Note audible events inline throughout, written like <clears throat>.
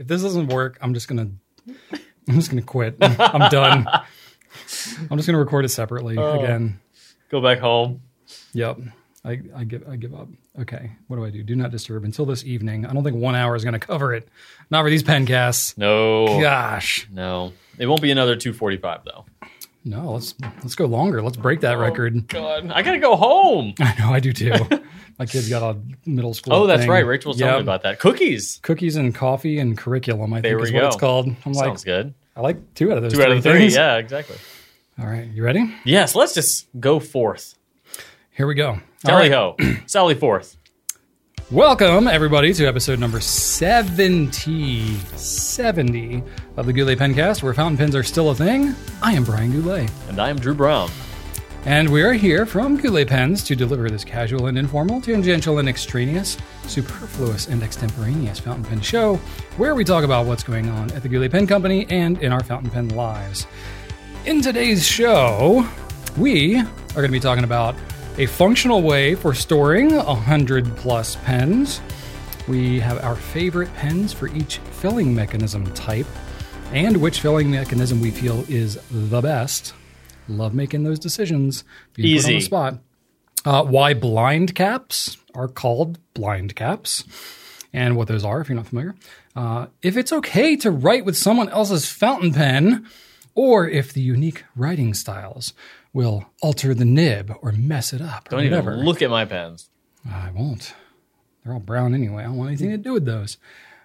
if this doesn't work, I'm just gonna I'm just gonna quit. <laughs> I'm done. I'm just gonna record it separately Oh. again. Go back home. Yep. I, I give I give up. Okay. What do I do? Do not disturb until this evening. I don't think one hour is gonna cover it. Not for these pencasts. No. Gosh. No. It won't be another 245 though. No, let's let's go longer. Let's break that oh, record. God, I gotta go home. <laughs> I know I do too. <laughs> My kid's got a middle school. Oh, that's thing. right. Rachel was telling me about that. Cookies. cookies and coffee and curriculum. I There think is we what it's called. I'm like, Sounds good. I like two out of those. Two out of three. things. Yeah, exactly. All right, you ready? Yes, let's just go forth. Here we go. All Tally right. ho. <clears throat> Sally forth. Welcome everybody to episode number 70, 70 of the Goulet Pencast, where fountain pens are still a thing. I am Brian Goulet, And I am Drew Brown. and we are here from Goulet Pens to deliver this casual and informal, tangential and extraneous, superfluous and extemporaneous fountain pen show, where we talk about what's going on at the Goulet Pen Company and in our fountain pen lives. In today's show, we are going to be talking about a functional way for storing 100 plus pens. We have our favorite pens for each filling mechanism type and which filling mechanism we feel is the best. Love making those decisions. Being put on the Easy. spot. Uh, why blind caps are called blind caps and what those are if you're not familiar. Uh, if it's okay to write with someone else's fountain pen, or if the unique writing styles will alter the nib or mess it up Don't even look at my pens. I won't. They're all brown anyway. I don't want anything to do with those.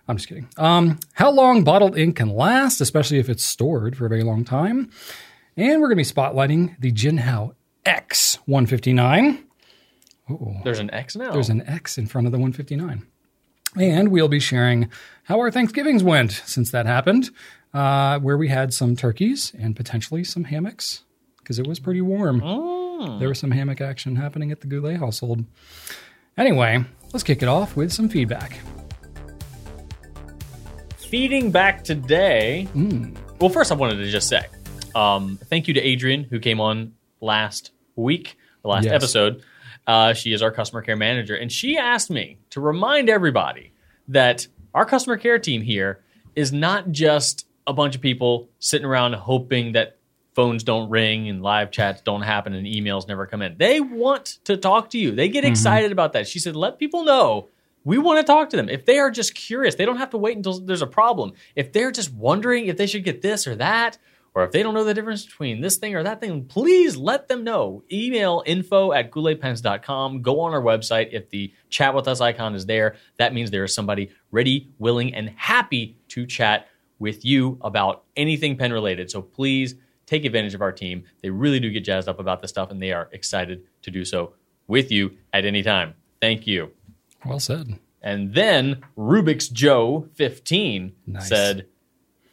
I'm just kidding. Um, how long bottled ink can last, especially if it's stored for a very long time. And we're going to be spotlighting the Jinhao X159. There's an X now. There's an X in front of the 159. And we'll be sharing how our Thanksgivings went since that happened, uh, where we had some turkeys and potentially some hammocks because it was pretty warm. There was some hammock action happening at the Goulet household. Anyway, let's kick it off with some feedback. Feeding back today. Well, first, I wanted to just say um, thank you to Adrian, who came on last week, the last Yes. episode. Uh, she is our customer care manager, and she asked me to remind everybody that our customer care team here is not just a bunch of people sitting around hoping that phones don't ring and live chats don't happen and emails never come in. They want to talk to you. They get excited about that. She said, let people know we want to talk to them. If they are just curious, they don't have to wait until there's a problem. If they're just wondering if they should get this or that, or if they don't know the difference between this thing or that thing, please let them know. Email info at gouletpens.com. Go on our website. If the chat with us icon is there, that means there is somebody ready, willing, and happy to chat with you about anything pen related. So please take advantage of our team. They really do get jazzed up about this stuff, and they are excited to do so with you at any time. Thank you. Well said. And then Rubik's Joe 15 Nice. said,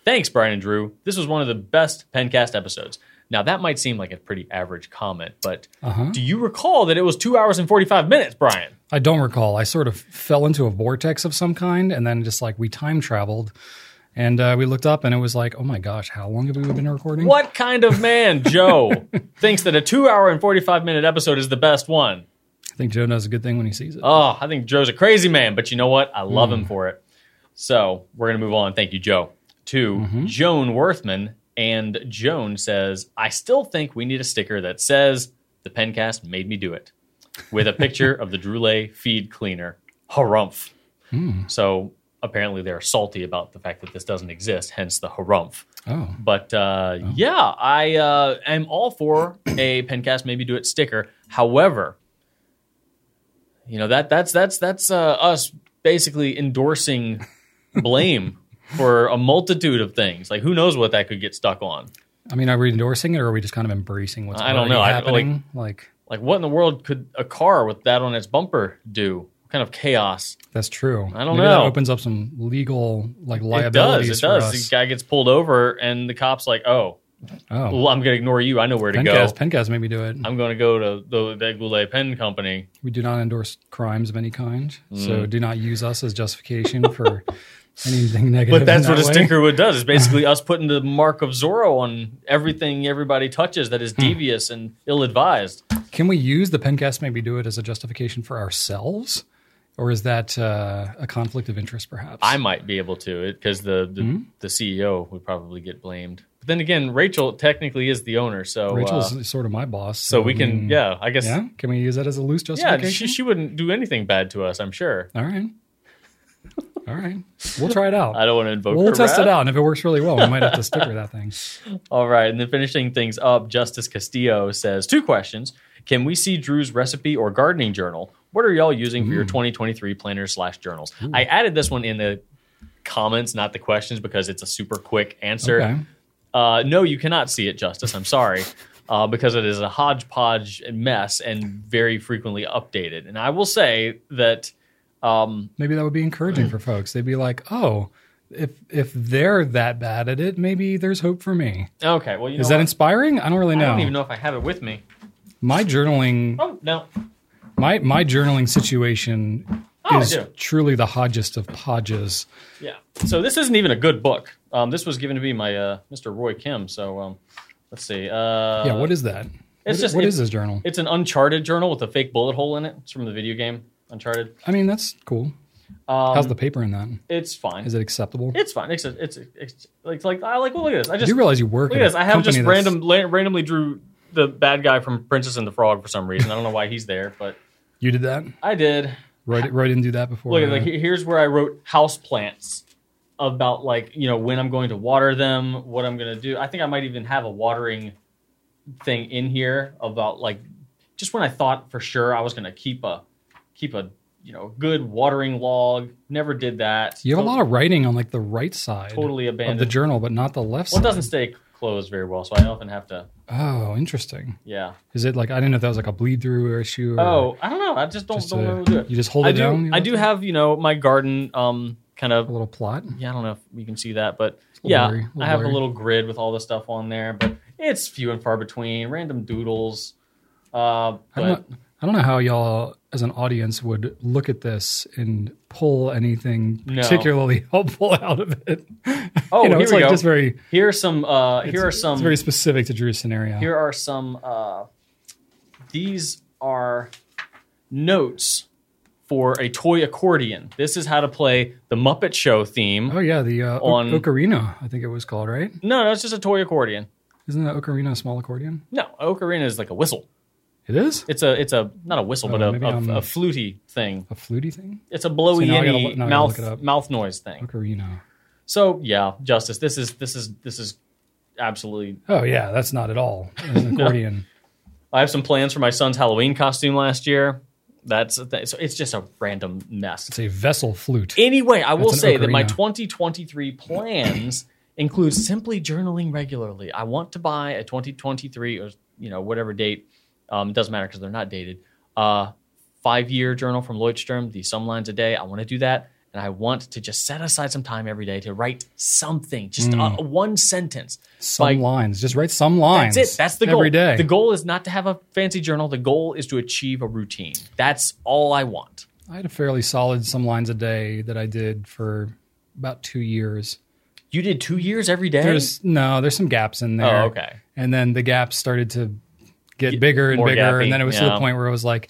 Thanks, Brian and Drew. This was one of the best Pencast episodes. Now, that might seem like a pretty average comment, but Uh-huh. do you recall that it was two hours and 45 minutes, Brian? I don't recall. I sort of fell into a vortex of some kind, and then just like we time traveled, and uh, we looked up, and it was like, oh my gosh, how long have we been recording? What kind of man, Joe, <laughs> thinks that a two hour and 45 minute episode is the best one? I think Joe knows a good thing when he sees it. Oh, I think Joe's a crazy man, but you know what? I love him for it. So we're going to move on. Thank you, Joe. To Joan Worthman. And Joan says, I still think we need a sticker that says, The Pencast made me do it, with a picture of the Droulet feed cleaner. Harumph. So apparently they're salty about the fact that this doesn't exist, hence the harumph. oh, But uh, yeah, I uh, am all for a Pencast maybe do it sticker. However, you know that that's that's that's uh, us basically endorsing blame <laughs> for a multitude of things. Like who knows what that could get stuck on? I mean, are we endorsing it, or are we just kind of embracing what's I don't know. I- happening? like, Like what in the world could a car with that on its bumper do? What kind of chaos? that's true. I don't Maybe know. That opens up some legal like liabilities. It does. It does. The guy gets pulled over, and the cop's like, "Oh, oh, well, I'm going to ignore you. I know where to go. Pencast, Pencast, me do it. I'm going to go to the, the Goulet Pen Company." We do not endorse crimes of any kind, Mm. so do not use us as justification for <laughs> anything negative. But that's in what a that way. would does. It's basically <laughs> us putting the mark of Zorro on everything everybody touches that Hmm. devious and ill advised. Can we use the Pencast maybe do it as a justification for ourselves or is that uh, a conflict of interest? Perhaps I might be able to it because the the, Hmm? the CEO would probably get blamed. But then again, Rachel technically is the owner, so Rachel's uh, sort of my boss, so we I can mean, yeah, I guess yeah. Can we use that as a loose yeah. justification? She, she wouldn't do anything bad to us, I'm sure. All right, all right. We'll try it out. <laughs> I don't want to invoke. We'll test wrath. it out, and if it works really well, we might have to stick with that thing. <laughs> All right, and then finishing things up, Justice Castillo says two questions: Can we see Drew's recipe or gardening journal? What are y'all using for your 2023 planners slash journals? I added this one in the comments, not the questions, because it's a super quick answer. Okay. Uh, no, you cannot see it, Justice. I'm sorry. Uh, because it is a hodgepodge mess and very frequently updated. And I will say that um, Maybe that would be encouraging for folks. They'd be like, "Oh, if if they're that bad at it, maybe there's hope for me." okay, well, you Is that what? inspiring? I don't really know. I don't even know if I have it with me. My journaling, Oh no, my my journaling situation Oh, is truly the hodgest of podges. Yeah. So this isn't even a good book. Um, this was given to me by uh, Mr. Roy Kim. So um, let's see. Uh, yeah, what is that? it's What- just- what it's- this journal? It's an Uncharted journal with a fake bullet hole in it. It's from the video game Uncharted. I mean, that's cool. Um, How's the paper in that? It's fine. Is it acceptable? It's fine. It's it's, it's like like I like. Well, look at this. I just do realize you work. look at this. I have just random la- randomly drew the bad guy from Princess and the Frog for some reason. I don't know why he's there, but You did that. I did. Roy, Roy didn't do that before. Look at uh, like here's where I wrote house plants about like you know when I'm going to water them, what I'm going to do. I think I might even have a watering thing in here about like just when I thought for sure I was going to keep a keep a you know good watering log. Never did that. you have a lot of writing on like the right side totally of abandoned. the journal, but not the left well, it doesn't stay closed very well, so I often have to. Oh, interesting. Yeah. Is it like I didn't know if that was like a bleed through issue? Or Oh, I don't know. I just don't just don't a- know do it. you just hold I it do. down. I do have you know my garden um kind of a little plot. Yeah, I don't know if you can see that, but yeah, blurry, I have blurry. a little grid with all the stuff on there, but it's few and far between. Random doodles. Uh, I don't, know, I don't know how y'all, as an audience, would look at this and pull anything No. particularly <laughs> helpful out of it. oh, you know, here it's we like go. just very. here are some. Uh, here are it's some. very specific to Drew's scenario. here are some. Uh, these are notes for a toy accordion. This is how to play the Muppet Show theme. oh yeah, the uh, On- ocarina, I think it was called, right? No, no, it's just a toy accordion. Isn't that ocarina a small accordion? No, ocarina is like a whistle. It is It's a it's a not a whistle, Oh, but a, a, a fluty thing. a fluty thing. It's a blowy now I gotta any look- now I gotta mouth look it up. mouth noise thing. Ocarina. So yeah, Justice. This is this is this is absolutely. Oh yeah, that's not at all an <laughs> accordion. I have some plans for my son's Halloween costume last year. That's a thing. so it's just a random mess. It's a vessel flute. Anyway, I will say that my 2023 plans include simply journaling regularly. I want to buy a 2023 or you know whatever date. Um, it doesn't matter because they're not dated. Uh, five year journal from Leuchtturm, the some lines a day. I want to do that, and I want to just set aside some time every day to write something, just uh, one sentence. some Like, lines. Just write some lines. That's it. That's the goal. Every day. The goal is not to have a fancy journal. The goal is to achieve a routine. That's all I want. I had a fairly solid some lines a day that I did for about two years. You did two years every day. There's no, there's some gaps in there. oh, okay. And then the gaps started to get bigger and bigger, gappy, and then it was to the point where it was like,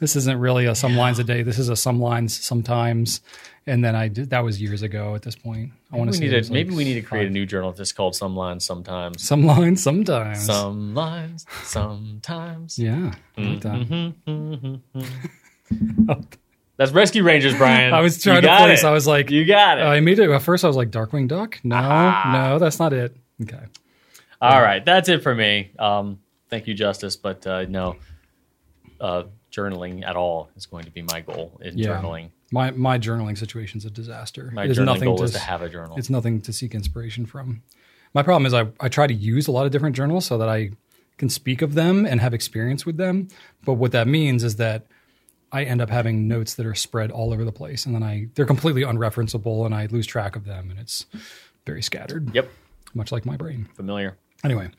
this isn't really a some lines a day. This is a some lines sometimes. And then I did that was years ago. At this point, I want to say need it like maybe we need to create a new journal that's called Some Lines Sometimes. some lines sometimes. Some lines sometimes. Yeah, I like that. Mm-hmm. <laughs> That's Rescue Rangers, Brian. <laughs> I was trying to place. it. I was like, you got it. I made it. At first, I was like Darkwing Duck. No, no, that's not it. Okay. All right, that's it for me. Um, thank you, Justice, but uh, no, uh, journaling at all is going to be my goal in Yeah. journaling. My my journaling situation is a disaster. My nothing goal to is to have a journal. it's nothing to seek inspiration from. My problem is I, I try to use a lot of different journals so that I can speak of them and have experience with them. But what that means is that I end up having notes that are spread all over the place and then I they're completely unreferenceable and I lose track of them and it's very scattered. Yep, Much like my brain. familiar. Anyway,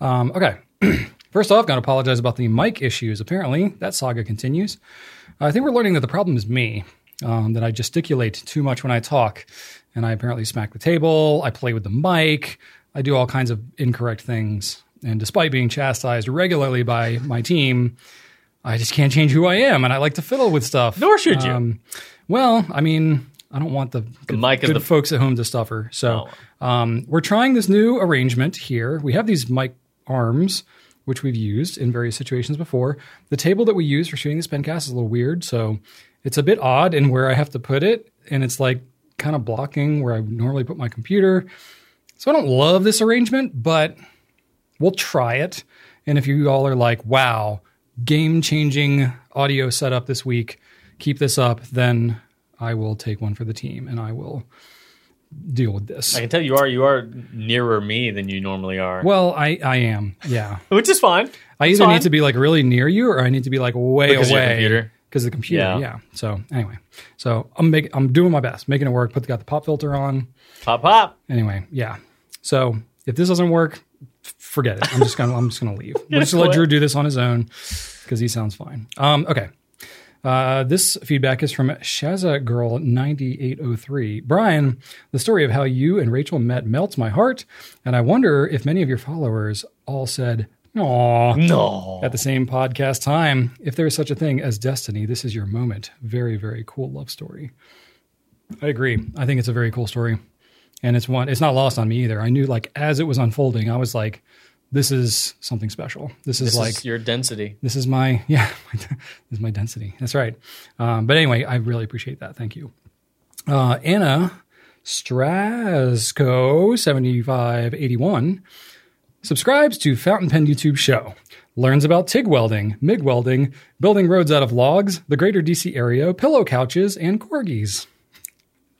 um, okay. <clears throat> First off, got to apologize about the mic issues. Apparently, that saga continues. I think we're learning that the problem is me, um, that I gesticulate too much when I talk, and I apparently smack the table, I play with the mic, I do all kinds of incorrect things. And despite being chastised regularly by my team, I just can't change who I am, and I like to fiddle with stuff. Nor should you. Um, well, I mean, I don't want the good, mic is good the- folks at home to suffer. So um, we're trying this new arrangement here. We have these mic arms, which we've used in various situations before. The table that we use for shooting this pencast is a little weird, so it's a bit odd in where I have to put it, and it's like kind of blocking where I normally put my computer. So I don't love this arrangement, but we'll try it. And if you all are like, wow, game changing audio setup this week, keep this up, then I will take one for the team and I will deal with this. I can tell you are you are nearer me than you normally are, well, I, I am. Yeah. <laughs> which is fine. I It's either fine. need to be like really near you or I need to be like way Because away. Because of the computer. Yeah. Yeah. So anyway, so I'm making, I'm doing my best, making it work. Put got the pop filter on. pop pop. Anyway, yeah. So if this doesn't work, forget it. I'm just gonna I'm just gonna leave. <laughs> We're just gonna let. Drew do this on his own because he sounds fine. Um, okay. Uh, this feedback is from Shaza Girl 9803. Brian, the story of how you and Rachel met melts my heart, and I wonder if many of your followers all said, "Aw." No. At the same podcast time, if there is such a thing as destiny, this is your moment. Very, very cool love story. I agree. I think it's a very cool story. And it's one, it's not lost on me either. I knew like as it was unfolding, I was like, this is something special. This is This like, is your density. this is my, <laughs> yeah, <laughs> this is my density. That's right. Um, but anyway, I really appreciate that. Thank you. Uh, Anna Strasco, 7581, subscribes to Fountain Pen YouTube show, learns about TIG welding, MIG welding, building roads out of logs, the greater DC area, pillow couches, and corgis.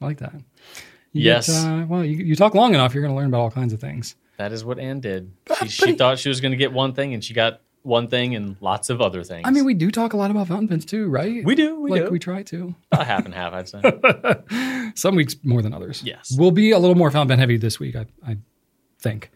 I like that. You Yes. get, uh, well, you, you talk long enough, you're going to learn about all kinds of things. That is what Anne did. She, she thought she was going to get one thing, and she got one thing and lots of other things. I mean, we do talk a lot about fountain pens too, right? we do, we like do. we try to. About half and half, I'd say. <laughs> Some weeks more than others. Yes. We'll be a little more fountain pen heavy this week, I, I think.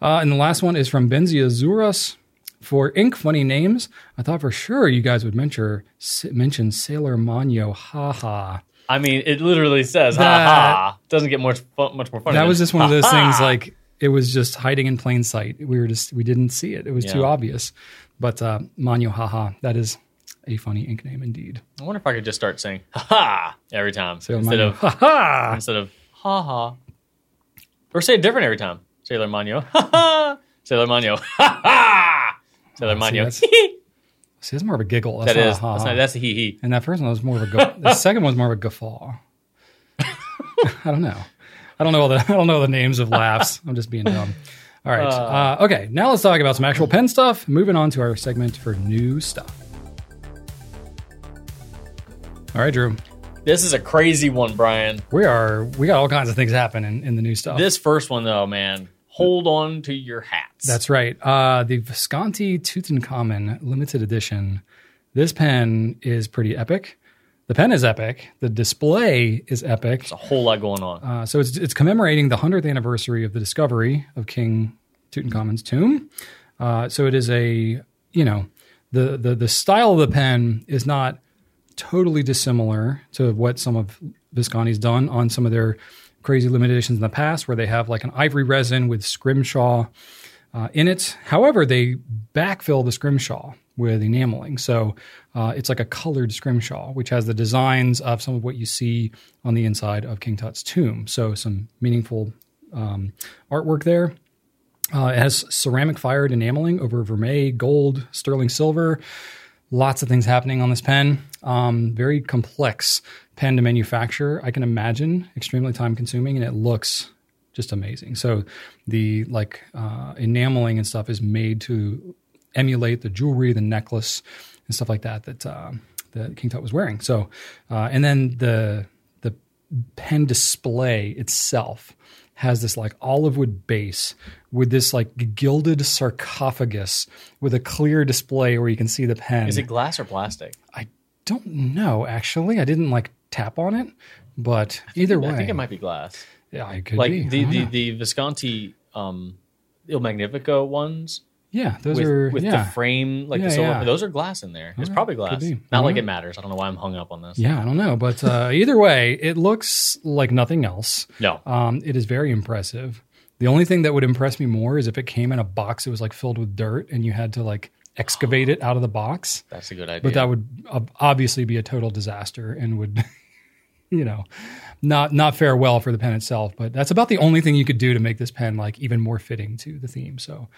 Uh, and the last one is from Benzia Zuras. For ink funny names, I thought for sure you guys would mention, mention Sailor Manyo. Ha ha. I mean, it literally says "ha That- ha." Doesn't get much much more funny. That was just one of those "Ha things like it was just hiding in plain sight. We were just, we didn't see it. It was too obvious. But uh, Manyo Haha, that is a funny ink name indeed. I wonder if I could just start saying "ha ha" every time Sailor instead Manyo. of ha ha. instead of "ha ha," or say it different every time. Sailor ha. <laughs> Sailor Manyo, ha <laughs> ha. Sailor see, that's-. <laughs> See, that's more of a giggle. That's That not a ha That's, not, that's a hee hee. And that first one was more of a guff- the second one was more of a guffaw. I don't know. I don't know all the I don't know the names of laughs. I'm just being dumb. All right. Uh, okay. Now let's talk about some actual pen stuff. Moving on to our segment for new stuff. All right, Drew. This is a crazy one, Brian. We are we got all kinds of things happening in the new stuff. This first one, though, man, hold on to your hats. That's right. Uh, the Visconti Tutankhamun limited edition. This pen is pretty epic. The pen is epic. The display is epic. There's a whole lot going on. Uh, so it's it's commemorating the hundredth anniversary of the discovery of King Tutankhamun's tomb. Uh, so it is a you know the the the style of the pen is not totally dissimilar to what some of Visconti's done on some of their crazy limited editions in the past, where they have like an ivory resin with scrimshaw uh, in it. However, they backfill the scrimshaw with enameling. So uh, it's like a colored scrimshaw, which has the designs of some of what you see on the inside of King Tut's tomb. So some meaningful um, artwork there. Uh, it has ceramic fired enameling over vermeil, gold, sterling silver. Lots of things happening on this pen. Um, very complex pen to manufacture. I can imagine extremely time consuming, and it looks just amazing. So the like uh, enameling and stuff is made to emulate the jewelry, the necklace, and stuff like that that uh, that King Tut was wearing. So uh, and then the the pen display itself has this like olive wood base with this like gilded sarcophagus with a clear display where you can see the pen. Is it glass or plastic? I don't know actually. I didn't like tap on it, but either way, I think it might be glass. Yeah, it could Like be. the, the, know. the Visconti um, Il Magnifico ones yeah, those with, are with yeah. the frame, like Yeah, the silver. yeah. Those are glass in there. It's Alright, probably glass. Not like it matters. I don't know why I'm hung up on this. Yeah, I don't know, but uh, <laughs> either way, it looks like nothing else. No. Um, it is very impressive. The only thing that would impress me more is if it came in a box that was like filled with dirt and you had to like excavate it out of the box. That's a good idea. But that would obviously be a total disaster and would, <laughs> you know, not not fare well for the pen itself. But that's about the only thing you could do to make this pen like even more fitting to the theme. So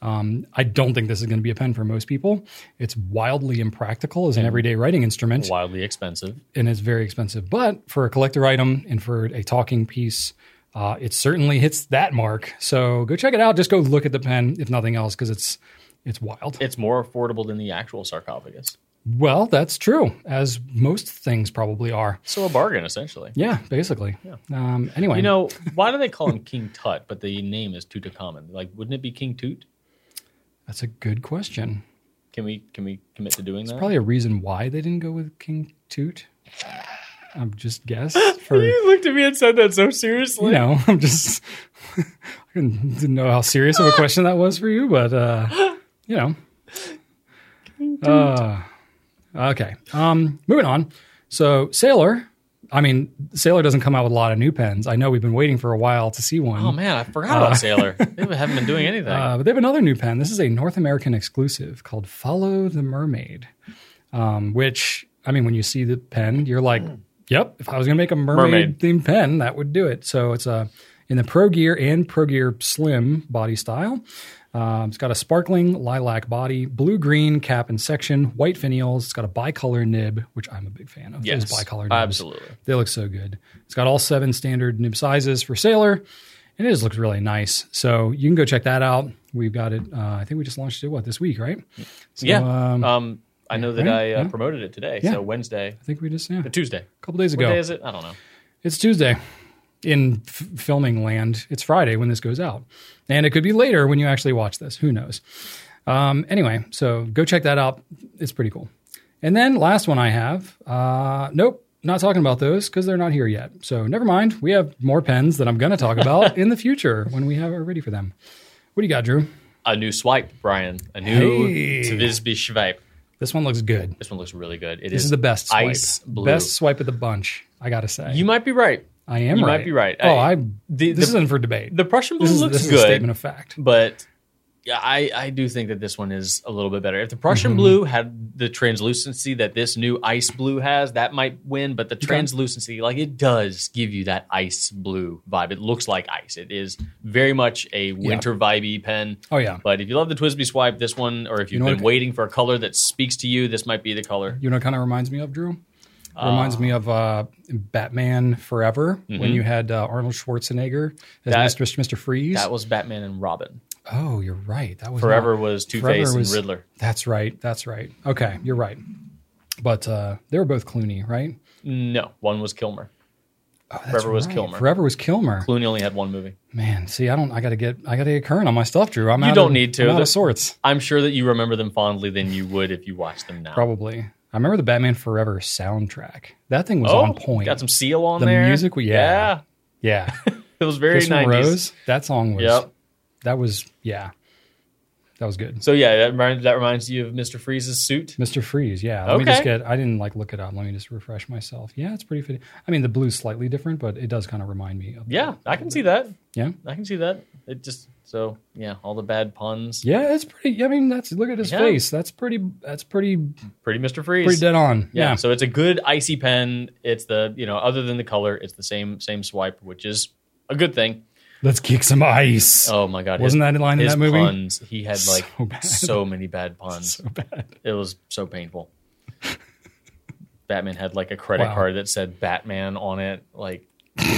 um, I don't think this is going to be a pen for most people. It's wildly impractical as an everyday writing instrument wildly expensive. and it's very expensive. But for a collector item and for a talking piece, uh, it certainly hits that mark. So go check it out. Just go look at the pen, if nothing else, because it's it's wild. It's more affordable than the actual sarcophagus. Well, that's true, as most things probably are. So a bargain, essentially. Yeah, basically. Um, anyway, You know, why do they call him <laughs> King Tut, but the name is Tutankhamun? Like, wouldn't it be King Tut? that's a good question. Can we can we commit to doing that? Probably a reason why they didn't go with King Toot. I'm just guess <laughs> for you you looked at me and said that so seriously. know. <laughs> I'm just I didn't didn't know how serious of a question that was for you, but uh, you know. Uh, okay. Um, moving on. So Sailor, I mean, Sailor doesn't come out with a lot of new pens. I know we've been waiting for a while to see one. Oh man, I forgot about Sailor. <laughs> They haven't been doing anything. Uh, but they have another new pen. This is a North American exclusive called Follow the Mermaid, um, which, I mean, when you see the pen, you're like, yep, if I was going to make a mermaid, Mermaid. themed pen, that would do it. So it's a, in the Pro Gear and Pro Gear Slim body style. Um, it's got a sparkling lilac body, blue green cap and section, white finials. It's got a bicolor nib, which I'm a big fan of. yes, Those bicolor nibs. absolutely. They look so good. It's got all seven standard nib sizes for Sailor, and it just looks really nice. So you can go check that out. We've got it. Uh, I think we just launched it what this week, right? So, yeah. Um, Um, I know that right? I uh, Yeah. promoted it today. Yeah. So Wednesday, I think we just yeah, the a couple days What ago. day is it? I don't know. It's Tuesday. In f- filming land, it's Friday when this goes out, and it could be later when you actually watch this. Who knows? Um, anyway, so go check that out. It's pretty cool. And then last one I have. Uh, nope, not talking about those because they're not here yet. So never mind. We have more pens that I'm going to talk about <laughs> in the future when we have are ready for them. What do you got, Drew? A new swipe, Brian. A new Hey. TWSBI swipe. This one looks good. This one looks really good. It This is the best swipe. ice blue. Best swipe of the bunch. I got to say. You might be right. I am right. you right. might be right. Oh, I- I. the- this the- isn't for debate. The Prussian blue this is, looks this is good. a statement of fact. but yeah, I, I do think that this one is a little bit better. If the Prussian Mm-hmm. blue had the translucency that this new ice blue has, that might win. But the translucency, like it does give you that ice blue vibe. It looks like ice. It is very much a winter vibey pen. Oh yeah. But if you love the TWSBI swipe, this one, or if you've know been waiting for a color that speaks to you, this might be the color. You know what kind of reminds me of, Drew? Reminds me of uh, Batman Forever when you had uh, Arnold Schwarzenegger as That- Mr. Mr. Freeze. That was Batman and Robin. oh, you're right. That was Forever not- was Two Face and Riddler. That's right. That's right. Okay, you're right. But uh, they were both Clooney, right? No, one was Kilmer. Oh, Forever was. Kilmer. Forever was Kilmer. Clooney only had one movie. Man, see, I don't. I gotta get. I gotta get current on my stuff, Drew. I'm You don't of, need to. I'm out The- of sorts. I'm sure that you remember them fondly than you would if you watched them now. Probably. I remember the Batman Forever soundtrack. That thing was Oh, on point. got some seal on The there. music, yeah. yeah, yeah. <laughs> it was very 90s. Rose. That song was. Yep. That was yeah. That was good. So yeah, that reminds, that reminds you of Mr. Freeze's suit. Mr. Freeze, yeah. Let me just get. I didn't like look it up. Let me just refresh myself. Yeah, it's pretty fitting. I mean, the blue's slightly different, but it does kind of remind me of. Yeah, I can see that. Yeah. I can see that. It just so yeah, all the bad puns. Yeah, it's pretty. I mean, that's look at his Yeah. face. That's pretty. That's pretty. Pretty Mr. Freeze. Pretty dead on. yeah. Yeah. So it's a good icy pen. It's the you know other than the color, it's the same same swipe, which is a good thing. Let's kick some ice. Oh my god, Wasn't that a line in his that movie? Puns. He had like So so many bad puns. So bad. It was so painful. Batman had like a credit Wow. card that said Batman on it. Like,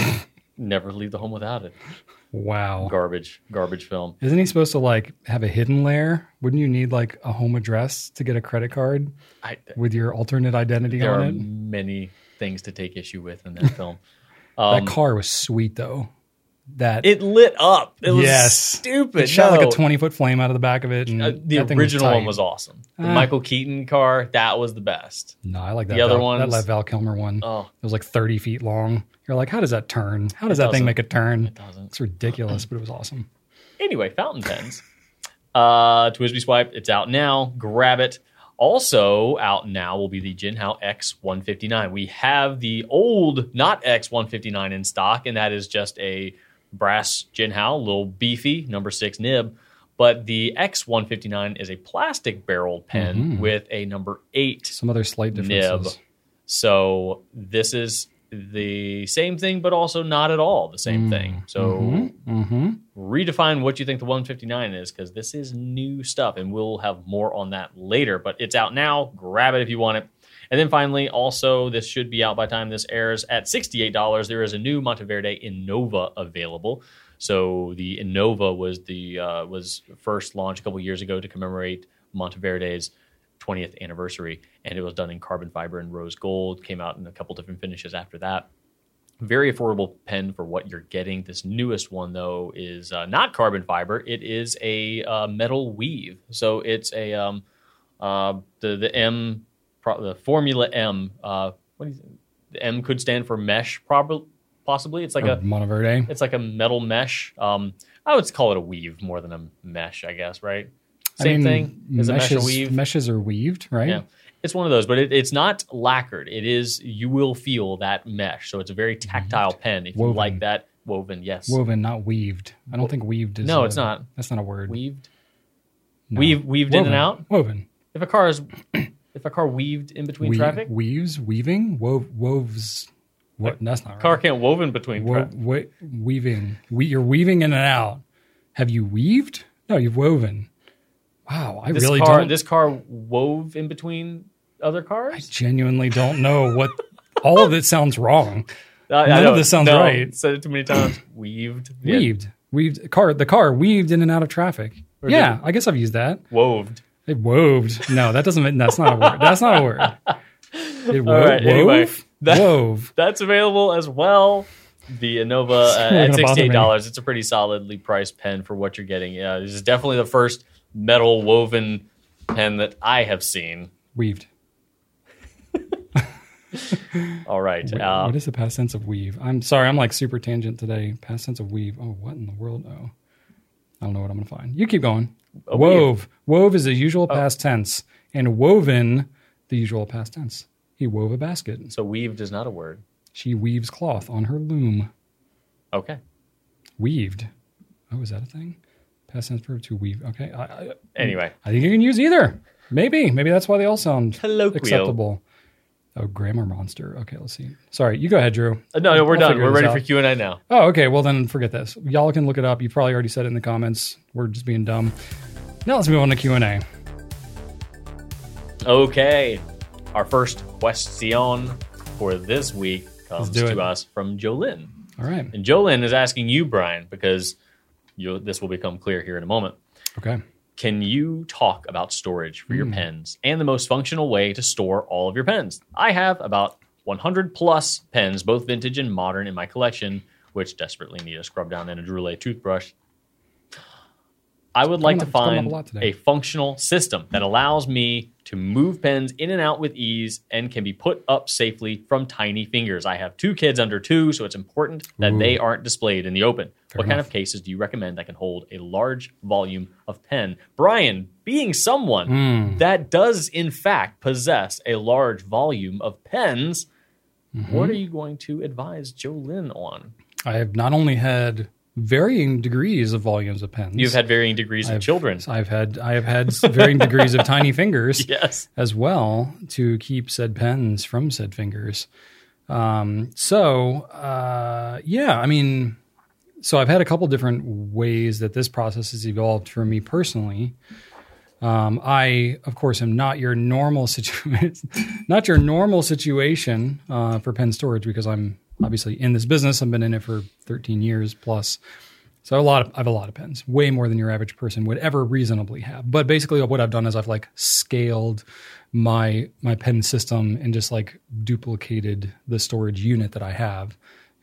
<laughs> never leave the home without it. Wow. Garbage, garbage film. Isn't he supposed to like have a hidden layer? Wouldn't you need like a home address to get a credit card I, with your alternate identity there on are it? many things to take issue with in that film. <laughs> Um, that car was sweet though. That it lit up. It was Yes. stupid. it shot like a twenty foot flame out of the back of it. And Uh, the original one was awesome. The Ah. Michael Keaton car, that was the best. No, I like that. The other one, that ones- Val Kilmer one. Oh. It was like thirty feet long. You're like, how does that turn? How does It that thing make a turn? It doesn't. It's ridiculous, but it was awesome. <clears throat> Anyway, fountain pens. uh, TWSBI Swipe, it's out now. Grab it. Also out now will be the Jinhao X159. We have the old, not X159 in stock, and that is just a brass Jinhao, little beefy, number six nib. But the X159 is a plastic barreled pen Mm-hmm. with a number eight Some other slight nib. differences. So this is the same thing, but also not at all the same thing. So Mm-hmm. redefine what you think the 159 is because this is new stuff and we'll have more on that later but it's out now grab it if you want it and then finally also this should be out by time this airs at $68 there is a new monteverde innova available so the innova was the uh, was first launched a couple years ago to commemorate monteverde's 20th anniversary and it was done in carbon fiber and rose gold came out in a couple different finishes after that very affordable pen for what you're getting. This newest one, though, is uh, not carbon fiber. It is a uh, metal weave. So it's a um, uh, the the M pro- the Formula M. Uh, what do you, the M could stand for mesh, probably possibly. It's like Or a Monteverde. it's like a metal mesh. Um, I would call it a weave more than a mesh, I guess. Right? Same thing. Is a mesh a weave? meshes are weaved, right? Yeah. It's one of those, but it, it's not lacquered. It is, you will feel that mesh. So it's a very tactile pen. If you like that, woven, yes. Woven, not weaved. I don't think weaved is. No, a- it's not. That's not a word. Weaved? No. Weave, weaved in and out? Woven. If a car is, if a car weaved in between We- traffic, Weaves, weaving, wove, woves. What? That's not right. car can't woven between Wo- traffic. weaving. We, you're weaving in and out. Have you weaved? No, you've woven. Wow, I This really car, don't. this car wove in between other cars? I cars? genuinely don't know what. all of it sounds wrong. <laughs> I none of this sounds No, right. Said it too many times. <clears throat> Weaved. Yeah. Weaved, weaved. Car. The car weaved in and out of traffic. Yeah, I guess I've used that. Woved. It woved. No, that doesn't. mean- That's not a word. That's not a word. It wo- All right, wove. anyway, that- wove. That's available as well. The Innova uh, <laughs> at sixty-eight dollars. It's a pretty solidly priced pen for what you're getting. Yeah, this is definitely the first metal woven pen that I have seen. Weaved. <laughs> All right, Wait, uh, what is the past tense of weave? I'm sorry, I'm like super tangent today. Past tense of weave. Oh, what in the world? Oh, I don't know what I'm gonna find. You keep going. Wove. Wove is the usual oh. past tense, and woven the usual past tense. He wove a basket. so weaved is not a word. She weaves cloth on her loom. Okay. Weaved. Oh, is that a thing? Past tense verb to weave. Okay. I, I, Anyway, I think you can use either. Maybe. Maybe that's why they all sound Colloquial. acceptable. Oh, grammar monster. Okay, let's see. Sorry, you go ahead, Drew. Uh, no, no, we're I'll done. We're ready out. for Q and A now. Oh, okay. Well, then forget this. Y'all can look it up. You probably already said it in the comments. We're just being dumb. Now let's move on to Q and A. Okay, our first question for this week comes to it. us from Jolyn. All right. And Jolyn is asking you, Brian, because you this will become clear here in a moment. Okay. Can you talk about storage for Hmm. your pens and the most functional way to store all of your pens? I have about 100 plus pens, both vintage and modern, in my collection, which desperately need a scrub down and a Droulet toothbrush. I would like to up- up find a a functional system that allows me to move pens in and out with ease and can be put up safely from tiny fingers. I have two kids under two, so it's important that Ooh. they aren't displayed in the open. Fair what kind of cases do you recommend that can hold a large volume of pen? Brian, being someone Hmm. that does in fact possess a large volume of pens, Mm-hmm. what are you going to advise Jolyn on? I have not only had varying degrees of volumes of pens. You've had varying degrees of I've- children. I've had I have had varying degrees of tiny <laughs> fingers. Yes. as well to keep said pens from said fingers. Um, so uh, yeah, I mean, so I've had a couple different ways that this process has evolved for me personally. Um, I, of course, am not your normal <laughs> situation, not your normal situation uh, for pen storage because I'm obviously in this business. I've been in it for 13 years plus. So a lot of I have a lot of pens, way more than your average person would ever reasonably have. But basically, what I've done is I've like scaled my my pen system and just like duplicated the storage unit that I have,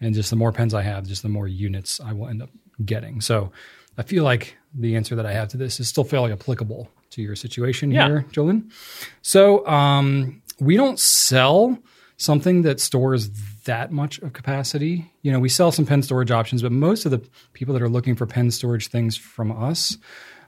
and just the more pens I have, just the more units I will end up getting. So I feel like the answer that I have to this is still fairly applicable to your situation Yeah. here, Jolyn. So um, we don't sell something that stores that much of capacity. You know, we sell some pen storage options, but most of the people that are looking for pen storage things from us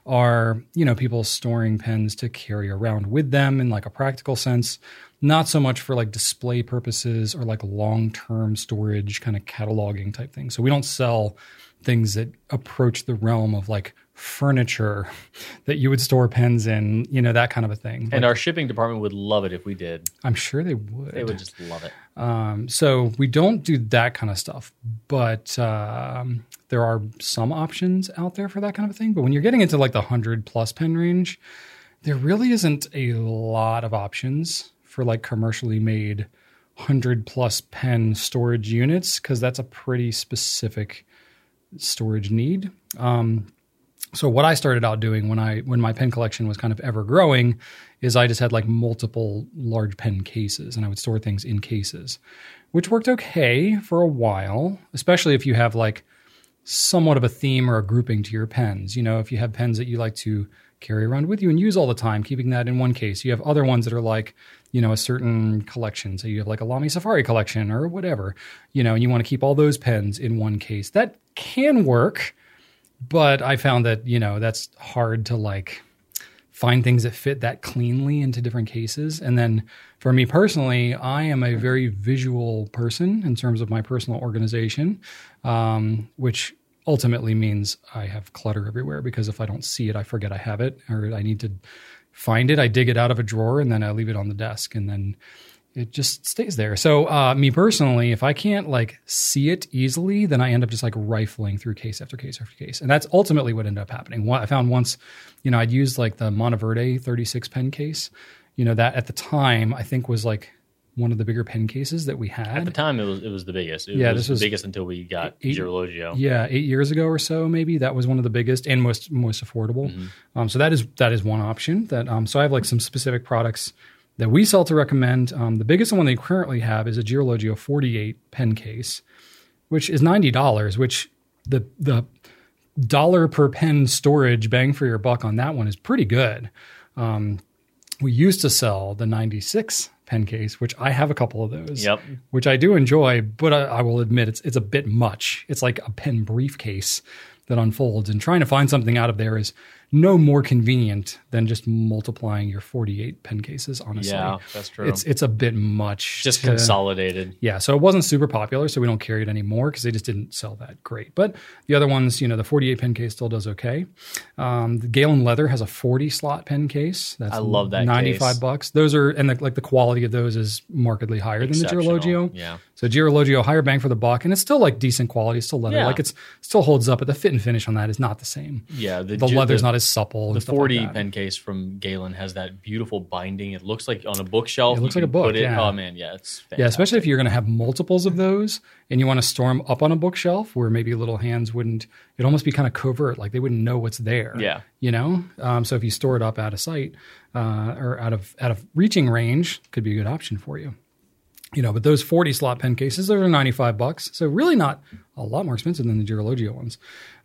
are, you know, people storing pens to carry around with them in like a practical sense, not so much for like display purposes or like long-term storage kind of cataloging type things. So we don't sell things that approach the realm of like furniture <laughs> that you would store pens in, you know, that kind of a thing. And our shipping department would love it if we did. I'm sure they would. They would just love it. Um, so we don't do that kind of stuff, but um, there are some options out there for that kind of thing. But when you're getting into like the hundred plus pen range, there really isn't a lot of options for like commercially made hundred plus pen storage units because that's a pretty specific storage need. Um, so what I started out doing when I when my pen collection was kind of ever growing is I just had like multiple large pen cases and I would store things in cases, which worked okay for a while, especially if you have like somewhat of a theme or a grouping to your pens. You know, if you have pens that you like to carry around with you and use all the time, keeping that in one case. You have other ones that are like, you know, a certain collection. So you have like a Lamy Safari collection or whatever, you know, and you want to keep all those pens in one case. That can work but I found that you know that's hard to like find things that fit that cleanly into different cases. And then for me personally, I am a very visual person in terms of my personal organization, um, which ultimately means I have clutter everywhere because if I don't see it, I forget I have it or I need to find it. I dig it out of a drawer and then I leave it on the desk. And then it just stays there. So uh, me personally, if I can't like see it easily, then I end up just like rifling through case after case after case, and that's ultimately what ended up happening. I found once, you know, I'd used like the Monteverde 36 pen case, you know, that at the time I think was like one of the bigger pen cases that we had. At the time, it was it was the biggest. It Yeah, was this was the biggest until we got eight- Girologio. Yeah, eight years ago or so, maybe that was one of the biggest and most most affordable. Um, so that is that is one option. That um, so I have like some specific products that we sell to recommend. Um, the biggest one they currently have is a Girologio 48 pen case, which is ninety dollars. Which the the dollar per pen storage bang for your buck on that one is pretty good. Um, we used to sell the 96 pen case, which I have a couple of those Yep. which I do enjoy, but I, I will admit it's it's a bit much. It's like a pen briefcase that unfolds, and trying to find something out of there is no more convenient than just multiplying your 48 pen cases. Honestly, Yeah, that's true. It's it's a bit much. just to- consolidated. yeah, so it wasn't super popular, so we don't carry it anymore because they just didn't sell that great. But the other ones, you know, the 48 pen case still does okay. Um, the Galen Leather has a 40 slot pen case. That's I love that 95 case. bucks. Those are and the, like the quality of those is markedly higher than the. Girologio. Yeah. So Girologio higher bang for the buck, and it's still like decent quality. Still leather, Yeah. like it's still holds up, but the fit and finish on that is not the same. Yeah, the, The leather's the, not as supple. The and stuff like 40 pen case from Galen has that beautiful binding. It looks like on a bookshelf. It looks like a book, Put it, yeah. Oh man, yeah, it's fantastic. Yeah, especially if you're going to have multiples of those and you want to store them up on a bookshelf where maybe little hands wouldn't, it'd almost be kind of covert, like they wouldn't know what's there. Yeah. You know? Um, so if you store it up out of sight uh, or out of out of reaching range, could be a good option for you. You know, but those 40 slot pen cases, those are 95 bucks. So really not a lot more expensive than the Girologio ones.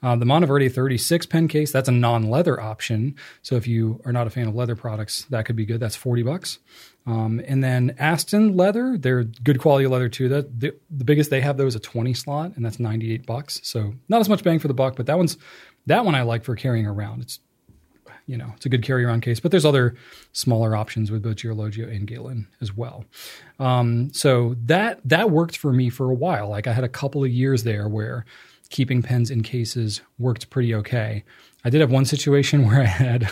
Uh, the Monteverde 36 pen case, that's a non-leather option. So if you are not a fan of leather products, that could be good. That's 40 bucks. Um, and then Aston leather, they're good quality leather too. That the, the biggest they have though is a 20 slot, and that's 98 bucks. So not as much bang for the buck, but that one's that one I like for carrying around. It's you know it's a good carry around case, but there's other smaller options with both Girologio and Galen as well. Um, so that that worked for me for a while. Like I had a couple of years there where keeping pens in cases worked pretty okay. I did have one situation <laughs> where I had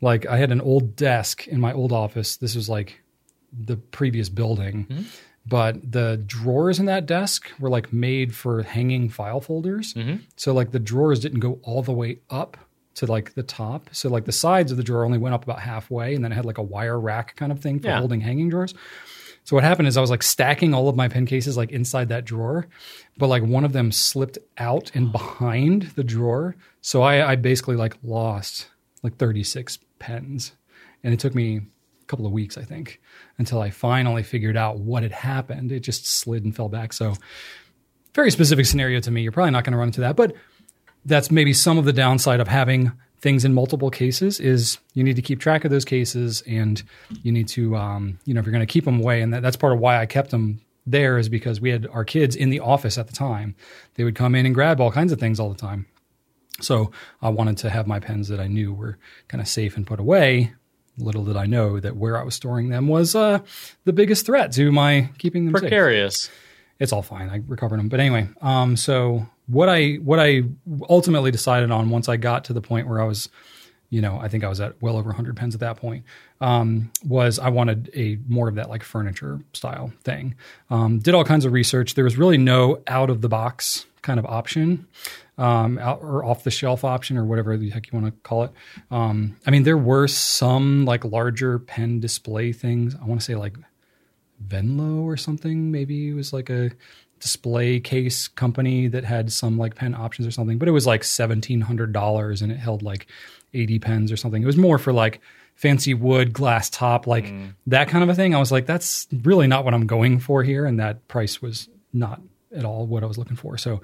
like I had an old desk in my old office. This was like the previous building. But the drawers in that desk were like made for hanging file folders. So like the drawers didn't go all the way up to like the top. So like the sides of the drawer only went up about halfway and then it had like a wire rack kind of thing for Yeah. holding hanging drawers. So what happened is I was like stacking all of my pen cases like inside that drawer, but like one of them slipped out and <gasps> behind the drawer. So I, I basically like lost like 36 pens. And it took me a couple of weeks, I think, until I finally figured out what had happened. It just slid and fell back. So very specific scenario to me. You're probably not going to run into that, but that's maybe some of the downside of having things in multiple cases is you need to keep track of those cases and you need to um, you know if you're going to keep them away and that, that's part of why i kept them there is because we had our kids in the office at the time they would come in and grab all kinds of things all the time so i wanted to have my pens that i knew were kind of safe and put away little did i know that where i was storing them was uh, the biggest threat to my keeping them safe Precarious. it's all fine. I recovered them. But anyway, um, so what I what I ultimately decided on once I got to the point where I was, you know, I think I was at well over 100 pens at that point, um, was I wanted a more of that like furniture style thing. Um, did all kinds of research. There was really no out of the box kind of option. Um, out, or off the shelf option or whatever the heck you want to call it. Um, I mean, there were some like larger pen display things. I want to say like Venlo or something. Maybe it was like a display case company that had some like pen options or something, but it was like seventeen hundred dollars and it held like eighty pens or something. It was more for like fancy wood glass top, like mm. that kind of a thing. I was like, that's really not what I'm going for here, and that price was not at all what I was looking for. So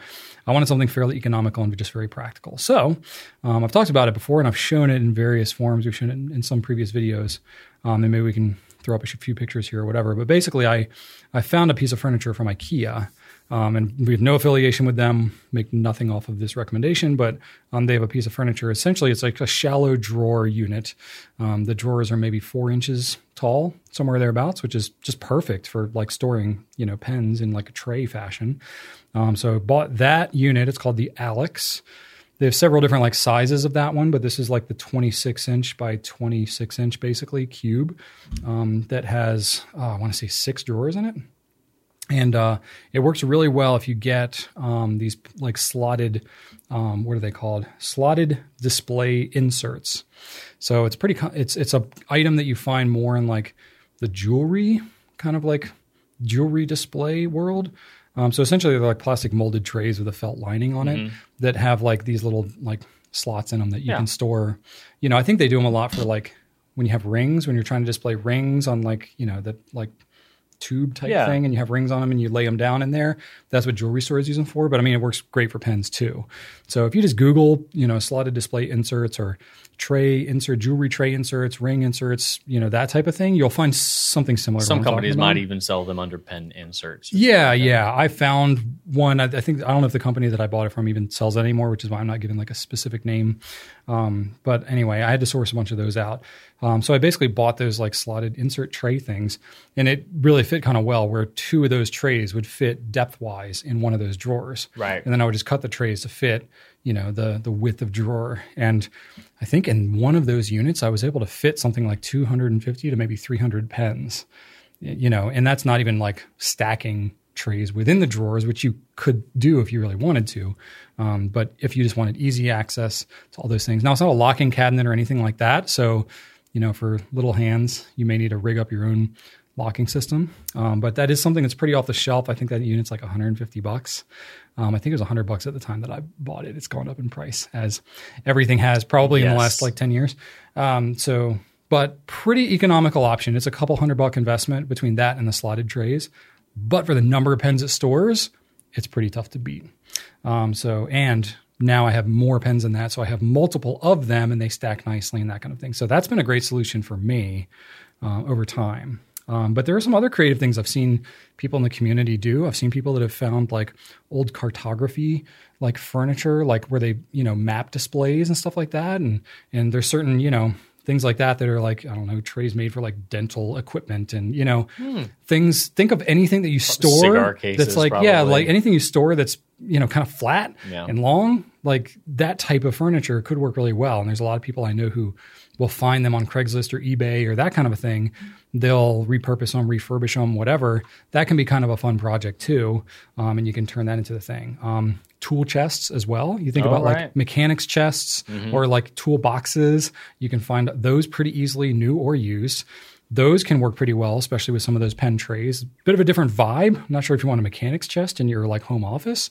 I wanted something fairly economical and just very practical. So um, I've talked about it before and I've shown it in various forms. We've shown it in, in some previous videos. Um, and maybe we can throw up a few pictures here or whatever. But basically, I, I found a piece of furniture from IKEA um, and we have no affiliation with them, make nothing off of this recommendation, but um, they have a piece of furniture. Essentially, it's like a shallow drawer unit. Um, the drawers are maybe four inches tall, somewhere thereabouts, which is just perfect for like storing, you know, pens in like a tray fashion. Um, so bought that unit. It's called the Alex. They have several different like sizes of that one, but this is like the 26 inch by 26 inch basically cube um, that has, oh, I want to say six drawers in it and uh, it works really well if you get um, these like slotted um, what are they called slotted display inserts so it's pretty it's it's a item that you find more in like the jewelry kind of like jewelry display world um, so essentially they're like plastic molded trays with a felt lining on mm-hmm. it that have like these little like slots in them that you yeah. can store you know i think they do them a lot for like when you have rings when you're trying to display rings on like you know that like tube type yeah. thing and you have rings on them and you lay them down in there. That's what jewelry stores use them for. But I mean, it works great for pens too. So if you just Google, you know, slotted display inserts or tray insert, jewelry tray inserts, ring inserts, you know, that type of thing, you'll find something similar. Some companies might even sell them under pen inserts. Yeah, like yeah. I found one. I, think I don't know if the company that I bought it from even sells it anymore, which is why I'm not giving like a specific name. Um, but anyway, I had to source a bunch of those out. Um, so I basically bought those like slotted insert tray things, and it really fit kind of well. Where two of those trays would fit depth wise in one of those drawers, right? And then I would just cut the trays to fit you know the the width of drawer and i think in one of those units i was able to fit something like 250 to maybe 300 pens you know and that's not even like stacking trays within the drawers which you could do if you really wanted to um, but if you just wanted easy access to all those things now it's not a locking cabinet or anything like that so you know for little hands you may need to rig up your own locking system. Um, but that is something that's pretty off the shelf. I think that unit's like 150 bucks. Um, I think it was 100 bucks at the time that I bought it. It's gone up in price as everything has probably yes. in the last like 10 years. Um, so, but pretty economical option. It's a couple hundred buck investment between that and the slotted trays. But for the number of pens it stores, it's pretty tough to beat. Um, so, and now I have more pens than that. So I have multiple of them and they stack nicely and that kind of thing. So that's been a great solution for me uh, over time. Um, but there are some other creative things I've seen people in the community do. I've seen people that have found like old cartography, like furniture, like where they you know map displays and stuff like that. And and there's certain you know things like that that are like I don't know trays made for like dental equipment and you know hmm. things. Think of anything that you store cases, that's like probably. yeah, like anything you store that's you know kind of flat yeah. and long. Like that type of furniture could work really well. And there's a lot of people I know who will find them on Craigslist or eBay or that kind of a thing. They'll repurpose them, refurbish them, whatever. That can be kind of a fun project too, um, and you can turn that into the thing. Um, tool chests as well. You think oh, about right. like mechanics chests mm-hmm. or like tool boxes. You can find those pretty easily, new or used. Those can work pretty well, especially with some of those pen trays. Bit of a different vibe. I'm not sure if you want a mechanics chest in your like home office.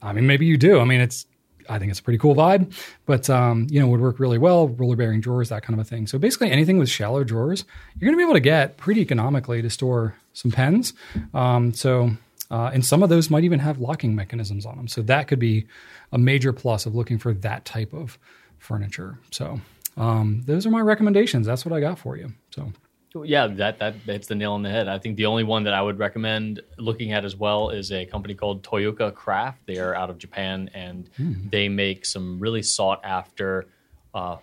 I mean, maybe you do. I mean, it's I think it's a pretty cool vibe, but um, you know would work really well. Roller bearing drawers, that kind of a thing. So basically, anything with shallow drawers, you're going to be able to get pretty economically to store some pens. Um, so uh, and some of those might even have locking mechanisms on them. So that could be a major plus of looking for that type of furniture. So um, those are my recommendations. That's what I got for you. So yeah, that that hits the nail on the head. I think the only one that I would recommend looking at as well is a company called Toyooka Craft. They are out of Japan and mm. they make some really sought after uh,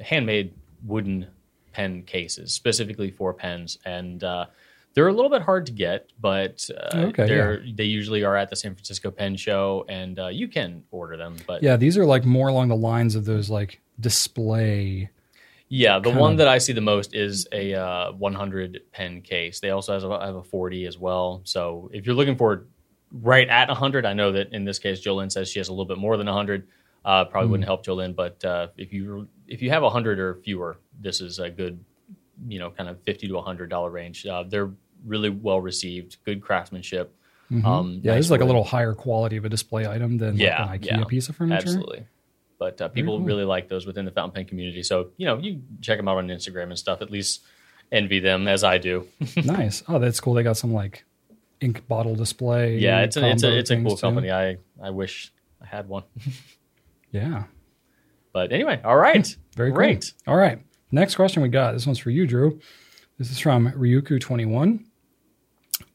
handmade wooden pen cases, specifically for pens. And uh, They're a little bit hard to get, but uh, Okay, they're they usually are at the San Francisco Pen Show, and uh, you can order them. But Yeah, these are like more along the lines of those like display. Yeah, the one of- that I see the most is a uh, 100 pen case. They also have a, have a 40 as well. So if you're looking for right at 100, I know that in this case, Jolene says she has a little bit more than 100. Uh, probably Hmm. wouldn't help Jolene, but uh, if you if you have 100 or fewer, this is a good, you know, kind of 50 to 100 dollar range. Uh, they're really well received, good craftsmanship. Um, Mm-hmm. Yeah, nice this is like a little higher quality of a display item than Yeah, like an IKEA yeah, piece of furniture. Absolutely. But uh, people cool. really like those within the fountain pen community. So, you know, you check them out on Instagram and stuff. At least envy them as I do. <laughs> nice. Oh, that's cool. They got some like ink bottle display. yeah, it's a, it's a, it's a cool too. company. I, I wish I had one. <laughs> Yeah. But anyway, all right. <laughs> Very cool. great. All right. Next question we got. This one's for you, Drew. This is from Ryuku21.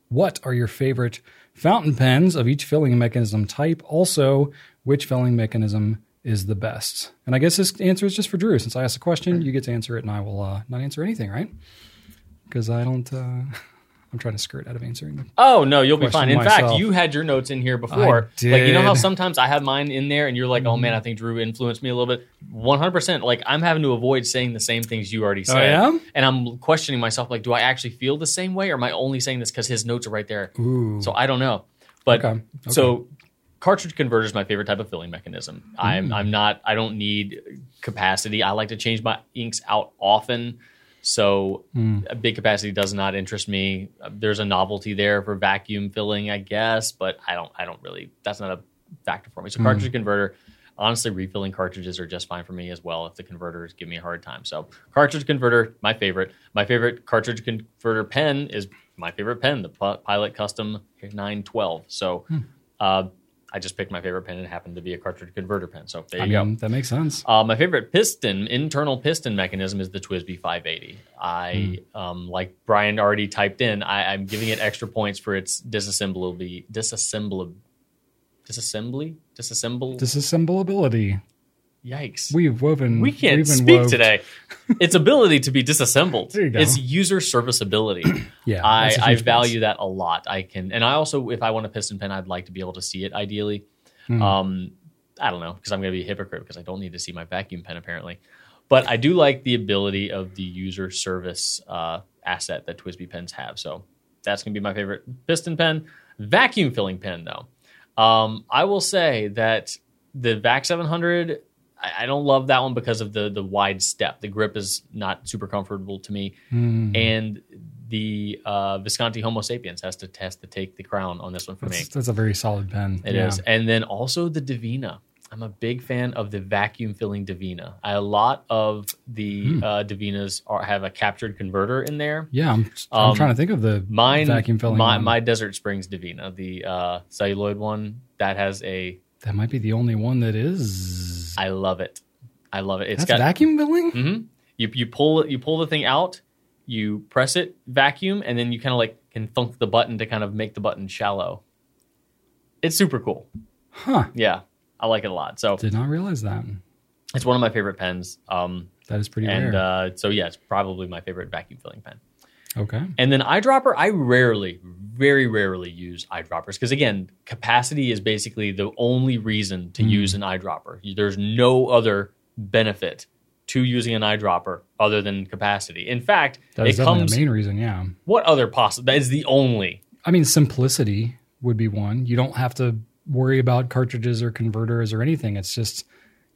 What are your favorite fountain pens of each filling mechanism type? Also, which filling mechanism is the best? And I guess this answer is just for Drew. Since I asked the question, you get to answer it, and I will uh, not answer anything, right? Because I don't. Uh, <laughs> I'm trying to skirt out of answering them. Oh no, you'll be fine. In myself. fact, you had your notes in here before. I Like you know how. Mm-hmm. sometimes I have mine in there, and you're like, "Oh man, I think Drew influenced me a little bit." One hundred percent. Like I'm having to avoid saying the same things you already said, Oh, yeah? and I'm questioning myself. Like, do I actually feel the same way, or am I only saying this because his notes are right there? Ooh. So I don't know. But Okay, so cartridge converter is my favorite type of filling mechanism. Mm. I'm I'm not I don't need capacity. I like to change my inks out often. So Mm. a big capacity does not interest me. There's a novelty there for vacuum filling, I guess, but I don't I don't really that's not a factor for me. So Mm. cartridge converter honestly refilling cartridges are just fine for me as well if the converters give me a hard time. So cartridge converter my favorite. My favorite cartridge converter pen is my favorite pen, the Pilot Custom 912. So Hmm. uh, I just picked my favorite pen and it happened to be a cartridge converter pen. So there I you mean, go. that makes sense. Uh, my favorite piston, internal piston mechanism is the TWSBI 580. I, um, like Brian already typed in, I, I'm giving it extra points for its disassemblability, disassembly, disassembly, disassemble. Disassemblability. Yikes. We've woven. We can't we've speak wove- today. its ability to be disassembled. There you go. Its user serviceability. <clears throat> Yeah, I, I value that a lot. I can, and I also, if I want a piston pen, I'd like to be able to see it ideally. Hmm. Um, I don't know because I'm going to be a hypocrite because I don't need to see my vacuum pen apparently. But I do like the ability of the user service uh, asset that TWSBI pens have. So that's going to be my favorite piston pen. Vacuum filling pen, though. Um, I will say that the VAC 700, I, I don't love that one because of the the wide step. The grip is not super comfortable to me, Hmm. and the uh, Visconti Homo sapiens has to test to take the crown on this one for me. That's, that's a very solid pen. It is, and then also the Divina. I'm a big fan of the vacuum filling Divina. I, a lot of the Hmm. uh, Divinas are, have a captured converter in there. Yeah, I'm, I'm Um, trying to think of the Mine, vacuum filling. my, my Desert Springs Divina, the uh, celluloid one, that has a. that might be the only one that is. I love it. I love it. It's That's got vacuum filling. hmm You you pull you pull the thing out, you press it, vacuum, and then you kind of like can thunk the button to kind of make the button shallow. It's super cool. Huh? Yeah, I like it a lot. So Did not realize that. it's one of my favorite pens. Um, That is pretty and rare. uh, so yeah, it's probably my favorite vacuum filling pen. Okay. And then eyedropper, I rarely, very rarely use eyedroppers because again, capacity is basically the only reason to hmm. use an eyedropper. There's no other benefit to using an eyedropper other than capacity. In fact, That is it comes. the main reason. Yeah. What other possible? That is the only. I mean, simplicity would be one. You don't have to worry about cartridges or converters or anything. It's just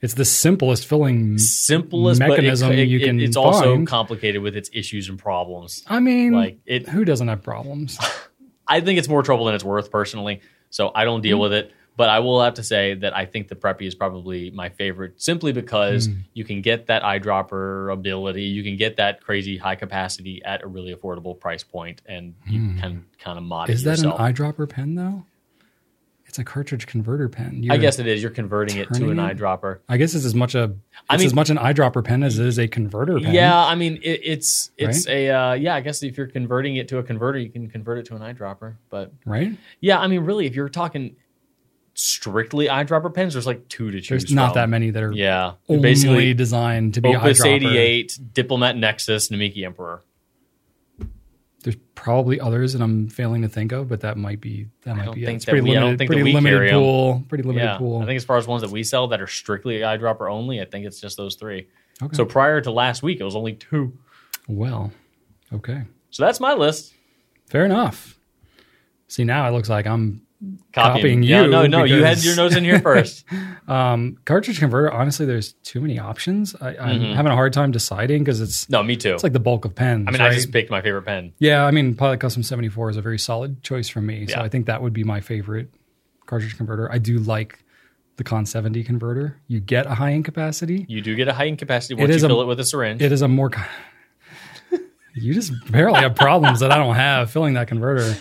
it's the simplest filling. Simplest Mechanism it, it, you it- can it's also complicated with its issues and problems. I mean, Like it, who doesn't have problems? <laughs> I think it's more trouble than it's worth personally. So I don't deal with it. But I will have to say that I think the Preppy is probably my favorite simply because Hmm. you can get that eyedropper ability, you can get that crazy high capacity at a really affordable price point, and you can kind of mod. Is it that yourself. an eyedropper pen though? It's a cartridge converter pen. I You're- guess it is. You're converting it to an it? eyedropper. I guess it's as much a. It's I mean- as much an eyedropper pen as it is a converter pen. Yeah, I mean it, it's it's a uh, yeah. I guess if you're converting it to a converter, you can convert it to an eyedropper. But Right. yeah, I mean really, if you're talking strictly eyedropper pens, there's like two to choose. There's not from. that many that are Yeah, basically designed to be Opus eyedropper. 88, Diplomat Nexus, Namiki Emperor. There's probably others that I'm failing to think of, but that might be that might be it. It's pretty we- I don't limited, pretty limited pool, pretty limited Yeah, pool. I think as far as ones that we sell that are strictly eyedropper only, I think it's just those three. Okay. So prior to last week, it was only two. well, okay, So that's my list. fair enough. See now it looks like I'm Copying, Copying Yeah, you no, no, you had your nose in here first. <laughs> um, cartridge converter. Honestly, there's too many options. I, I'm having a hard time deciding because it's no, me too. it's like the bulk of pens. Mm-hmm. I mean, right? I just picked my favorite pen. Yeah, I mean, Pilot Custom 74 is a very solid choice for me. So Yeah. I think that would be my favorite cartridge converter. I do like the Con 70 converter. You get a high in capacity. You do get a high in capacity once you a- fill it with a syringe. It is a more. <laughs> you just apparently have problems that I don't have filling that converter.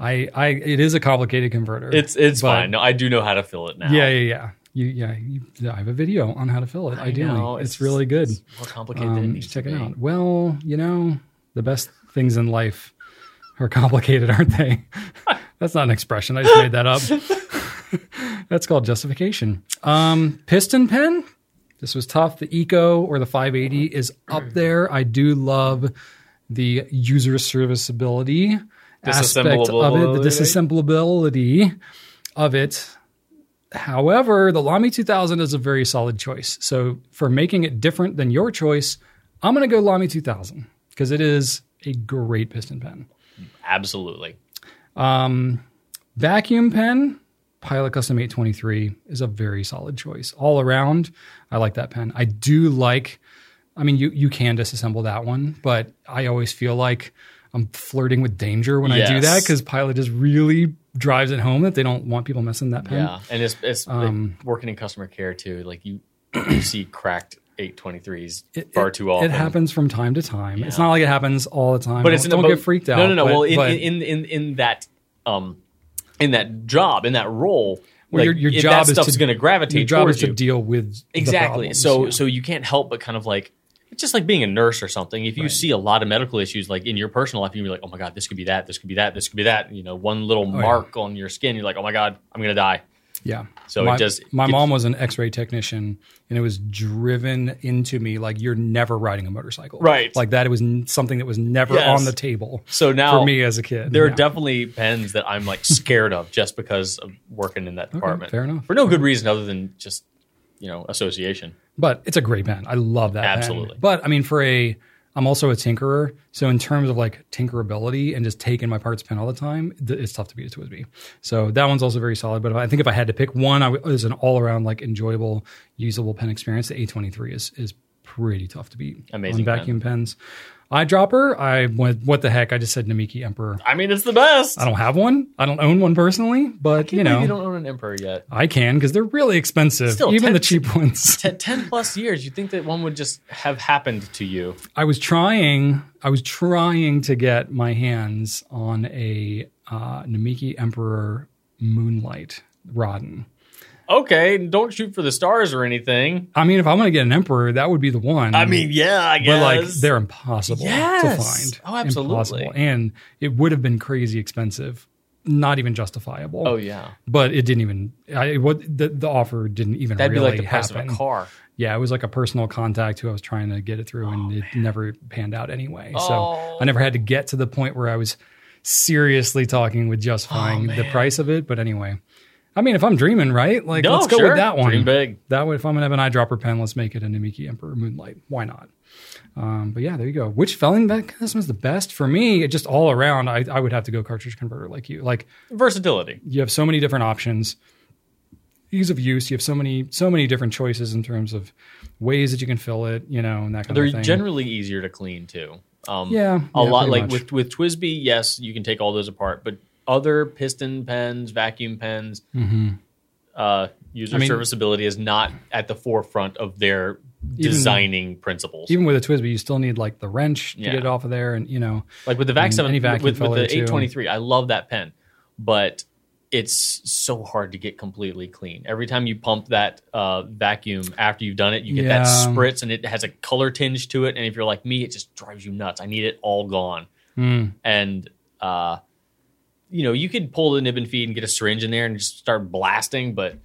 I, I, it is a complicated converter. it's it's fine. No, I do know how to fill it now. Yeah, yeah, yeah. You, yeah, you, I have a video on how to fill it. I ideally, know, it's, really good. it's more complicated than it Um, needs check it out. Well, you know, the best things in life are complicated, <laughs> aren't they? <laughs> That's not an expression. I just made that up. <laughs> That's called justification. Um, piston pen. This was tough. The Eco or the 580 is up there. I do love the user serviceability aspect of it, the disassemblability of it. However, the Lamy 2000 is a very solid choice. So for making it different than your choice, I'm going to go Lamy 2000 because it is a great piston pen. Absolutely. Um, vacuum pen, Pilot Custom 823 is a very solid choice. All around, I like that pen. I do like, I mean, you, you can disassemble that one, but I always feel like I'm flirting with danger when I do that because Pilot just really drives it home that they don't want people messing that pen. Yeah, and it's it's Um, working in customer care too. Like you, <clears throat> you see cracked 823s It- far too often. It happens from time to time. It's not like it happens all the time. but Don't- it's don't the, get freaked out. No, no, no. but- well, in, but in, in in that um in that job in that role, like, your- your job that is stuff's to- going to gravitate your job towards is to deal with the exactly. problems, so yeah. so you can't help but kind of like it's just like being a nurse or something. If you see a lot of medical issues like in your personal life, you're like, oh my god, this could be that, this could be that, this could be that. You know, one little Oh, yeah. mark on your skin, you're like, oh my god, I'm going to die. Yeah. So it my, just my mom was an X-ray technician, and it was driven into me like you're never riding a motorcycle, Right. Like that. It was n- something that was never Yes. on the table So now for me as a kid. There are definitely pens that I'm like scared of just because of working in that department. fair enough. For no good reason other than just you know association. But it's a great pen. I love that. pen. Absolutely. But I mean, for a, I'm also a tinkerer, so in terms of like tinkerability and just taking my parts pen all the time, th- it's tough to beat a TWSBI. So that one's also very solid. But if I think if I had to pick one, I w- as an all around like enjoyable, usable pen experience, the 823 is is pretty tough to beat. Amazing on vacuum pens. Eyedropper, I went. What the heck? I just said Namiki Emperor. I mean, it's the best. I don't have one. I don't own one personally, but you know, you don't own an Emperor yet. I can because they're really expensive. Still, even 10 the cheap ones. <laughs> Ten, 10 plus years, you think that one would just have happened to you? I was trying. I was trying to get my hands on a uh, Namiki Emperor Moonlight Raden. Okay, don't shoot for the stars or anything. I mean, if I'm going to get an Emperor, that would be the one. I mean, yeah, I guess. but like they're impossible Yes. to find. Oh, absolutely. Impossible. And it would have been crazy expensive, not even justifiable. oh yeah, but it didn't even. I, what the, the offer didn't even that'd really be like the price happen. of a car. Yeah, it was like a personal contact who I was trying to get it through, and oh, it never panned out anyway. Oh. So I never oh. had to get to the point where I was seriously talking with oh, justifying Oh, the price of it. But anyway, I mean, if I'm dreaming, right? Like, No, let's go sure. with that one. Dream big. That way, if I'm gonna have an eyedropper pen, let's make it a Namiki Emperor Moonlight. Why not? Um, but yeah, there you go. Which felling mechanism is the best for me? It just all around, I, I would have to go cartridge converter like you. Like Versatility. you have so many different options ease of use you have so many so many different choices in terms of ways that you can fill it you know and that kind They're of thing They're generally easier to clean too. Um, Yeah, a yeah, lot like much. with with TWSBI. Yes, you can take all those apart, but other piston pens, vacuum pens, uh, user Mm-hmm. I mean- serviceability is not at the forefront of their designing principles. even with a TWSBI, you still need like the wrench to Yeah. get it off of there and you know like with the Vac seven, vacuum with, with the eight twenty three, I love that pen, but it's so hard to get completely clean. Every time you pump that uh, vacuum after you've done it, you get that spritz, and it has a color tinge to it. And if you're like me, it just drives you nuts. I need it all gone. Hmm. And uh, you know, you could pull the nib and feed and get a syringe in there and just start blasting, but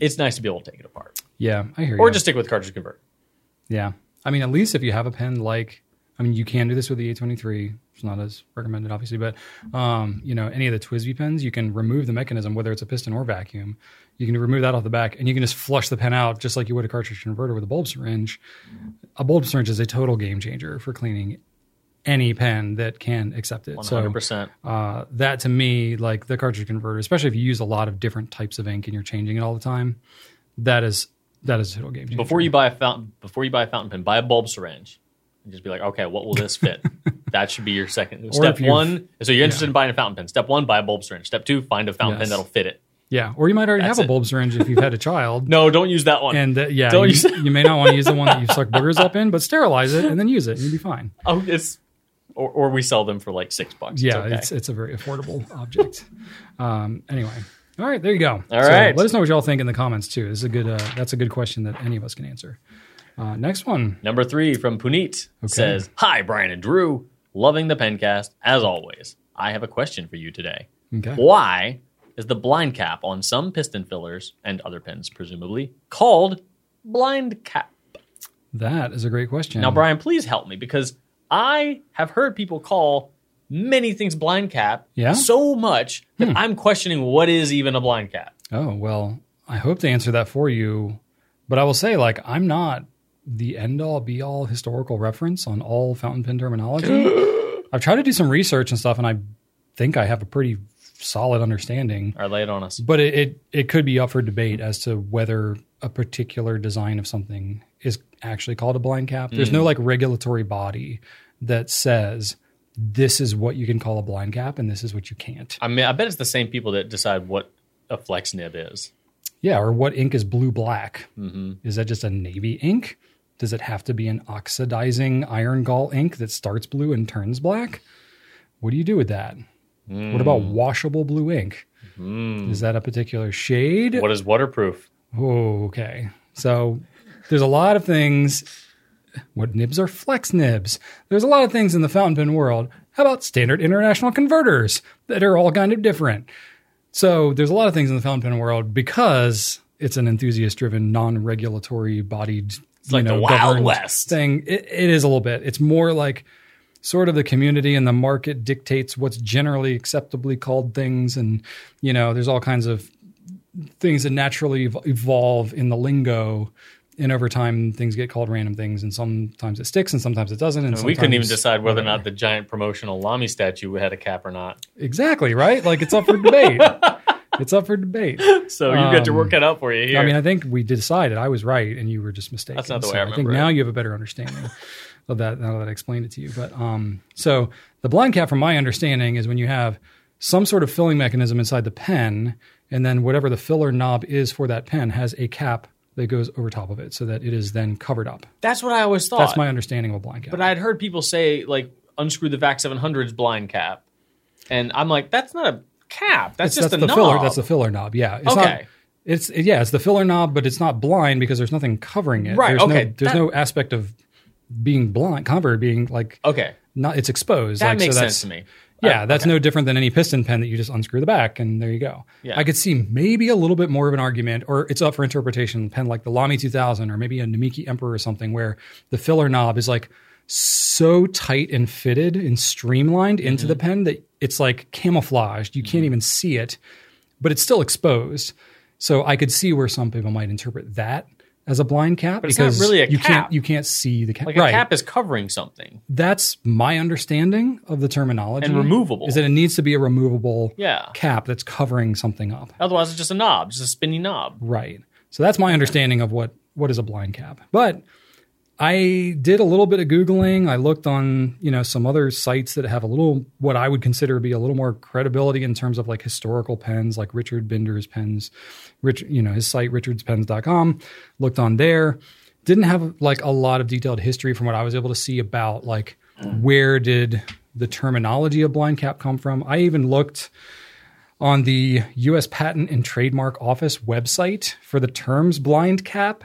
it's nice to be able to take it apart, yeah i hear or you Or just stick with cartridge convert. yeah i mean at least if you have a pen like I mean, you can do this with the 823. It's not as recommended, obviously, but um, you know, any of the TWSBI pens, you can remove the mechanism, whether it's a piston or vacuum. You can remove that off the back, and you can just flush the pen out just like you would a cartridge converter with a bulb syringe. A bulb syringe is a total game changer for cleaning any pen that can accept it. One So hundred percent. uh, that to me, like the cartridge converter, especially if you use a lot of different types of ink and you're changing it all the time, that is that is a total game changer. Before you buy a fountain, before you buy a fountain pen, buy a bulb syringe. And just be like, okay, what will this fit? <laughs> that should be your second step one. So you're interested in buying a fountain pen. Step one, buy a bulb syringe. Step two, find a fountain Yes. pen that'll fit it. yeah, or you might already That's have a bulb syringe if you've had a child. <laughs> No, don't use that one. And uh, yeah, Don't you, use- you may not want to use the one that you suck boogers up in, but sterilize it and then use it, and you'll be fine. oh, it's or, or we sell them for like six bucks. Yeah, it's, okay. it's it's a very affordable <laughs> object. Um, anyway, all right, there you go. All So right. let us know what y'all think in the comments too. This is a good. Uh, that's a good question that any of us can answer. Uh, next one. Number three from Puneet says, Hi, Brian and Drew. Loving the pencast, as always. I have a question for you today. Okay. Why is the blind cap on some piston fillers and other pens, presumably, called blind cap? That is a great question. Now, Brian, please help me because I have heard people call many things blind cap Yeah? Hmm. so much that I'm questioning what is even a blind cap. Oh, well, I hope to answer that for you. But I will say, like, I'm not the end all be all historical reference on all fountain pen terminology. <gasps> I've tried to do some research and stuff, and I think I have a pretty solid understanding. All right, lay it on us. But it, it, it could be up for debate as to whether a particular design of something is actually called a blind cap. There's no like regulatory body that says this is what you can call a blind cap and this is what you can't. I mean, I bet it's the same people that decide what a flex nib is. Yeah, or what ink is blue black? Mm-hmm. Is that just a navy ink? Does it have to be an oxidizing iron gall ink that starts blue and turns black? What do you do with that? Mm. What about washable blue ink? Mm. Is that a particular shade? What is waterproof? Oh, okay. So there's a lot of things. What nibs are flex nibs? There's a lot of things in the fountain pen world. How about standard international converters that are all kind of different? So there's a lot of things in the fountain pen world because it's an enthusiast driven, non regulatory bodied, like the Wild West. thing. It, it is a little bit. It's more like sort of the community and the market dictates what's generally acceptably called things. And, you know, there's all kinds of things that naturally ev- evolve in the lingo. And over time, things get called random things, and sometimes it sticks, and sometimes it doesn't. And we couldn't even decide whether or not the giant promotional Lamy statue had a cap or not. exactly right. Like it's up for debate. <laughs> it's up for debate. So you get to work it out for you here. Um, I mean, I think we decided I was right and you were just mistaken. That's not the way So I think it. now you have a better understanding <laughs> of that now that I explained it to you. But um, so the blind cap, from my understanding, is when you have some sort of filling mechanism inside the pen, and then whatever the filler knob is for that pen has a cap that goes over top of it, so that it is then covered up. That's what I always thought. That's my understanding of a blind cap. But I'd heard people say like unscrew the VAC 700's blind cap, and I'm like, that's not a cap. That's It's- just that's a the knob. filler. That's the filler knob. Yeah. It's Not, Okay. it's yeah. It's the filler knob, but it's not blind because there's nothing covering it. Right, There's okay, No, there's that- no aspect of being blind covered being like okay. not. It's exposed. That like, so makes that's- sense to me. Yeah, that's no different than any piston pen that you just unscrew the back and there you go. Yeah. I could see maybe a little bit more of an argument, or it's up for interpretation. Pen like the Lamy 2000 or maybe a Namiki Emperor or something, where the filler knob is like so tight and fitted and streamlined into Mm-hmm. the pen that it's like camouflaged. You can't even see it, but it's still exposed. So I could see where some people might interpret that as a blind cap But it's not because really a you cap. can't you can't see the cap. Like right. a cap is covering something. That's my understanding of the terminology. And removable. Is that it needs to be a removable Yeah. cap that's covering something up. Otherwise, it's just a knob, just a spinny knob. Right. So that's my understanding of what what is a blind cap. But I did a little bit of googling. I looked on, you know, some other sites that have a little what I would consider to be a little more credibility in terms of like historical pens, like Richard Binder's pens, Rich, you know, his site richardspens.com. Looked on there. Didn't have like a lot of detailed history from what I was able to see about like where did the terminology of blind cap come from. I even looked on the US Patent and Trademark Office website for the terms blind cap.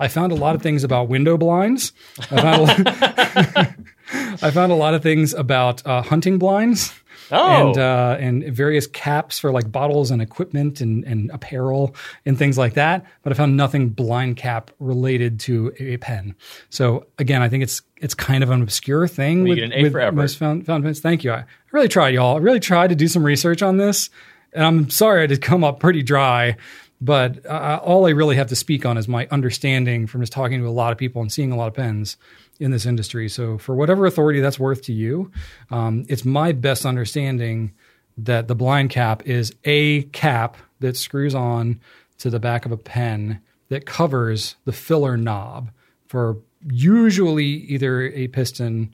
I found a lot of things about window blinds. I found a lot, <laughs> I found a lot of things about uh, hunting blinds. Oh. and uh, and various caps for like bottles and equipment and, and apparel and things like that. But I found nothing blind cap related to a pen. So again, I think it's it's kind of an obscure thing. you with, get an A with for effort. most found, found pens. Thank you. I really tried, y'all. I really tried to do some research on this, and I'm sorry I did come up pretty dry. But uh, all I really have to speak on is my understanding from just talking to a lot of people and seeing a lot of pens in this industry. So, for whatever authority that's worth to you, um, it's my best understanding that the blind cap is a cap that screws on to the back of a pen that covers the filler knob for usually either a piston,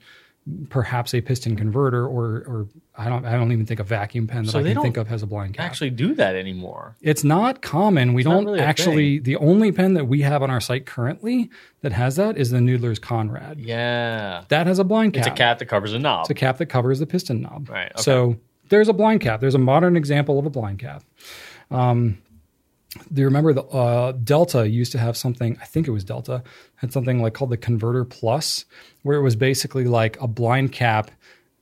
perhaps a piston converter, or or I don't I don't even think a vacuum pen that So I can think of has a blind cap. Actually, do that anymore. It's not common. We not don't really actually. The only pen that we have on our site currently that has that is the Noodler's Konrad. Yeah. That has a blind cap. It's a cap that covers a knob. It's a cap that covers the piston knob. Right, okay. So there's a blind cap. There's a modern example of a blind cap. Um, do you remember the uh, Delta used to have something? I think it was Delta had something like called the Converter Plus, where it was basically like a blind cap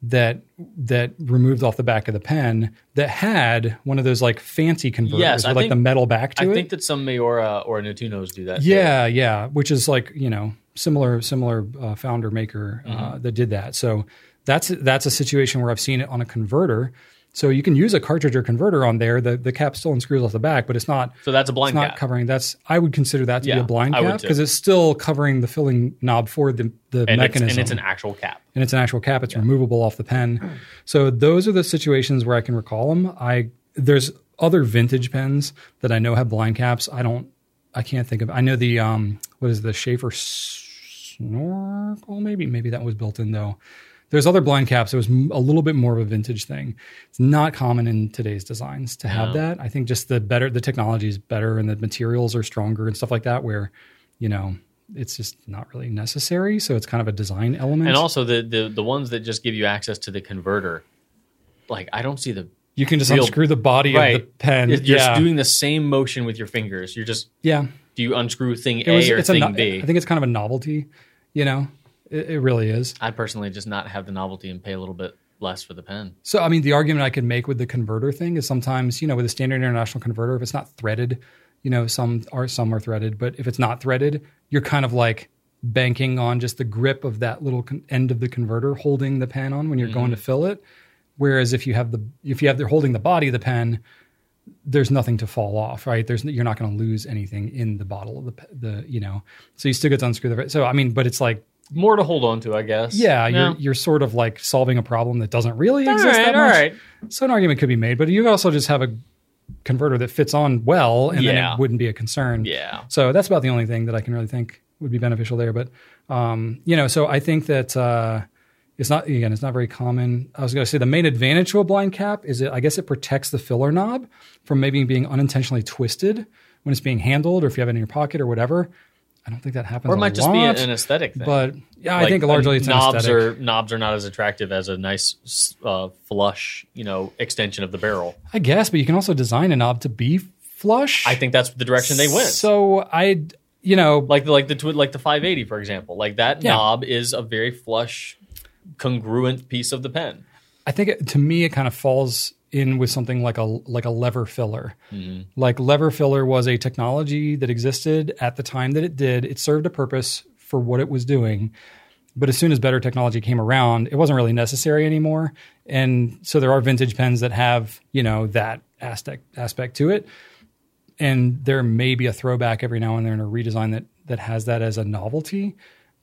that that removed off the back of the pen that had one of those like fancy converters Yes, I with like think- the metal back to I it. think that some Maiora or Nettunos do that. too. Yeah, yeah, which is like you know similar similar uh, founder maker uh, Mm-hmm. that did that. So that's that's a situation where I've seen it on a converter. So you can use a cartridge or converter on there. The the cap still unscrews off the back, but it's not So that's a blind it's not cap. covering. That's I would consider that to be a blind I would cap too. because it's still covering the filling knob for the the and, it's, mechanism and it's an actual cap. and it's an actual cap. It's removable off the pen. So those are the situations where I can recall them. I there's other vintage pens that I know have blind caps. I don't. I can't think of. I know the um what is the Sheaffer Snorkel? Maybe maybe that was built in though. There's other blind caps. It was a little bit more of a vintage thing. It's not common in today's designs to have No. that. I think just the better the technology is better and the materials are stronger and stuff like that. Where you know it's just not really necessary. So it's kind of a design element. And also the, the the ones that just give you access to the converter. Like I don't see the You can just Real- unscrew the body right. of the pen. You're yeah, just doing the same motion with your fingers. You're just yeah. do you unscrew thing It was. A or It's a. thing no- B? I think it's kind of a novelty. You know, it, it really is. I'd personally just not have the novelty and pay a little bit less for the pen. So, I mean, the argument I could make with the converter thing is sometimes, you know, with a standard international converter, if it's not threaded, you know, some are some are threaded, but if it's not threaded, you're kind of like banking on just the grip of that little con- end of the converter holding the pen on when you're going to mm-hmm. fill it. Whereas if you have the if you have they're holding the body of the pen, there's nothing to fall off, right? There's you're not going to lose anything in the bottle of the the you know. So you still get to unscrew the. So I mean, but it's like More to hold on to, I guess. yeah, No. you're you're sort of like solving a problem that doesn't really all exist right, that much. right. So an argument could be made, but you also just have a converter that fits on well, and then it wouldn't be a concern. Yeah. So that's about the only thing that I can really think would be beneficial there. But um, you know, so I think that uh, it's not again, it's not very common. I was going to say the main advantage to a blind cap is it, I guess, it protects the filler knob from maybe being unintentionally twisted when it's being handled, or if you have it in your pocket or whatever. I don't think that happens. Or it might just be an aesthetic thing. But yeah, I think largely it's an knobs aesthetic. are knobs are not as attractive as a nice uh, flush, you know, extension of the barrel. I guess, but you can also design a knob to be flush. I think that's the direction they went. So I, you know, like the like the like the 580 for example. Like that Yeah. knob is a very flush, congruent piece of the pen. I think it, to me it kind of falls in with something like a like a lever filler. Mm-hmm. Like lever filler was a technology that existed at the time that it did. It served a purpose for what it was doing. But as soon as better technology came around, it wasn't really necessary anymore. And so there are vintage pens that have, you know, that aspect aspect to it. And there may be a throwback every now and then or a redesign that that has that as a novelty,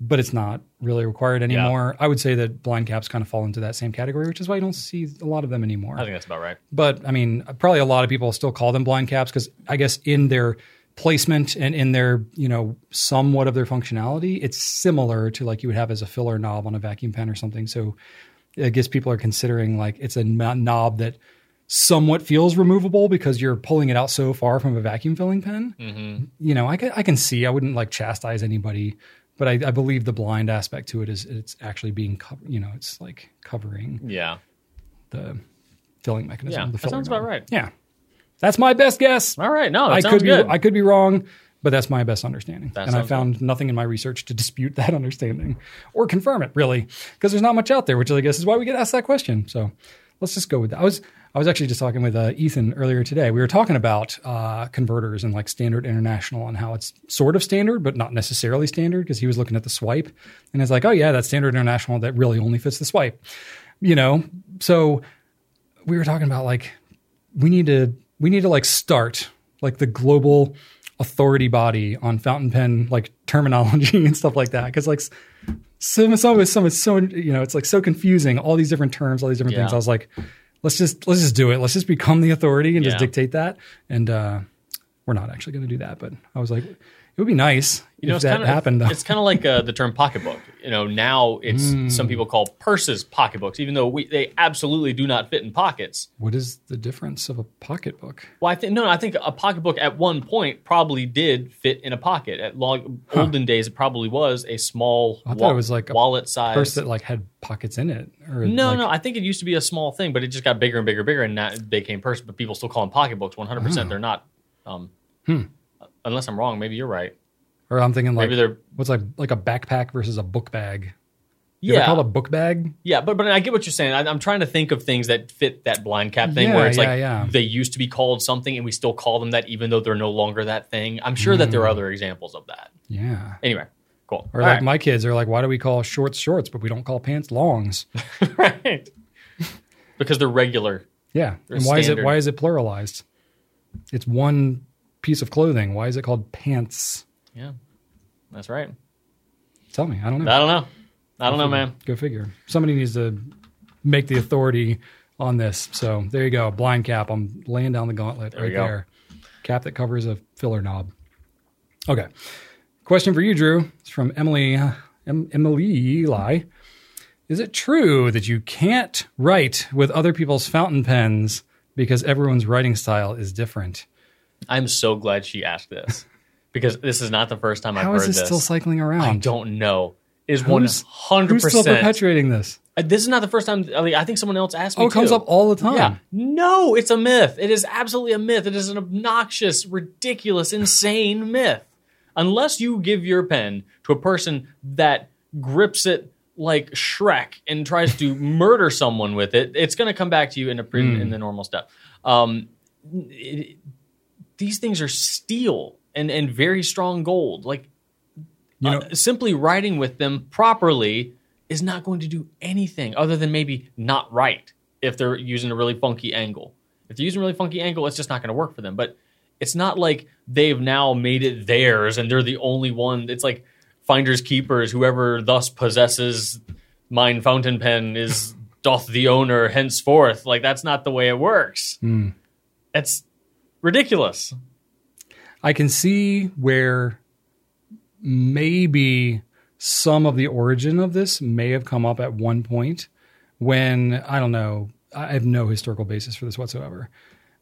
but it's not really required anymore. I would say that blind caps kind of fall into that same category, which is why you don't see a lot of them anymore. I think that's about right. But I mean, probably a lot of people still call them blind caps because I guess in their placement and in their, you know, somewhat of their functionality, it's similar to like you would have as a filler knob on a vacuum pen or something. So I guess people are considering like it's a knob that somewhat feels removable because you're pulling it out so far from a vacuum filling pen. Mm-hmm. You know, I can, I can see, I wouldn't like chastise anybody, but I, I believe the blind aspect to it is it's actually being, co- you know, it's like covering Yeah. the filling mechanism. Yeah, the that sounds about right. Yeah, that's my best guess. All right. No, I sounds could be good. I could be wrong, but that's my best understanding. That and I found nothing in my research to dispute <laughs> that understanding or confirm it, really, because there's not much out there. Which I guess is why we get asked that question. So let's just go with that. I was I was actually just talking with uh, Ethan earlier today. We were talking about uh, converters and like standard international and how it's sort of standard, but not necessarily standard because he was looking at the swipe and it's like, oh yeah, that's standard international that really only fits the swipe, you know. So we were talking about like we need to we need to like start like the global authority body on fountain pen like terminology <laughs> and stuff like that because like some it's always some it's so you know it's like so confusing all these different terms all these different Yeah. things i was like let's just let's just do it. Let's just become the authority and just dictate that. And uh we're not actually going to do that but i was like it would be nice You know, if it's that kind of, happened though It's kind of like uh, the term pocketbook. You know, now it's Hmm. some people call purses pocketbooks, even though we, they absolutely do not fit in pockets. what is the difference of a pocketbook Well, I think no, no, I think a pocketbook at one point probably did fit in a pocket. At long olden days, it probably was a small I thought it was like a wallet size. purse that like had pockets in it or no, like, no, I think it used to be a small thing, but it just got bigger and bigger and bigger, and now it became purse. But people still call them pocketbooks. One hundred Hmm. percent, they're not. Um, Unless I'm wrong, maybe you're right. or i'm thinking like Maybe they're what's like like a backpack versus a book bag You yeah, called a book bag yeah. But but I get what you're saying. I, I'm trying to think of things that fit that blind cap thing, Yeah, where it's yeah, like yeah. they used to be called something, and we still call them that, even though they're no longer that thing. I'm sure that there are mm. other examples of that. yeah Anyway, cool. Or All like right. my kids are like, why do we call shorts shorts, but we don't call pants longs? <laughs> right. because they're regular. Yeah. They're and why is it standard. why is it pluralized? It's one piece of clothing. Why is it called pants? Yeah, that's right. Tell me. I don't know. I don't know. I don't know, man. Go figure. Somebody needs to make the authority on this. So there you go. Blind cap. I'm laying down the gauntlet we right there. Cap that covers a filler knob. Okay. Question for you, Drew. It's from Emily uh, em, Emily Eli. Is it true that you can't write with other people's fountain pens because everyone's writing style is different? I'm so glad she asked this <laughs> because this is not the first time I've How heard is this, this. still cycling around? I don't know. Is one Who's- hundred Who's still percent. perpetuating this? This is not the first time. I, mean, I think someone else asked me. Oh, it comes too. up all the time. Yeah. No, it's a myth. It is absolutely a myth. It is an obnoxious, ridiculous, insane myth. Unless you give your pen to a person that grips it like Shrek and tries to <laughs> murder someone with it, it's going to come back to you in a pre- in the normal stuff. Um, it- these things are steel and and very strong gold. Like You know, uh, simply writing with them properly is not going to do anything other than maybe not write if they're using a really funky angle. If they're using a really funky angle, it's just not going to work for them. But it's not like they've now made it theirs and they're the only one. It's like finders keepers. Whoever thus possesses mine fountain pen is <laughs> doth the owner henceforth. Like that's not the way it works. It's ridiculous. I can see where maybe some of the origin of this may have come up at one point when I don't know. I have no historical basis for this whatsoever.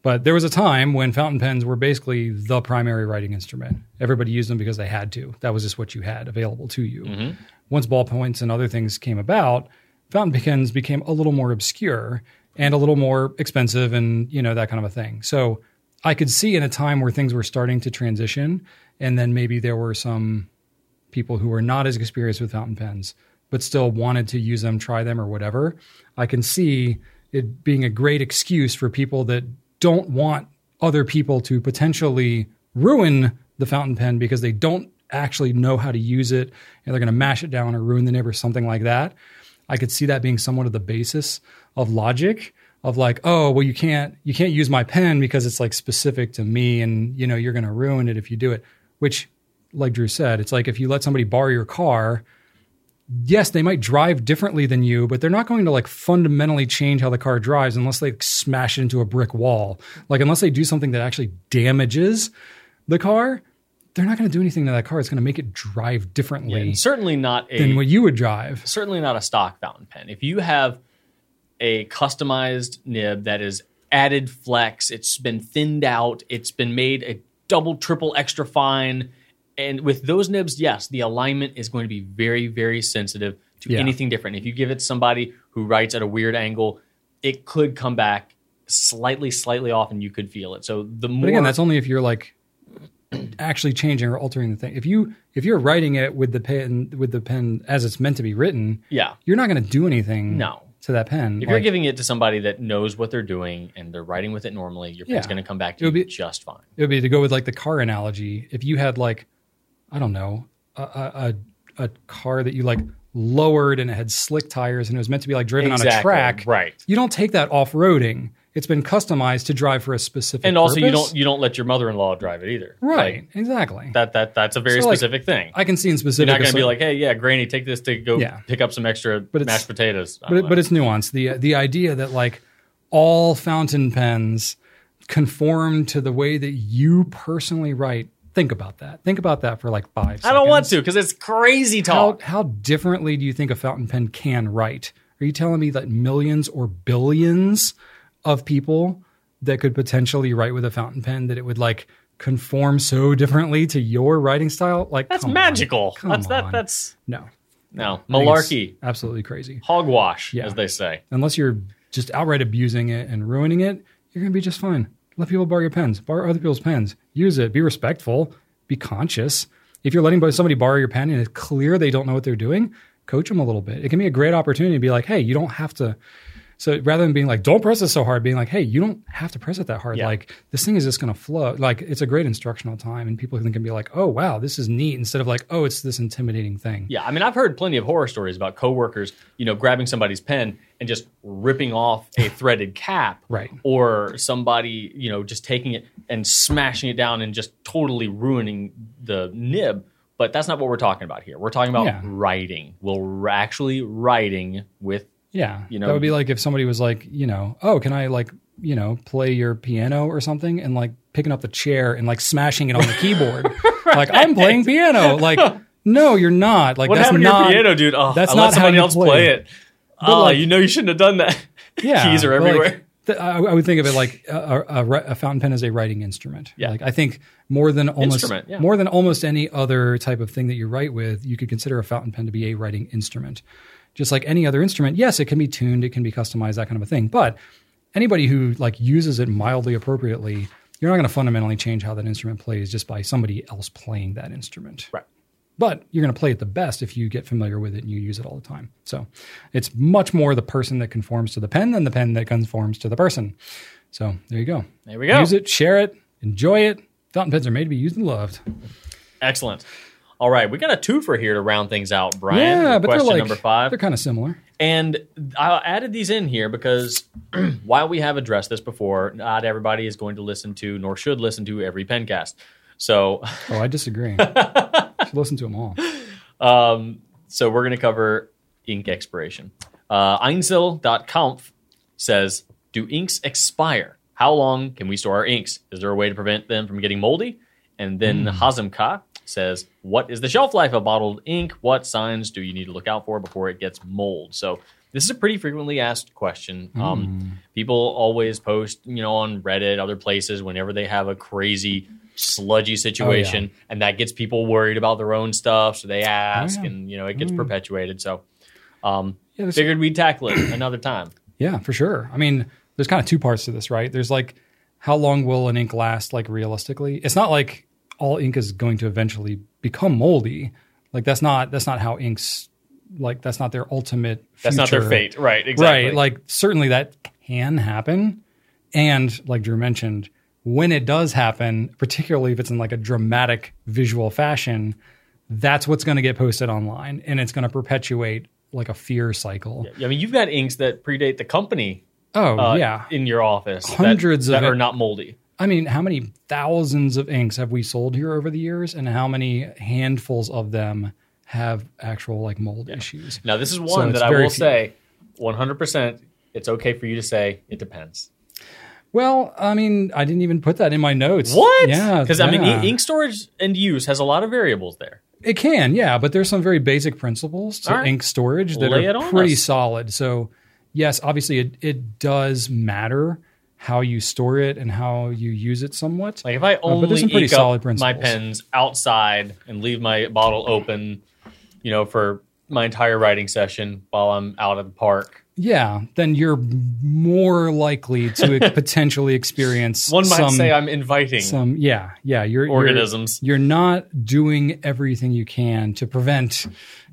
But there was a time when fountain pens were basically the primary writing instrument. Everybody used them because they had to. That was just what you had available to you. Mm-hmm. Once ballpoints and other things came about, fountain pens became a little more obscure and a little more expensive and, you know, that kind of a thing. So I could see in a time where things were starting to transition and then maybe there were some people who were not as experienced with fountain pens but still wanted to use them, try them, or whatever, I can see it being a great excuse for people that don't want other people to potentially ruin the fountain pen because they don't actually know how to use it and they're going to mash it down or ruin the nib or something like that. I could see that being somewhat of the basis of logic of like, oh, well, you can't you can't use my pen because it's like specific to me, and you know you're going to ruin it if you do it. Which, like Drew said, it's like if you let somebody borrow your car, yes, they might drive differently than you, but they're not going to like fundamentally change how the car drives unless they like, smash it into a brick wall. Like unless they do something that actually damages the car, they're not going to do anything to that car. It's going to make it drive differently And certainly not a than what you would drive. certainly not a stock fountain pen. If you have a customized nib that is added flex, it's been thinned out, it's been made a double, triple, extra fine, and with those nibs, yes, the alignment is going to be very, very sensitive to Yeah. anything different. If you give it to somebody who writes at a weird angle, it could come back slightly, slightly off, and you could feel it. So the more But again, that's only if you're like actually changing or altering the thing. If you if you're writing it with the pen with the pen as it's meant to be written, yeah, you're not going to do anything No. To that pen. If you're giving it to somebody that knows what they're doing and they're writing with it normally, your pen's Yeah. going to come back to It would you be- just fine. it would be to go with like the car analogy. If you had like, I don't know, a a, a, a car that you like lowered and it had slick tires and it was meant to be like driven on a track, right. You don't take that off roading. It's been customized to drive for a specific. And also, you don't you don't let your mother-in-law drive it either. right Like, exactly. that that that's a very So, like, specific thing. I can see in specific. You're not going to be like, hey, yeah, Granny, take this to go Yeah. pick up some extra it's- mashed potatoes. But it, but it's nuanced. The the idea that like all fountain pens conform to the way that you personally write. Think about that. Think about that for like five. I don't want to because it's crazy How talk. how differently do you think a fountain pen can write? Are you telling me that millions or billions of people that could potentially write with a fountain pen that it would like conform so differently to your writing style? Like that's on. magical. Come that's that. That's no no I think it's malarkey, absolutely crazy. hogwash, Yeah. as they say. Unless you're just outright abusing it and ruining it, you're gonna be just fine. Let people borrow your pens, borrow other people's pens, use it, be respectful, be conscious. If you're letting somebody borrow your pen and it's clear they don't know what they're doing, coach them a little bit. It can be a great opportunity to be like, hey, you don't have to. So rather than being like, don't press it so hard, being like, hey, you don't have to press it that hard. Yeah. Like this thing is just going to flow. Like it's a great instructional time, and people can, be like, oh wow, this is neat, instead of like, oh, it's this intimidating thing. Yeah, I mean, I've heard plenty of horror stories about coworkers, you know, grabbing somebody's pen and just ripping off a <laughs> threaded cap, Right. Or somebody, you know, just taking it and smashing it down and just totally ruining the nib. But that's not what we're talking about here. We're talking about Yeah. writing. We're actually writing with Yeah, You know- that would be like if somebody was like, you know, oh, can I like, you know, play your piano or something, and like picking up the chair and like smashing it on the <laughs> keyboard, like I'm playing piano. Like, no, you're not. Like what that's happened not. to your piano, dude? Oh, that's I not let how somebody you else play. play it. Oh, like- you know, you shouldn't have done that. <laughs> Yeah, keys are but, like, everywhere. th- I, I would think of it like a, a, a a fountain pen is a writing instrument. Yeah. Like I think more than almost yeah. more than almost any other type of thing that you write with, you could consider a fountain pen to be a writing instrument. Just like any other instrument, yes, it can be tuned, it can be customized, that kind of a thing. But anybody who like uses it mildly appropriately, you're not going to fundamentally change how that instrument plays just by somebody else playing that instrument. Right. But you're going to play it the best if you get familiar with it and you use it all the time. So it's much more the person that conforms to the pen than the pen that conforms to the person. So there you go. There we go. Use it, share it, enjoy it. Fountain pens are made to be used and loved. Excellent. All right, we got a twofer here to round things out, Brian. yeah, but question they're like number five. they're kind of similar. And I added these in here because <clears throat> while we have addressed this before, not everybody is going to listen to nor should listen to every pencast. So, Oh, I disagree. <laughs> Listen to them all. um, so we're going to cover ink expiration. Uh, Einzel.conf says, "Do inks expire? How long can we store our inks? Is there a way to prevent them from getting moldy?" And then Hazemka says, "What is the shelf life of bottled ink? What signs do you need to look out for before it gets mold?" So this is a pretty frequently asked question. Um, people always post, you know, on Reddit, other places, whenever they have a crazy sludgy situation, and that gets people worried about their own stuff, so they ask, yeah. and you know, it gets perpetuated. So, um, Yeah, figured we'd tackle it another time. Yeah, for sure. I mean, there's kind of two parts to this, right? There's like how long will an ink last like realistically? It's not like all ink is going to eventually become moldy. Like that's not that's not how inks like that's not their ultimate That's not their fate, right? Exactly. Right. Like certainly that can happen. And like Drew mentioned, when it does happen, particularly if it's in like a dramatic visual fashion, that's what's going to get posted online and it's going to perpetuate like a fear cycle. Yeah, I mean, you've got inks that predate the company. Oh, uh, yeah. in your office, Hundreds that, of are it. not moldy. I mean, how many thousands of inks have we sold here over the years, and how many handfuls of them have actual like mold issues? Now, this is one So that I will few. say, 100%. It's okay for you to say it depends. Well, I mean, I didn't even put that in my notes. What? Yeah, Because I mean, yeah. ink storage and use has a lot of variables there. It can, yeah, but there's some very basic principles to right. ink storage that Lay are pretty us. solid. So, yes, obviously, it, it does matter how you store it and how you use it somewhat. Like if I Uh, only pretty solid my pens outside and leave my bottle open, you know, for my entire writing session while I'm out at the park, yeah, then you're more likely to <laughs> potentially experience One might some, say I'm inviting some yeah yeah you're you're- organisms. You're, not doing everything you can to prevent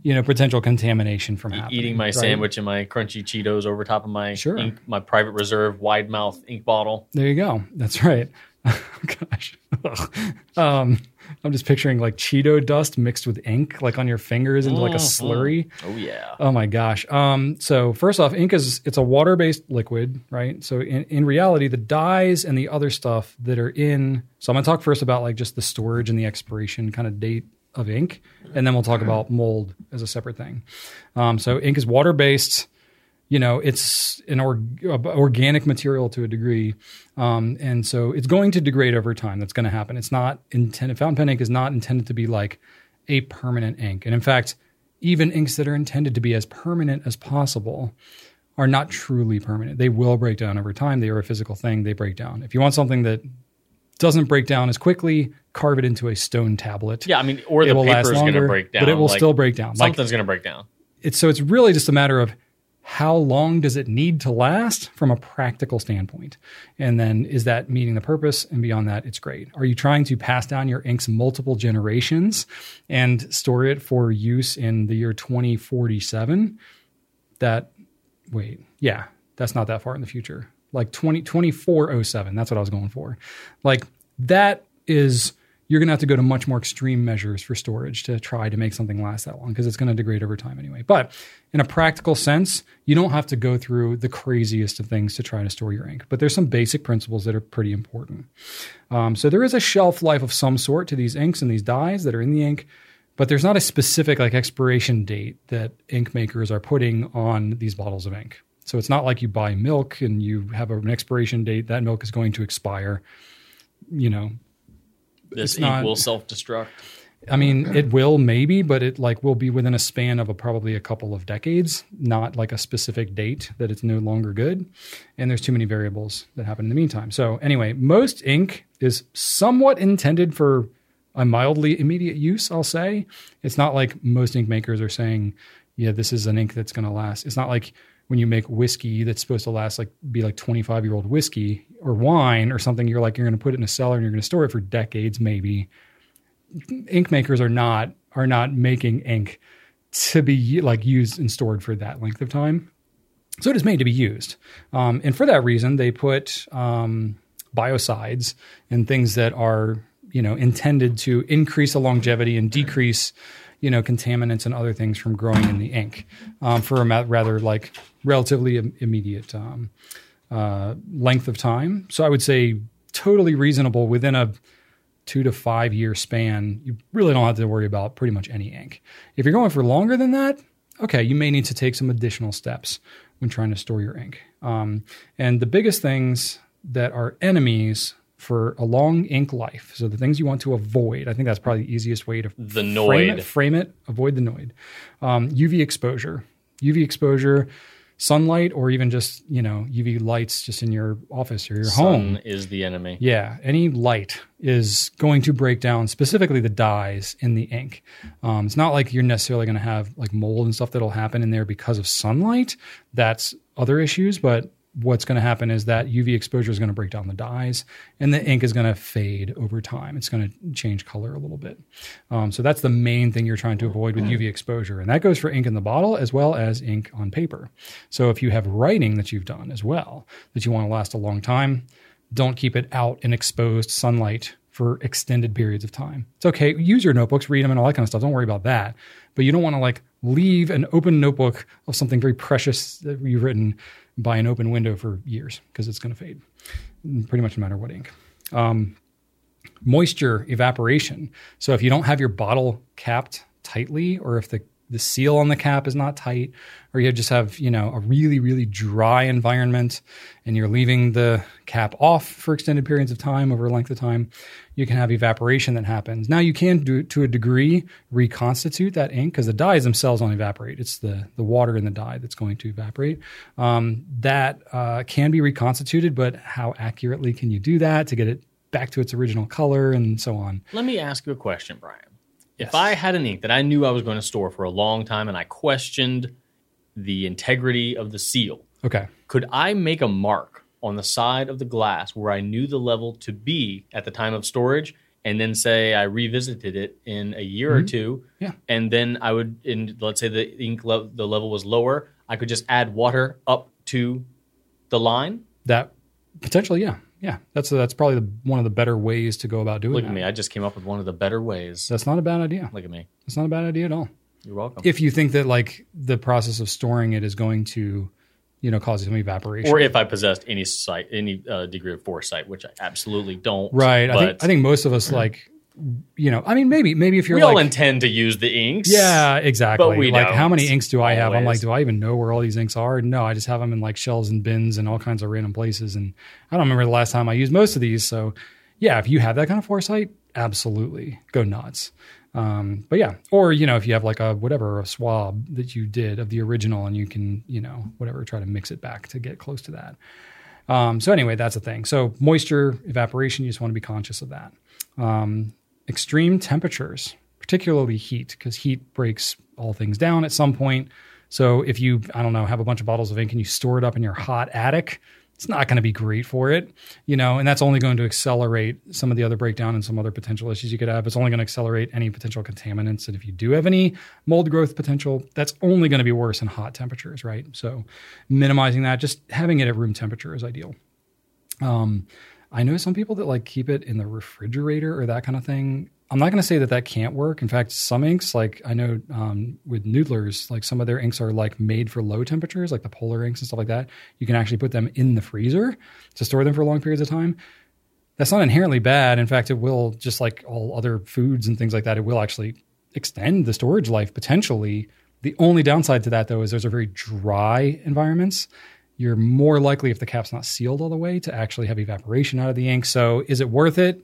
you know potential contamination from happening. eating my right? sandwich and my crunchy Cheetos over top of my Sure. ink, my private reserve wide mouth ink bottle. There you go. That's right. <laughs> Gosh. um, I'm just picturing like Cheeto dust mixed with ink, like on your fingers into like a slurry. Oh yeah. Oh my gosh. Um, so first off, ink is it's a water-based liquid, right? So in, in reality, the dyes and the other stuff that are in. So I'm gonna talk first about like just the storage and the expiration kind of date of ink, and then we'll talk about mold as a separate thing. Um, so ink is water-based. You know, it's an org- uh, organic material to a degree, um, and so it's going to degrade over time. That's going to happen. It's not intended. Fountain pen ink is not intended to be like a permanent ink, and in fact, even inks that are intended to be as permanent as possible are not truly permanent. They will break down over time. They are a physical thing. They break down. If you want something that doesn't break down as quickly, carve it into a stone tablet. Yeah, I mean, or it the paper is going to break down, but it will like, still break down. Like Something's going to break down. it's so it's really just a matter of how long does it need to last from a practical standpoint and then is that meeting the purpose and beyond that it's great are you trying to pass down your inks multiple generations and store it for use in the year 2047 that wait yeah that's not that far in the future like 20 2407 that's what i was going for like that is you're going to have to go to much more extreme measures for storage to try to make something last that long because it's going to degrade over time anyway. But in a practical sense, you don't have to go through the craziest of things to try to store your ink. But there's some basic principles that are pretty important. Um, so there is a shelf life of some sort to these inks and these dyes that are in the ink, but there's not a specific like expiration date that ink makers are putting on these bottles of ink. So it's not like you buy milk and you have an expiration date that milk is going to expire. You know, This It's ink not- will self destruct. I mean, it will maybe, but it like will be within a span of a, probably a couple of decades, not like a specific date that it's no longer good. And there's too many variables that happen in the meantime. So anyway, most ink is somewhat intended for a mildly immediate use. I'll say it's not like most ink makers are saying, yeah, this is an ink that's going to last. It's not like when you make whiskey that's supposed to last like be like 25 year old whiskey or wine or something. You're like you're going to put it in a cellar and you're going to store it for decades, maybe ink makers are not are not making ink to be like used and stored for that length of time. So it is made to be used, um, and for that reason, they put um, biocides and things that are you know intended to increase the longevity and decrease you know contaminants and other things from growing in the ink um, for a rather like relatively im- immediate um, uh, length of time. So I would say totally reasonable within a two to five year span, you really don't have to worry about pretty much any ink. If you're going for longer than that, okay, you may need to take some additional steps when trying to store your ink. Um, and the biggest things that are enemies for a long ink life, so the things you want to avoid, I think that's probably the easiest way to The frame it, frame it, avoid the noid. Um, UV exposure. UV exposure, sunlight, or even just, you know, UV lights just in your office or your home. Sun is the enemy. Yeah, any light is going to break down specifically the dyes in the ink. Um, it's not like you're necessarily going to have like mold and stuff that'll happen in there because of sunlight. That's other issues, but what's going to happen is that UV exposure is going to break down the dyes, and the ink is going to fade over time. It's going to change color a little bit. Um, so that's the main thing you're trying to avoid with UV exposure, and that goes for ink in the bottle as well as ink on paper. So if you have writing that you've done as well that you want to last a long time, don't keep it out in exposed sunlight for extended periods of time. It's okay. Use your notebooks, read them, and all that kind of stuff. Don't worry about that. But you don't want to like leave an open notebook of something very precious that you've written by an open window for years because it's going to fade. Pretty much no matter what ink. Um, moisture evaporation. So if you don't have your bottle capped tightly, or if the the seal on the cap is not tight, or you just have you know a really really dry environment, and you're leaving the cap off for extended periods of time over a length of time, you can have evaporation that happens. Now you can do to a degree reconstitute that ink because the dyes themselves don't evaporate. It's the the water in the dye that's going to evaporate. Um, that uh, can be reconstituted, but how accurately can you do that to get it back to its original color and so on? Let me ask you a question, Brian. If I had an ink that I knew I was going to store for a long time and I questioned the integrity of the seal. Okay. Could I make a mark on the side of the glass where I knew the level to be at the time of storage, and then say I revisited it in a year or two, Mm-hmm. Yeah. and then I would, in let's say the ink le- the level was lower, I could just add water up to the line. That potentially, yeah, yeah. That's that's probably the, one of the better ways to go about doing it. Look that. at me, I just came up with one of the better ways. That's not a bad idea. Look at me, It's not a bad idea at all. you're welcome. If you think that like the process of storing it is going to, you know, cause some evaporation, or if I possessed any sight, any uh, degree of foresight, which I absolutely don't. right? I think I think most of us like, you know, I mean, maybe maybe if you're we like, all intend to use the inks. Yeah, exactly. But we like how many inks do I have? I'm like, do I even know where all these inks are? No, I just have them in like shelves and bins and all kinds of random places. And I don't remember the last time I used most of these. So yeah, if you have that kind of foresight, absolutely go nuts. Um, but yeah, or you know, if you have like a whatever a swab that you did of the original, and you can you know whatever try to mix it back to get close to that. Um, so anyway, that's a thing. So moisture, evaporation, you just want to be conscious of that. Um, extreme temperatures, particularly heat, because heat breaks all things down at some point. So if you, I don't know, have a bunch of bottles of ink and you store it up in your hot attic, it's not going to be great for it, you know, and that's only going to accelerate some of the other breakdown and some other potential issues you could have. It's only going to accelerate any potential contaminants. And if you do have any mold growth potential, that's only going to be worse in hot temperatures, right? So minimizing that, just having it at room temperature is ideal. Um, I know some people that like keep it in the refrigerator or that kind of thing. I'm not going to say that that can't work. In fact, some inks, like I know um, with Noodlers, like some of their inks are like made for low temperatures, like the polar inks and stuff like that. You can actually put them in the freezer to store them for long periods of time. That's not inherently bad. In fact, it will, just like all other foods and things like that, it will actually extend the storage life potentially. The only downside to that, though, is those are very dry environments you're more likely if the cap's not sealed all the way to actually have evaporation out of the ink. So is it worth it?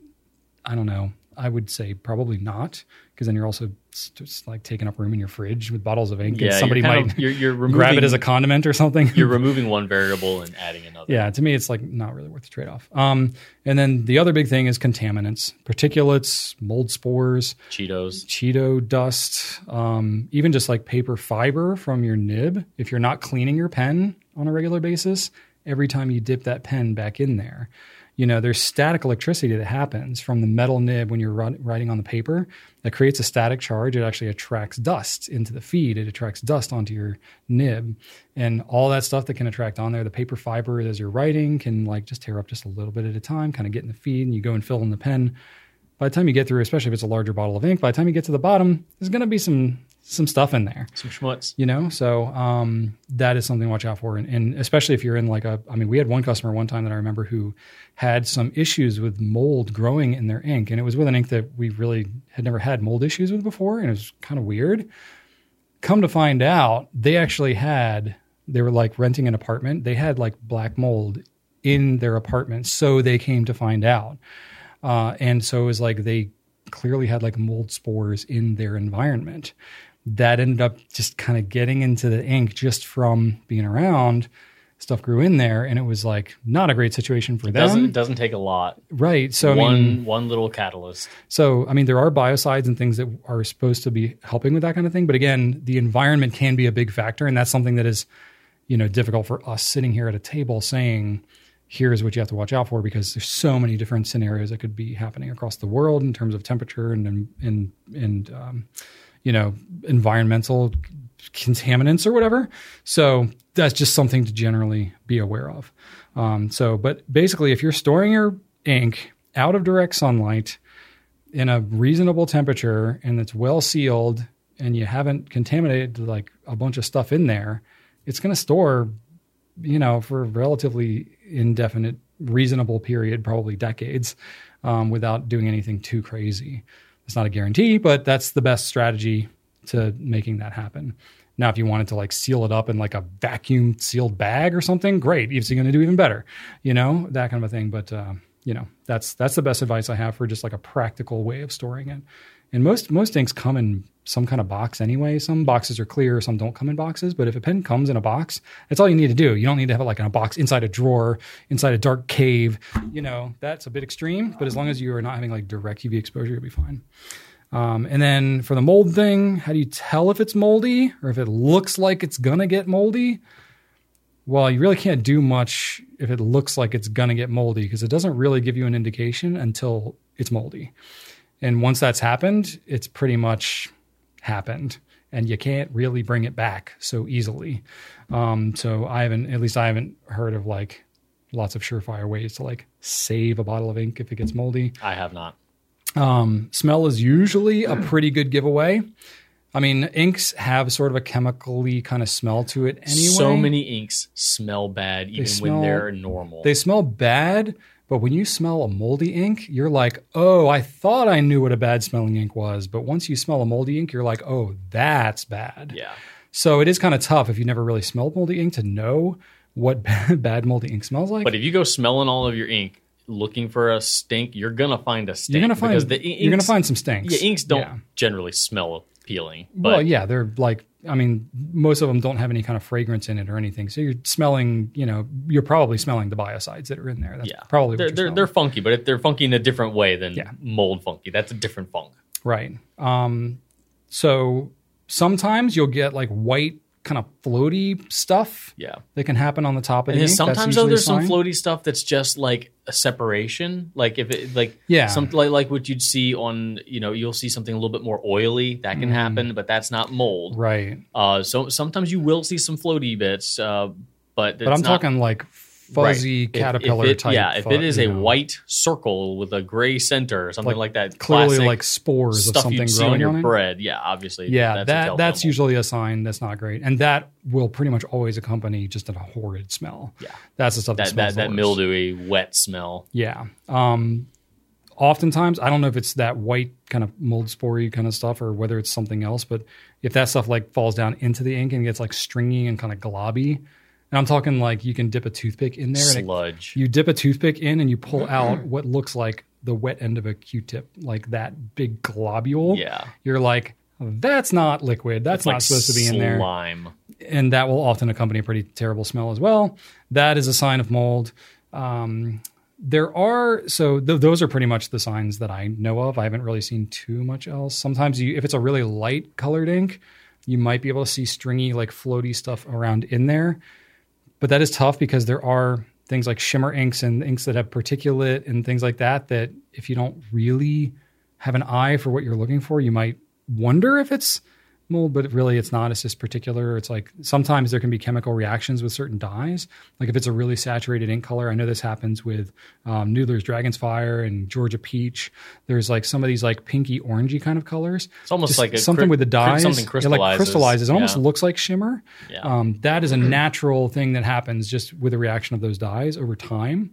I don't know. I would say probably not because then you're also just like taking up room in your fridge with bottles of ink yeah. and somebody you're might of- <laughs> you're, you're removing, grab it as a condiment or something. you're removing one variable and adding another. yeah, to me, it's like not really worth the trade off. Um, and then the other big thing is contaminants, particulates, mold spores, Cheetos. Cheeto dust, um, even just like paper fiber from your nib. If you're not cleaning your pen on a regular basis, every time you dip that pen back in there, you know, there's static electricity that happens from the metal nib when you're writing on the paper that creates a static charge. It actually attracts dust into the feed. It attracts dust onto your nib. And all that stuff that can attract on there, the paper fiber as you're writing can like just tear up just a little bit at a time, kind of get in the feed, and you go and fill in the pen by the time you get through, especially if it's a larger bottle of ink, by the time you get to the bottom, there's going to be some some stuff in there, Some schmutz. you know. So um, that is something to watch out for, and, and especially if you're in like a. I mean, we had one customer one time that I remember who had some issues with mold growing in their ink, and it was with an ink that we really had never had mold issues with before, and it was kind of weird. Come to find out, they actually had. They were like renting an apartment. They had like black mold in their apartment, so they came to find out. Uh, and so it was like they clearly had like mold spores in their environment that ended up just kind of getting into the ink just from being around. Stuff grew in there, and it was like not a great situation for them. Doesn't it doesn't take a lot. right. So I one mean, one little catalyst. so I mean, there are biocides and things that are supposed to be helping with that kind of thing. But again, the environment can be a big factor, and that's something that is, you know, difficult for us sitting here at a table saying, "Here's what you have to watch out for," because there's so many different scenarios that could be happening across the world in terms of temperature and and and, and um, you know, environmental contaminants or whatever. So that's just something to generally be aware of. Um, so, but basically, if you're storing your ink out of direct sunlight in a reasonable temperature and it's well sealed and you haven't contaminated like a bunch of stuff in there, it's going to store, you know, for relatively indefinite, reasonable period, probably decades, um, without doing anything too crazy. It's not a guarantee, but that's the best strategy to making that happen. Now, if you wanted to like seal it up in like a vacuum sealed bag or something, great. It's going to do even better, you know, that kind of a thing. But uh, you know, that's that's the best advice I have for just like a practical way of storing it. And most most inks come in some kind of box anyway. Some boxes are clear, some don't come in boxes. But if a pen comes in a box, that's all you need to do. You don't need to have it like in a box inside a drawer, inside a dark cave. You know, that's a bit extreme. But as long as you are not having like direct UV exposure, you'll be fine. Um, and then for the mold thing, how do you tell if it's moldy or if it looks like it's gonna get moldy? Well, you really can't do much if it looks like it's gonna get moldy because it doesn't really give you an indication until it's moldy. And once that's happened, it's pretty much happened, and you can't really bring it back so easily. Um, so I haven't, at least I haven't heard of like lots of surefire ways to like save a bottle of ink if it gets moldy. I have not. Um, smell is usually a <clears throat> pretty good giveaway. I mean, inks have sort of a chemically kind of smell to it anyway. So many inks smell bad even smell- when they're normal. They smell bad, but when you smell a moldy ink, you're like, oh, I thought I knew what a bad smelling ink was. But once you smell a moldy ink, you're like, oh, that's bad. yeah. So it is kind of tough if you've never really smelled moldy ink to know what <laughs> bad moldy ink smells like. But if you go smelling all of your ink looking for a stink, you're gonna find a stink. you're gonna find because the in- you're gonna find some stinks. yeah, inks don't Yeah. generally smell appealing. But well, yeah, they're like. I mean, most of them don't have any kind of fragrance in it or anything. So you're smelling, you know, you're probably smelling the biocides that are in there. That's yeah, probably they're you're they're, they're funky, but if they're funky in a different way than Yeah. mold funky. That's a different funk. Right. Um, so sometimes you'll get like white kind of floaty stuff Yeah. that can happen on the top of And the ink. Sometimes though there's some floaty stuff that's just like a separation. Like if it like Yeah. some like like what you'd see on you know you'll see something a little bit more oily that can happen, but that's not mold. Mm. Right. Uh, so sometimes you will see some floaty bits, uh, but But I'm talking like fuzzy Right. Caterpillar if it, type. Yeah, if it is a know, white circle with a gray center or something Like, like, that, clearly like spores of something growing on your on bread. Yeah, obviously. Yeah, that's that that's usually a sign that's not great, and that will pretty much always accompany just a horrid smell. Yeah. that's the stuff that, that smells that, that mildewy, wet smell. Yeah. Um, oftentimes, I don't know if it's that white kind of mold spory kind of stuff or whether it's something else, but if that stuff like falls down into the ink and gets like stringy and kind of globby, and I'm talking like you can dip a toothpick in there and it, Sludge. you dip a toothpick in and you pull out what looks like the wet end of a Q-tip, like that big globule. Yeah. You're like, that's not liquid. That's It's not like supposed to be in there Slime. and that will often accompany a pretty terrible smell as well. That is a sign of mold. Um, there are so th- those are pretty much the signs that I know of. I haven't really seen too much else. Sometimes you, if it's a really light colored ink, you might be able to see stringy, like floaty stuff around in there. But that is tough because there are things like shimmer inks and inks that have particulate and things like that. That if you don't really have an eye for what you're looking for, you might wonder if it's mold, but really it's not. It's just particular. It's like sometimes there can be chemical reactions with certain dyes. Like if it's a really saturated ink color, I know this happens with um, Noodler's Dragon's Fire and Georgia Peach. There's like some of these like pinky orangey kind of colors. It's almost Just like something cri- with the dyes. something It like crystallizes. crystallizes. It almost looks like shimmer. Yeah. Um, that is a natural thing that happens just with the reaction of those dyes over time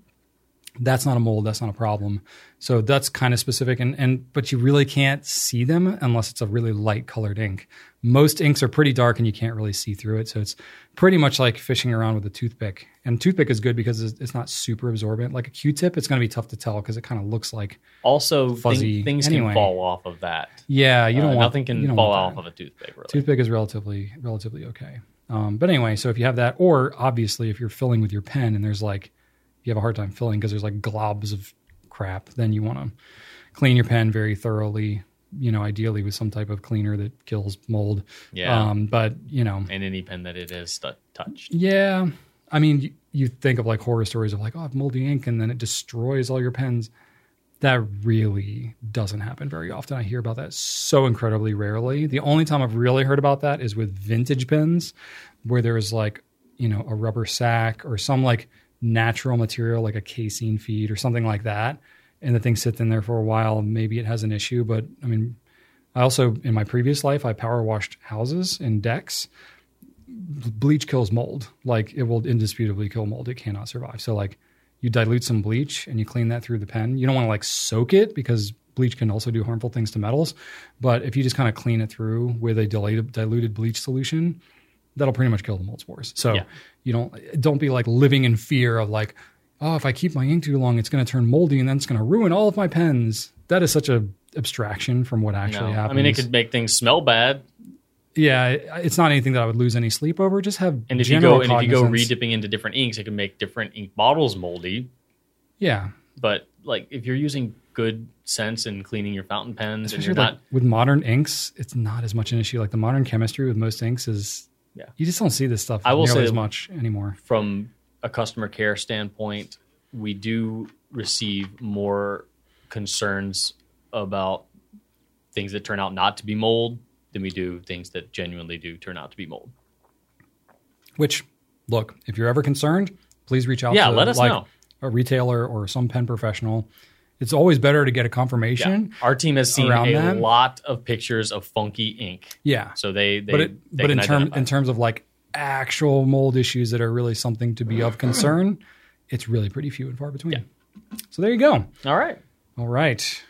that's not a mold that's not a problem so that's kind of specific and, and but you really can't see them unless it's a really light colored ink most inks are pretty dark and you can't really see through it so it's pretty much like fishing around with a toothpick and toothpick is good because it's it's not super absorbent like a q-tip it's going to be tough to tell because it kind of looks like Also, thing- Fuzzy. things Anyway. can fall off of that. yeah you don't Uh, want nothing can fall off of a toothpick. Really. Toothpick is relatively relatively okay. Um, but anyway, so if you have that, or obviously if you're filling with your pen and there's like you have a hard time filling because there's like globs of crap, then you want to clean your pen very thoroughly. You know, ideally with some type of cleaner that kills mold. Yeah. Um, but you know, and any pen that it is stu- touched. yeah. I mean, you, you think of like horror stories of like, oh, I have moldy ink, and then it destroys all your pens. That really doesn't happen very often. I hear about that so incredibly rarely. The only time I've really heard about that is with vintage pens, where there's like, you know, a rubber sack or some like natural material, like a casein feed or something like that, and the thing sits in there for a while. Maybe it has an issue, but I mean, I also in my previous life I power washed houses and decks bleach kills mold. Like it will indisputably kill mold. It cannot survive. So like you dilute some bleach and you clean that through the pen. You don't want to like soak it because bleach can also do harmful things to metals. But if you just kind of clean it through with a diluted, diluted bleach solution, that'll pretty much kill the mold spores. So Yeah. you don't don't be like living in fear of like, oh, if I keep my ink too long, it's going to turn moldy and then it's going to ruin all of my pens. That is such a abstraction from what No. happens. I mean, it could make things smell bad. yeah, it's not anything that I would lose any sleep over. Just have And if you go and if you go cognizance. redipping into different inks, it can make different ink bottles moldy. yeah, But like if you're using good sense in cleaning your fountain pens, and Especially you're like not. with modern inks, it's not as much an issue. Like the modern chemistry with most inks is, Yeah. you just don't see this stuff I will nearly say- as much anymore. From a customer care standpoint, we do receive more concerns about things that turn out not to be mold than we do things that genuinely do turn out to be mold. Which, look, if you're ever concerned, please reach out Yeah, to let us like know. a retailer or some pen professional. It's always better to get a Yeah. confirmation. Our team has seen a that? lot of pictures of funky ink. Yeah. So they, they but it, they but in terms in terms of like actual mold issues that are really something to be of <clears throat> concern, it's really pretty few and far between. Yeah. So there you go. all right. All right.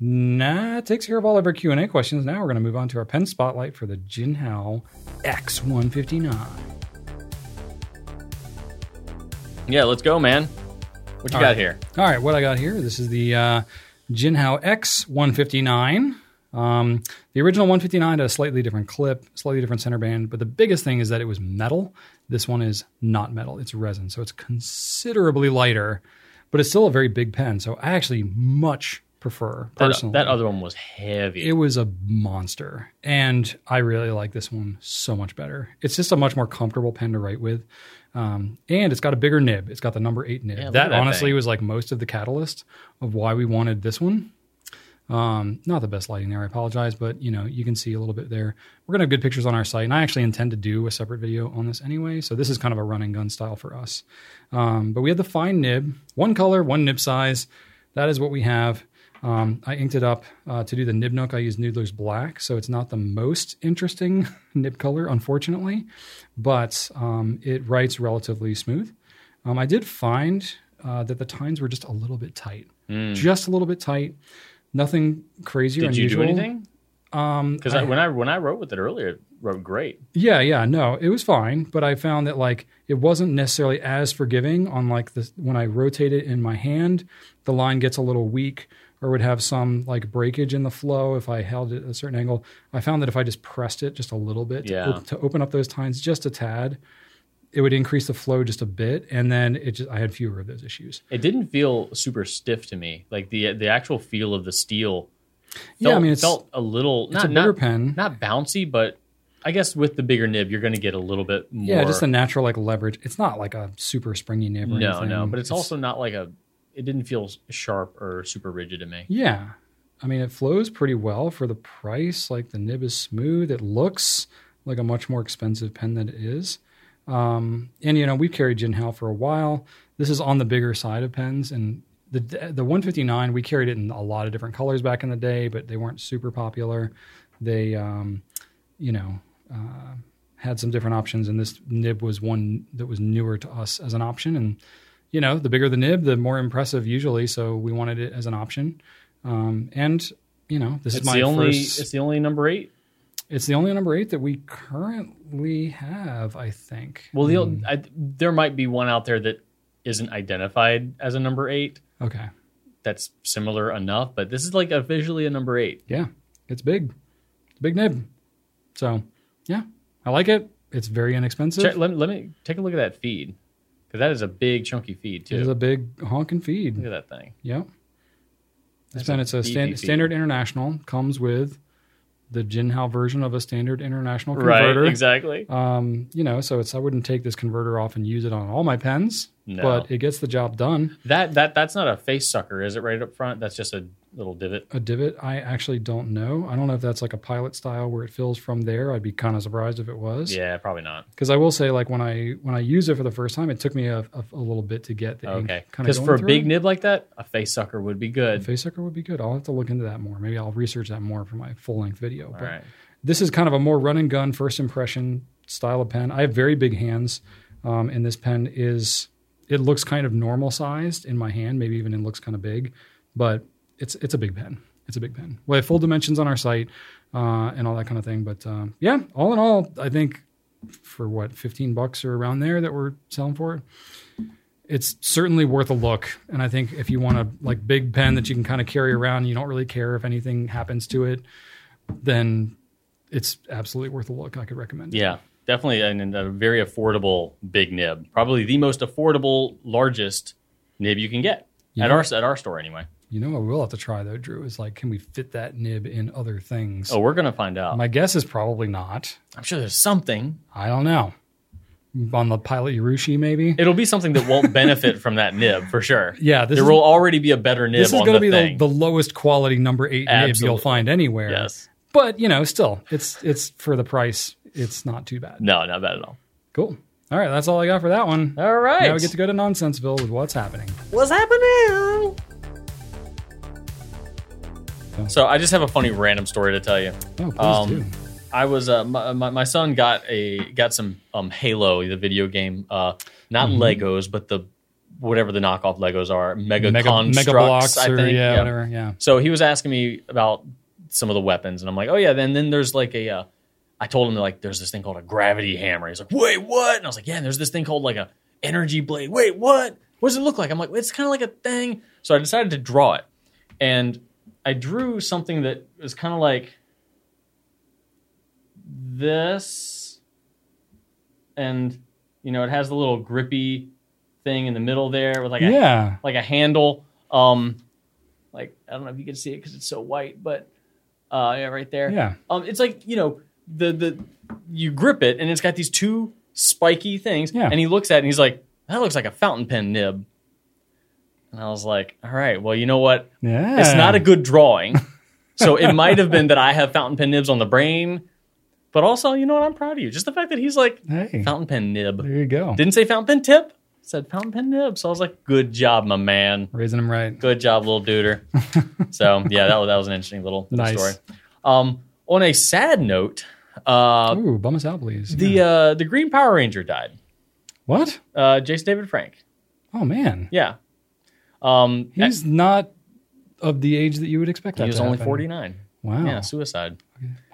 Nah, takes care of all of our Q and A questions. Now we're going to move on to our pen spotlight for the Jinhao X159. Yeah, let's go, man. What you All got right. here? All right, what I got here. This is the uh, Jinhao X159. Um, the original 159 had a slightly different clip, slightly different center band, but the biggest thing is that it was metal. This one is not metal; it's resin, so it's considerably lighter, but it's still a very big pen. So I actually much prefer That, personally. that other one was heavy. It was a monster, and I really like this one so much better. It's just a much more comfortable pen to write with, um, and it's got a bigger nib. It's got the number eight nib. Yeah, that, honestly thing. was like most of the catalyst of why we wanted this one. Um, not the best lighting there. I apologize, but you know you can see a little bit there. We're gonna have good pictures on our site, and I actually intend to do a separate video on this anyway. So this is kind of a run and gun style for us. Um, but we have the fine nib, one color, one nib size. That is what we have. Um, I inked it up uh, to do the nib nook. I used Noodler's Black, so it's not the most interesting <laughs> nib color, unfortunately, but um, it writes relatively smooth. Um, I did find uh, that the tines were just a little bit tight, just a little bit tight. Nothing crazy or Hmm. Did you do unusual. anything? Um, Because when I when I wrote with it earlier, it wrote great. yeah, yeah, no, it was fine, but I found that like it wasn't necessarily as forgiving on like the when I rotate it in my hand, the line gets a little weak or would have some like breakage in the flow if I held it at a certain angle. I found that if I just pressed it just a little bit to, Yeah. op- to open up those tines just a tad, it would increase the flow just a bit, and then it just I had fewer of those issues. It didn't feel super stiff to me. Like the the actual feel of the steel. Yeah, I mean, it felt a little It's not a bigger not, pen. not bouncy, but I guess with the bigger nib, you're going to get a little bit more. Yeah, just a natural like leverage. It's not like a super springy nib or no, anything. no, but it's, also not like a. It didn't feel sharp or super rigid to me. Yeah. I mean, it flows pretty well for the price. Like the nib is smooth. It looks like a much more expensive pen than it is. Um, and, you know, we've carried Jinhao for a while. This is on the bigger side of pens. And the, the 159, we carried it in a lot of different colors back in the day, but they weren't super popular. They, um, you know, uh, had some different options. And this nib was one that was newer to us as an option. And, you know, the bigger the nib, the more impressive usually. So we wanted it as an option. Um, and you know, this It's is my the only. first. It's the only number eight. It's the only number eight that we currently have. I think. Well, the, Hmm. I, there might be one out there that isn't identified as a number eight. Okay. That's similar enough, but this is like officially a number eight. Yeah, it's big. It's a big nib. So yeah, I like it. It's very inexpensive. Check, let, let me take a look at that feed because that is a big chunky feed it too. is a big honking feed. Look at that thing. Yep. This That's pen, it's a beefy stan- feed. standard international. Comes with the Jinhao version of a standard international converter. Right, exactly. Um, you know, so it's I wouldn't take this converter off and use it on all my pens, No. but it gets the job done. That that that's not a face sucker, is it? Right up front, that's just a little divot. A divot, I actually don't know. I don't know if that's like a pilot style where it fills from there. I'd be kind of surprised if it was. Yeah, probably not. Because I will say, like when I when I use it for the first time, it took me a, a, a little bit to get the ink Okay, because for a big nib like that, a face sucker would be good. face sucker would be good. I'll have to look into that more. Maybe I'll research that more for my full length video. All but right. this is kind of a more run and gun first impression style of pen. I have very big hands, um, and this pen is it looks kind of normal sized in my hand. Maybe even it looks kind of big, but it's it's a big pen. It's a big pen. We have full dimensions on our site uh, and all that kind of thing. But um, yeah, all in all, I think for what fifteen bucks or around there that we're selling for. It's certainly worth a look, and I think if you want a like big pen that you can kind of carry around, and you don't really care if anything happens to it, then it's absolutely worth a look. I could recommend it. Yeah, definitely, and a very affordable big nib. Probably the most affordable, largest nib you can get Yeah. at our at our store anyway. You know what we'll have to try though, Drew, is like, can we fit that nib in other things? Oh, we're gonna find out. My guess is probably not. I'm sure there's something. I don't know. On the pilot Yarushi, maybe. It'll be something that won't benefit from that nib for sure. Yeah, this there is- will already be a better nib this is going to be the, the lowest quality number eight nib you'll find anywhere. yes. But you know, still, it's it's for the price. It's not too bad. No, not bad at all. Cool. All right, that's all I got for that one. All right. Now we get to go to Nonsenseville with what's happening. What's happening? So I just have a funny random story to tell you. Oh, please Um, do. I was uh, my, my my son got a got some um Halo the video game uh not Mm-hmm. Legos but the whatever the knockoff Legos are Mega, Mega, Construx Mega Bloks I or think yeah, whatever. Yeah. So he was asking me about some of the weapons, and I'm like, oh yeah. Then then there's like a, uh, I told him like there's this thing called a gravity hammer. He's like, wait, what? And I was like, yeah. And there's this thing called like a energy blade. Wait, what? What does it look like? I'm like, it's kind of like a thing. So I decided to draw it, and I drew something that was kind of like this, and you know, it has the little grippy thing in the middle there with like a Yeah. like a handle. Um, like I don't know if you can see it because it's so white, but uh, yeah, right there. Yeah. Um, it's like you know the the you grip it and it's got these two spiky things. Yeah. And he looks at it and he's like, "That looks like a fountain pen nib." And I was like, "All right, well, you know what? Yeah. It's not a good drawing, <laughs> so it might have been that I have fountain pen nibs on the brain." But also, you know what? I'm proud of you. Just the fact that he's like Hey, fountain pen nib. there you go. Didn't say fountain pen tip. Said fountain pen nib. So I was like, good job, my man. Raising him right. Good job, little duder. <laughs> so yeah, that was, that was an interesting little, little Nice. story. Um, on a sad note, uh, Ooh, bum us out, please. the Yeah. uh, the Green Power Ranger died. what? Uh, Jason David Frank. Oh man, Yeah. Um, he's not of the age that you would expect. He was only happen. 49. Wow. Yeah, suicide.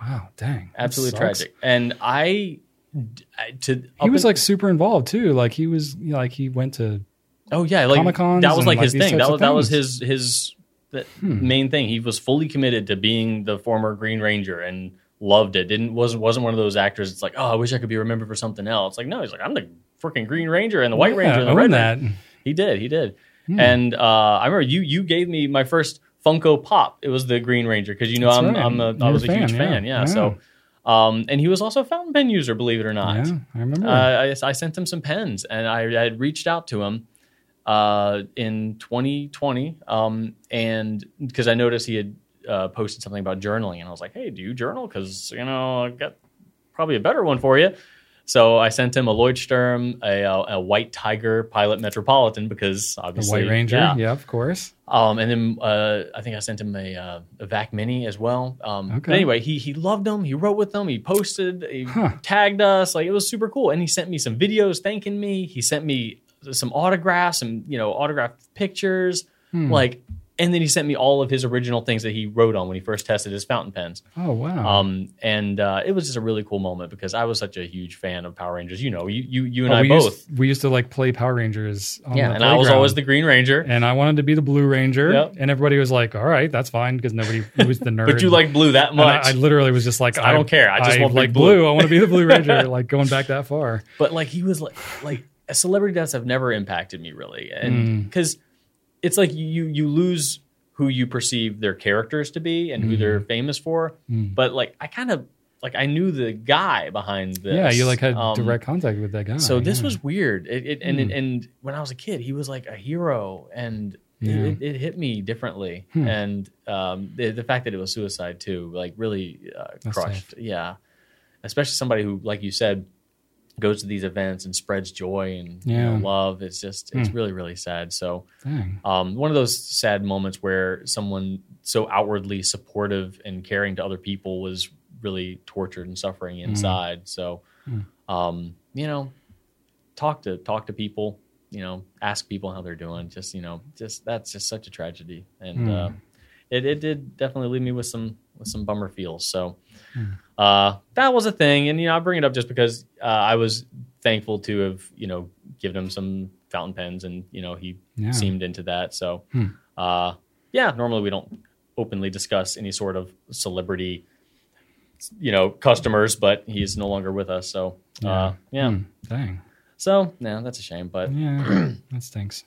Wow. Dang. Absolutely tragic. And I, I- to He was like super involved too. Like he was, you know, like he went to. Oh yeah, like Comic-Cons that was like like, his thing. That was that was his his the Hmm. main thing. He was fully committed to being the former Green Ranger and loved it. Didn't wasn't wasn't one of those actors. It's like oh, I wish I could be remembered for something else. Like no, he's like I'm the freaking Green Ranger and the White Yeah, Ranger and the Red that. He did, he did. Hmm. And uh, I remember you you gave me my first Funko Pop. It was the Green Ranger because you know That's I'm right. I'm a, I was a huge fan, fan. yeah. Yeah, so. Um, and he was also a fountain pen user, believe it or not. Yeah, I remember. Uh, I, I sent him some pens, and I, I had reached out to him uh, in 2020, um, and because I noticed he had uh, posted something about journaling, and I was like, "Hey, do you journal? Because you know, I got probably a better one for you." So I sent him a Leuchtturm, a, a, a White Tiger Pilot Metropolitan, because the obviously White Ranger. yeah. Yeah, of course. Um, and then uh, I think I sent him a, uh, a Vac Mini as well. Um, Okay. But anyway, he he loved them. He wrote with them. He posted. He Huh. tagged us. Like it was super cool. And he sent me some videos thanking me. He sent me some autographs and you know autographed pictures. Hmm. Like, and then he sent me all of his original things that he wrote on when he first tested his fountain pens. Oh wow. Um, and uh, it was just a really cool moment because I was such a huge fan of Power Rangers. You know, you you you and Oh, I we both. Used, we used to like play Power Rangers. On yeah, and I was always the Green Ranger. And I wanted to be the Blue Ranger, Yep. and everybody was like, "All right, that's fine," because nobody was the <laughs> nerd. But you like blue that And I, much. I literally was just like, I don't care. I just want like blue." I want to be the Blue Ranger. <laughs> like going back that far. but like he was like like celebrity deaths have never impacted me really and Mm. It's like you you lose who you perceive their characters to be and who Mm. they're famous for but like i kind of like i knew the guy behind this Yeah, you like had Um, direct contact with that guy. so this yeah. was weird it, it and and when i was a kid he was like a hero and Yeah. it, it hit me differently Hmm. and um, the, the fact that it was suicide too like really uh, crushed yeah especially somebody who like you said goes to these events and spreads joy and you know, love it's just it's Hmm. really really sad so um, one of those sad moments where someone so outwardly supportive and caring to other people was really tortured and suffering inside. So, Mm. um, you know, talk to talk to people. You know, ask people how they're doing. Just you know, just that's just such a tragedy, and Mm. uh, it it did definitely leave me with some with some bummer feels. So. Mm. Uh, that was a thing, and you know I bring it up just because uh, I was thankful to have you know given him some fountain pens, and you know he Yeah. seemed into that. So, Hmm. uh, yeah, normally we don't openly discuss any sort of celebrity, you know, customers, but he's no longer with us. So, uh, yeah. Hmm. Dang. So, yeah, that's a shame. But Yeah, <clears throat> that stinks.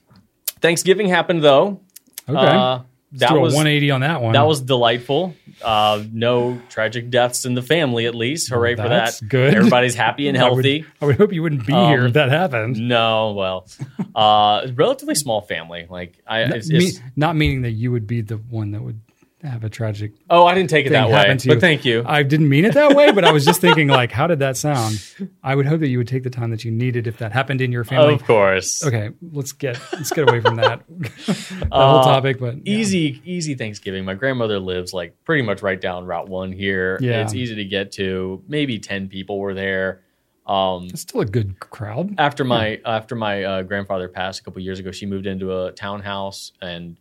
Thanksgiving happened though. Okay. That a was 180 on that one. that was delightful. Uh, no tragic deaths in the family, at least. Hooray for That's that! good. Everybody's happy and <laughs> I would- healthy. I would, hope you wouldn't be Um, here if that happened. No, well, uh, relatively small family. Like I, it's, Me- it's- not meaning that you would be the one that would have a tragic oh, I didn't take it that way, but thank you. I didn't mean it that way, but I was just thinking, <laughs> like, how did that sound? I would hope that you would take the time that you needed if that happened in your family. of course, Okay, let's get let's get away from that, <laughs> Uh, whole topic. But yeah. easy, easy Thanksgiving. My grandmother lives like pretty much right down Route One here. Yeah. it's easy to get to. Maybe ten people were there. Um, it's still a good crowd. after my after my uh, grandfather passed a couple years ago, she moved into a townhouse and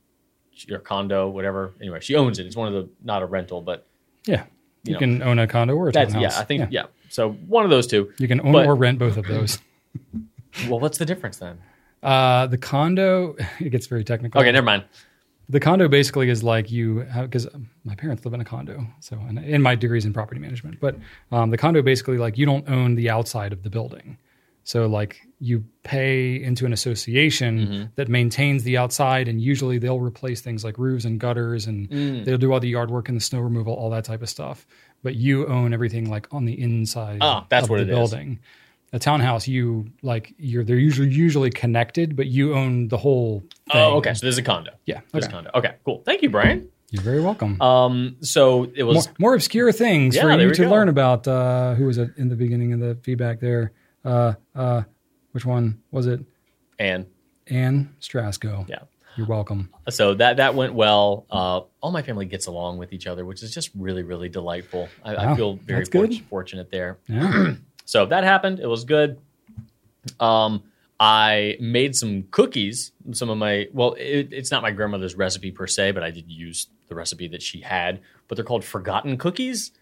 or condo, whatever. Anyway, she owns it. It's one of the not a rental, but Yeah, you, know. can own a condo or a that's townhouse. yeah. I think yeah. So one of those two. you can own But- or rent both of those. <laughs> Well, what's the difference then? Uh, the condo <laughs> it gets very technical. Okay, never mind. The condo basically is like you because my parents live in a condo, so and, and my degree's in property management. But um, the condo basically like you don't own the outside of the building, so like you pay into an association Mm-hmm. that maintains the outside, and usually they'll replace things like roofs and gutters, and Mm. they'll do all the yard work and the snow removal, all that type of stuff. But you own everything like on the inside. Ah, that's of what the it is. building. A townhouse, you like you're they're usually usually connected, but you own the whole. Thing. Oh, okay. So this is a condo. Yeah. This Okay. a condo. Okay, cool. Thank you, Brian. You're very welcome. Um, so it was more, more obscure things Yeah, for you to go. learn about. Uh, who was it in the beginning of the feedback there? Uh, uh, which one was it? Anne. Anne Strasco. yeah. You're welcome. So that that went well. Uh, all my family gets along with each other, which is just really really delightful. I, I feel very that's fortunate there. Yeah. <clears throat> So that happened. It was good. Um, I made some cookies. Some of my well, it, it's not my grandmother's recipe per se, but I did use the recipe that she had. But they're called forgotten cookies.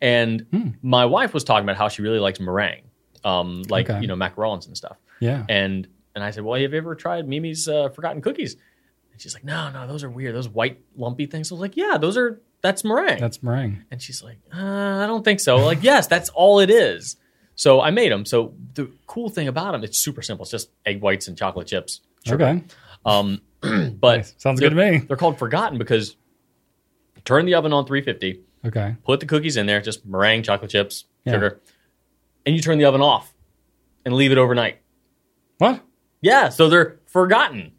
And Hmm. my wife was talking about how she really likes meringue, um, like Okay. you know macarons and stuff. Yeah. And and I said, well, have you ever tried Mimi's uh, forgotten cookies? And she's like, no, no, those are weird. Those white lumpy things. I was like, yeah, those are that's meringue. That's meringue. And she's like, uh, I don't think so. Like, yes, that's all it is. So I made them. So the cool thing about them, it's super simple. It's just egg whites and chocolate chips. sugar. Okay. Um, <clears throat> but Nice. Sounds good to me. They're called forgotten because turn the oven on 350, Okay. put the cookies in there, just meringue, chocolate chips, Yeah. sugar, and you turn the oven off and leave it overnight. What? Yeah, so they're forgotten.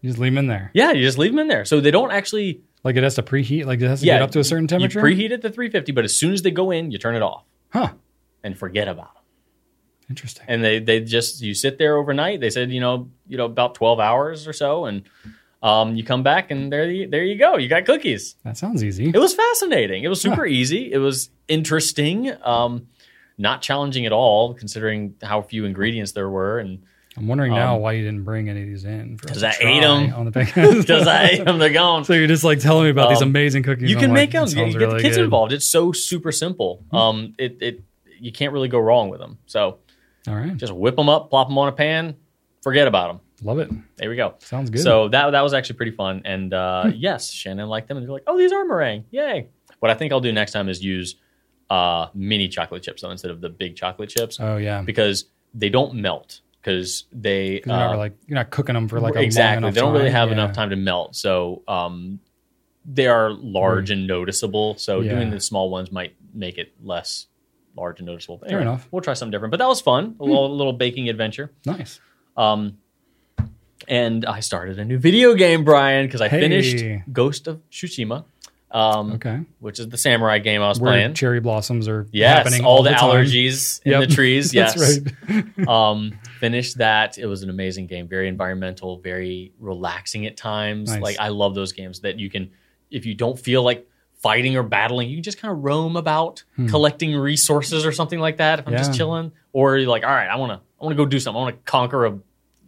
You just leave them in there. Yeah, you just leave them in there. So they don't actually Like it has to preheat. Like it has to yeah, get up to a certain temperature. You preheat it to 350, but as soon as they go in, you turn it off huh. and forget about them. Interesting. and they they just you sit there overnight. They said you know you know about twelve hours or so, and um, you come back and there you, there you go. You got cookies. That sounds easy. It was fascinating. It was super easy. It was interesting. Um, not challenging at all, considering how few ingredients there were, and I'm wondering now Um, why you didn't bring any of these in. for us 'Cause to I ate 'em. on the because <laughs> I ate them, they're gone. So you're just like telling me about these Um, amazing cookies. You I'm can like, make them. You get the kids good. involved. It's so super simple. Um, it it you can't really go wrong with them. So All right. just whip them up, plop them on a pan, forget about them. Love it. There we go. Sounds good. So that that was actually pretty fun. And uh, yes, Shannon liked them, and they're like, "Oh, these are meringue! Yay!" What I think I'll do next time is use uh, mini chocolate chips though instead of the big chocolate chips oh yeah. because they don't melt because they 'Cause not uh, like you're not cooking them for like a exactly they don't really have Yeah. enough time to melt. So um, they are large and noticeable. So Yeah. doing the small ones might make it less large and noticeable. But Fair anyway, enough. Hmm. We'll try something different. But that was fun. A little, little baking adventure. Nice. Um, and I started a new video game, Brian, because I Hey. finished Ghost of Tsushima, um, Okay. which is the samurai game I was Where playing. cherry blossoms are Yes, happening all, the, time. allergies in Yep. <laughs> the trees. Yes, right. <laughs> um, finished that. It was an amazing game. Very environmental, very relaxing at times. Nice. Like I love those games that you can, if you don't feel like fighting or battling, you can just kind of roam about collecting resources or something like that. If I'm Hmm. Yeah. just chilling, or you're like, all right, I want to, I want to go do something. I want to conquer a,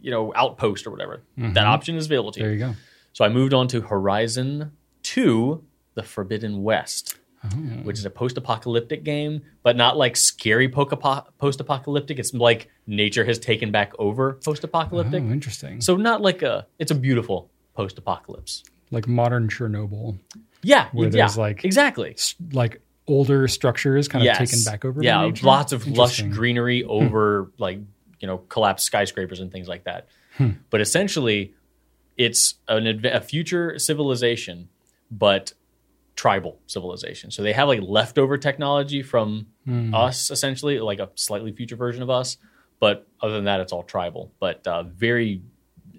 you know, outpost or whatever. That option is available to you. There you go. So I moved on to Horizon Two: The Forbidden West Oh. which is a post-apocalyptic game, but not like scary post-apocalyptic. It's like nature has taken back over post-apocalyptic. Oh, interesting. So not like a. It's a beautiful post-apocalypse. like modern Chernobyl, Yeah, Where yeah, there's, like, exactly. S- like older structures kind of Yes. taken back over. Yeah, lots of lush greenery over like you know collapsed skyscrapers and things like that. Hmm. But essentially, it's an a future civilization but tribal civilization. So they have like leftover technology from us, essentially, like a slightly future version of us. But other than that, it's all tribal. But uh, very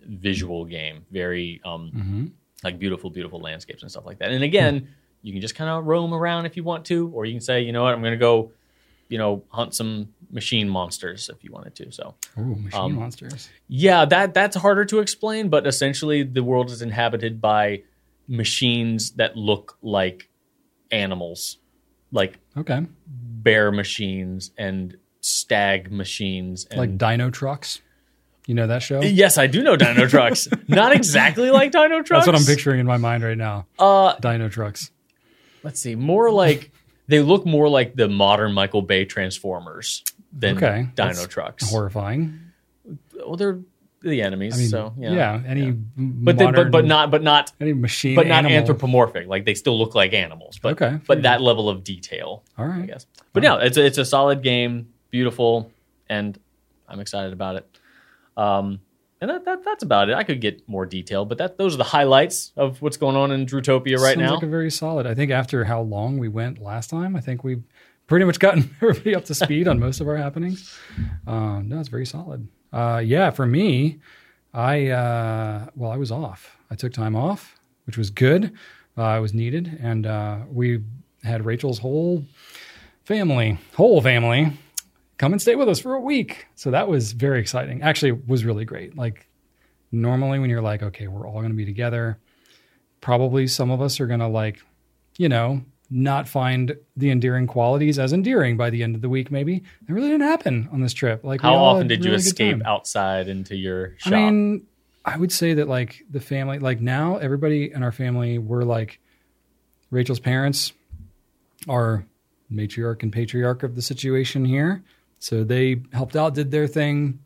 visual game, very um, like beautiful, beautiful landscapes and stuff like that. And again, you can just kind of roam around if you want to, or you can say, you know what, I'm going to go, you know, hunt some machine monsters if you wanted to. So Ooh, machine Um, monsters. yeah, that that's harder to explain, but essentially the world is inhabited by machines that look like animals, like Okay. bear machines and stag machines. And Like Dinotrux. You know that show? yes, I do know Dinotrux. <laughs> Not exactly like Dinotrux. That's what I'm picturing in my mind right now. Uh, Dinotrux. let's see, more like they look more like the modern Michael Bay Transformers than Okay, Dinotrux. Horrifying. well, they're the enemies, I mean, so yeah, yeah. any But, they, but modern- but not but not any machine, but not animal. anthropomorphic. Like they still look like animals, but Okay, but that level of detail, All right, I guess. But no, it's a, it's a solid game, beautiful, and I'm excited about it. Um, and that, that that's about it. I could get more detail, but that those are the highlights of what's going on in Drutopia right Sounds now. like a very solid. I think after how long we went last time, I think we've pretty much gotten <laughs> everybody up to speed on most of our happenings. Um, no, it's very solid. Uh, yeah, for me, I uh, well, I was off. I took time off, which was good. Uh, it was needed, and uh, we had Rachel's whole family, whole family, come and stay with us for a week. So that was very exciting. Actually, it was really great. Like normally, when you're like, okay, we're all going to be together probably some of us are going to like you know not find the endearing qualities as endearing by the end of the week maybe. It really didn't happen on this trip. Like How often did you really good escape outside into your shop? i mean i would say that like the family like now everybody in our family we're like rachel's parents are matriarch and patriarch of the situation here. So they helped out did their thing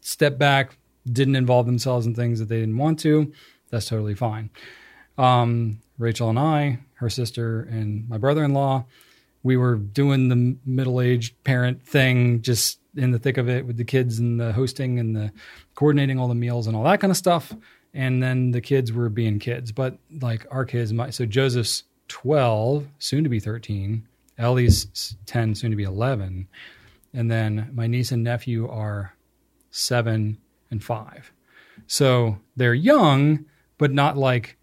stepped back didn't involve themselves in things that they didn't want to. That's totally fine. Um, Rachel and I, her sister, and my brother in law, we were doing the middle aged parent thing, just in the thick of it with the kids and the hosting and the coordinating all the meals and all that kind of stuff. And then the kids were being kids, but like our kids, my, so Joseph's 12, soon to be 13, Ellie's 10, soon to be 11. And then my niece and nephew are seven and five. So they're young, but not like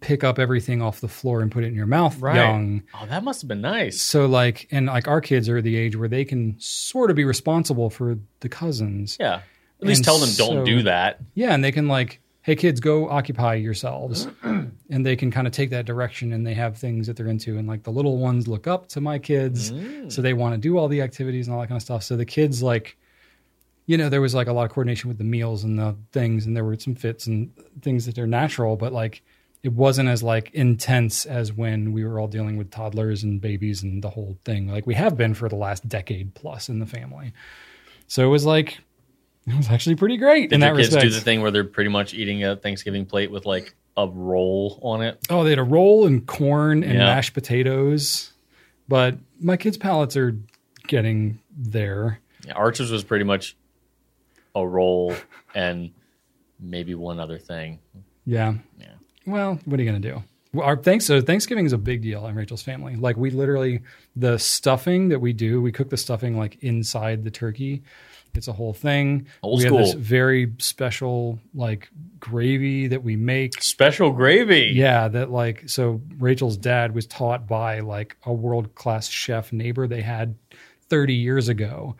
pick up everything off the floor and put it in your mouth Right. young. oh, that must have been nice. So like and like our kids are the age where they can sort of be responsible for the cousins. Yeah, at least And tell them don't do that. Yeah, and they can like, hey kids, go occupy yourselves. <clears throat> and they can kind of take that direction and they have things that they're into. And like the little ones look up to my kids. Mm. So they want to do all the activities and all that kind of stuff. So the kids like you know, there was like a lot of coordination with the meals and the things, and there were some fits and things that are natural, but like it wasn't as like intense as when we were all dealing with toddlers and babies and the whole thing, like we have been for the last decade plus in the family. So it was like it was actually pretty great Did in your that kids respect. do the thing where they're pretty much eating a Thanksgiving plate with like a roll on it? Oh, they had a roll and corn and Yeah. mashed potatoes, but my kids' palates are getting there. Yeah, Archer's was pretty much a roll and maybe one other thing. Yeah. Yeah. Well, what are you going to do? Our thanks so Thanksgiving is a big deal in Rachel's family. Like we literally the stuffing that we do, we cook the stuffing like inside the turkey. It's a whole thing. Old we have this very special like gravy that we make. Special gravy. Yeah, that like so Rachel's dad was taught by like a world class chef neighbor they had 30 years ago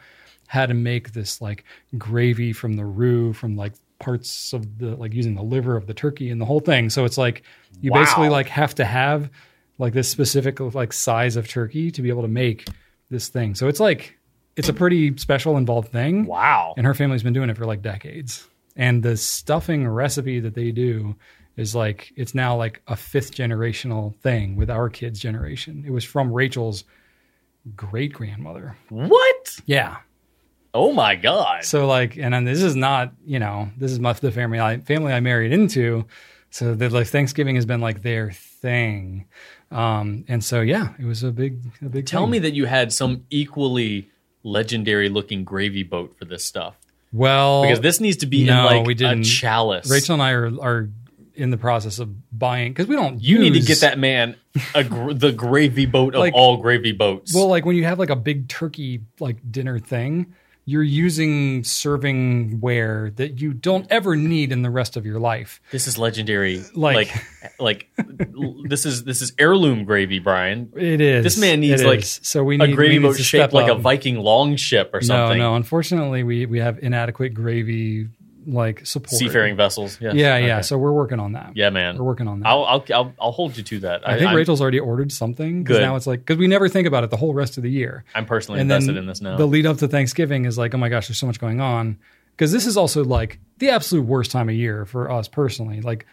how to make this like gravy from the roux from like parts of the like using the liver of the turkey and the whole thing. So it's like you Wow. basically like have to have like this specific like size of turkey to be able to make this thing. So it's like it's a pretty special involved thing. Wow. And her family's been doing it for like decades. And the stuffing recipe that they do is like it's now like a fifth generational thing with our kids' generation. It was from Rachel's great grandmother. What? Yeah. Oh my god. So like, and then this is not, you know, this is much the family I family I married into. So the like Thanksgiving has been like their thing. Um, and so yeah, it was a big, a big. Tell thing. me that you had some equally legendary looking gravy boat for this stuff. well Because this needs to be no, in like we didn't. chalice. Rachel and I are are in the process of buying because we don't. You need to get that man a gr- <laughs> the gravy boat of Like- all gravy boats. Well, like when you have like a big turkey like dinner thing, you're using serving ware that you don't ever need in the rest of your life. this is legendary. Like- Like, like, <laughs> this is this is heirloom gravy, Brian. It is. This man needs, like, so we need A gravy boat shaped like a. Viking longship or something. No, no. Unfortunately, we we have inadequate gravy like support. Seafaring vessels. Yes. Yeah, yeah. Okay. So we're working on that. Yeah, man. We're working on that. I'll, I'll I'll I'll hold you to that. I think I'm, Rachel's already ordered something because Good. now it's like because we never think about it the whole rest of the year. I'm personally and invested in this now. the lead up to Thanksgiving is like, oh my gosh, there's so much going on. Because this is also like the absolute worst time of year for us personally. Like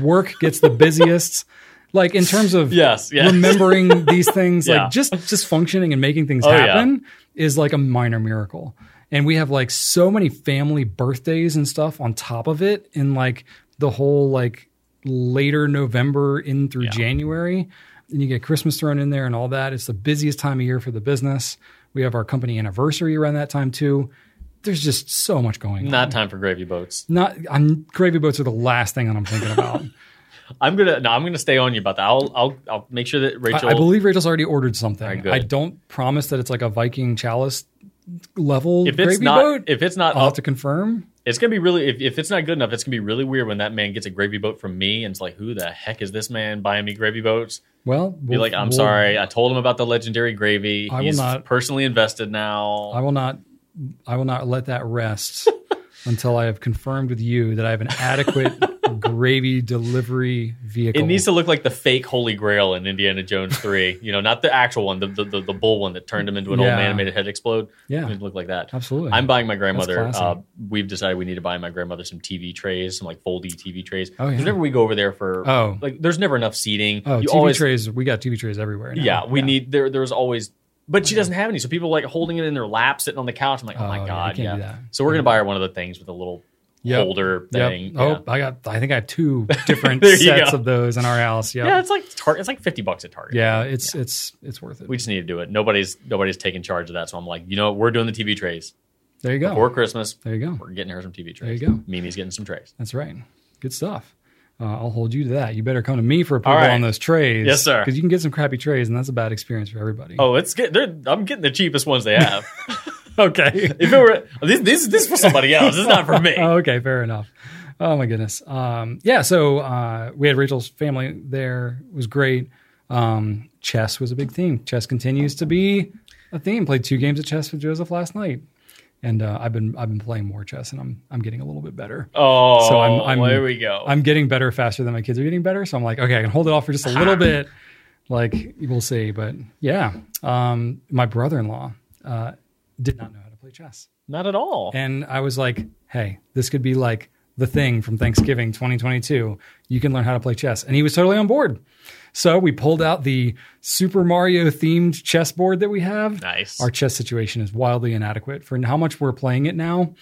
work gets the busiest. <laughs> like in terms of yes, yes. remembering these <laughs> things, Yeah. like just just functioning and making things Oh, yeah. happen is like a minor miracle. And we have like so many family birthdays and stuff on top of it in like the whole like later November in through Yeah. January. And you get Christmas thrown in there and all that. It's the busiest time of year for the business. We have our company anniversary around that time too. There's just so much going on. Not time for gravy boats. Not I'm gravy boats are the last thing that I'm thinking about. <laughs> I'm gonna no, I'm gonna stay on you about that. I'll I'll I'll make sure that Rachel. I, I believe Rachel's already ordered something. Right. I don't promise that it's like a Viking chalice level if it's gravy not boat. if it's not I'll have to confirm. it's gonna be really if, if it's not good enough, it's gonna be really weird when that man gets a gravy boat from me and it's like, who the heck is this man buying me gravy boats? Well, Be like, I'm sorry, I told him about the legendary gravy. I will He's not- personally invested now. I will not. I will not let that rest <laughs> until I have confirmed with you that I have an adequate <laughs> gravy delivery vehicle. it needs to look like the fake Holy Grail in Indiana Jones Three. you know, not the actual one, the the, the, the bull one that turned him into an Yeah. old man and made his head explode. Yeah. it look like that. Absolutely. I'm buying my grandmother. Uh, we've decided we need to buy my grandmother some TV trays, some like foldy TV trays. Oh, yeah. Whenever we go over there for, Oh. like, there's never enough seating. oh, you TV always, trays. We got TV trays everywhere. Now. Yeah, we need there. There's always, but she doesn't have any. So people like holding it in their lap, sitting on the couch. I'm like, oh, Oh, my yeah, god, you yeah. can't do that. So we're gonna mm-hmm. buy her one of the things with a little Yep. holder Yep. thing. Oh. I got. I think I have two <laughs> different There you sets go. of those in our house. Yep. yeah, it's like tar- it's like fifty bucks at Target. Yeah, it's it's it's worth it. we just need to do it. Nobody's nobody's taking charge of that. So I'm like, you know, what? we're doing the TV trays there you go. for Christmas. There you go. We're getting her some TV trays. There you go. Mimi's getting some trays. That's right. Good stuff. Uh, I'll hold you to that. You better come to me for approval right. on those trays. Yes, sir. Because you can get some crappy trays, and that's a bad experience for everybody. Oh, it's get. I'm getting the cheapest ones they have. <laughs> okay. <laughs> if it were this, this, this is for somebody else. This is not for me. <laughs> okay, fair enough. Oh my goodness. Um, yeah, so uh, we had Rachel's family there. It was great. Um, chess was a big theme. Chess continues to be a theme. Played two games of chess with Joseph last night, and uh, I've been I've been playing more chess, and I'm I'm getting a little bit better. Oh, So I'm- I'm- there we go. I'm getting better faster than my kids are getting better. So I'm like, okay, I can hold it off for just a little <laughs> bit. Like we'll see, but yeah, um, my brother-in-law uh, did not know how to play chess. not at all. And I was like, hey, this could be like the thing from Thanksgiving 2022. You can learn how to play chess. And he was totally on board. So we pulled out the Super Mario themed chessboard that we have. Nice. Our chess situation is wildly inadequate for how much we're playing it now.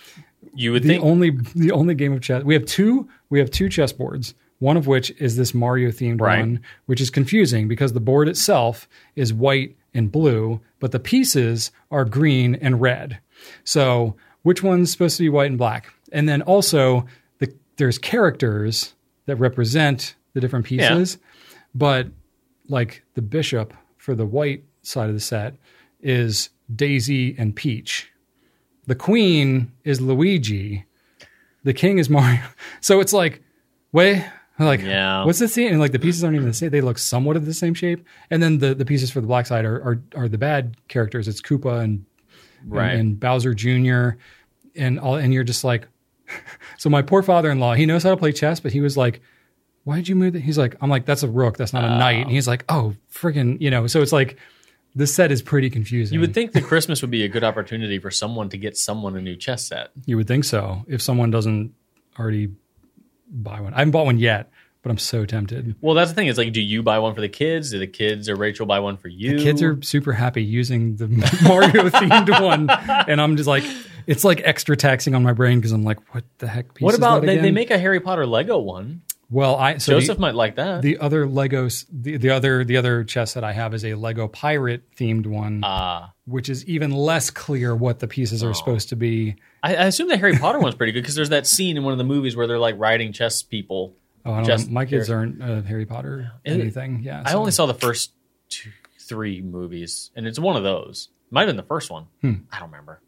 you would The think only the only game of chess we have two we have two chess boards. One of which is this Mario themed Right. one, which is confusing because the board itself is white and blue, but the pieces are green and red. So which one's supposed to be white and black? And then also the, there's characters that represent the different pieces, but like the bishop for the white side of the set is Daisy and Peach. The queen is Luigi. The king is Mario. <laughs> So it's like, wait, like, Yeah. what's the scene? And like the pieces aren't even the same. They look somewhat of the same shape. And then the, the pieces for the black side are, are, are the bad characters. It's Koopa and, Right. and, and Bowser Jr. And all, and you're just like, <laughs> so my poor father-in-law, he knows how to play chess, but he was like, why did you move that? He's like, I'm like, that's a rook. That's not a knight. And he's like, oh, friggin', you know, so it's like, this set is pretty confusing. You would think that Christmas would be a good opportunity for someone to get someone a new chess set. You would think so if someone doesn't already buy one. I haven't bought one yet, but I'm so tempted. Well, that's the thing. It's like, do you buy one for the kids? Do the kids or Rachel buy one for you? The kids are super happy using the <laughs> Mario themed one, and I'm just like, it's like extra taxing on my brain because I'm like, what the heck? What about they, they make a Harry Potter Lego one? Well, I so Joseph the, might like that. the other Legos, the, the other the other chess that I have is a Lego pirate themed one, Ah, which is even less clear what the pieces Oh. are supposed to be. I, I assume the Harry Potter one's pretty good because there's that scene in one of the movies where they're like riding chess people Oh, I don't know. My kids aren't uh, Harry Potter It- anything. Yeah, I only saw the first two, three movies, and it's one of those. Might have been the first one. Hmm. I don't remember.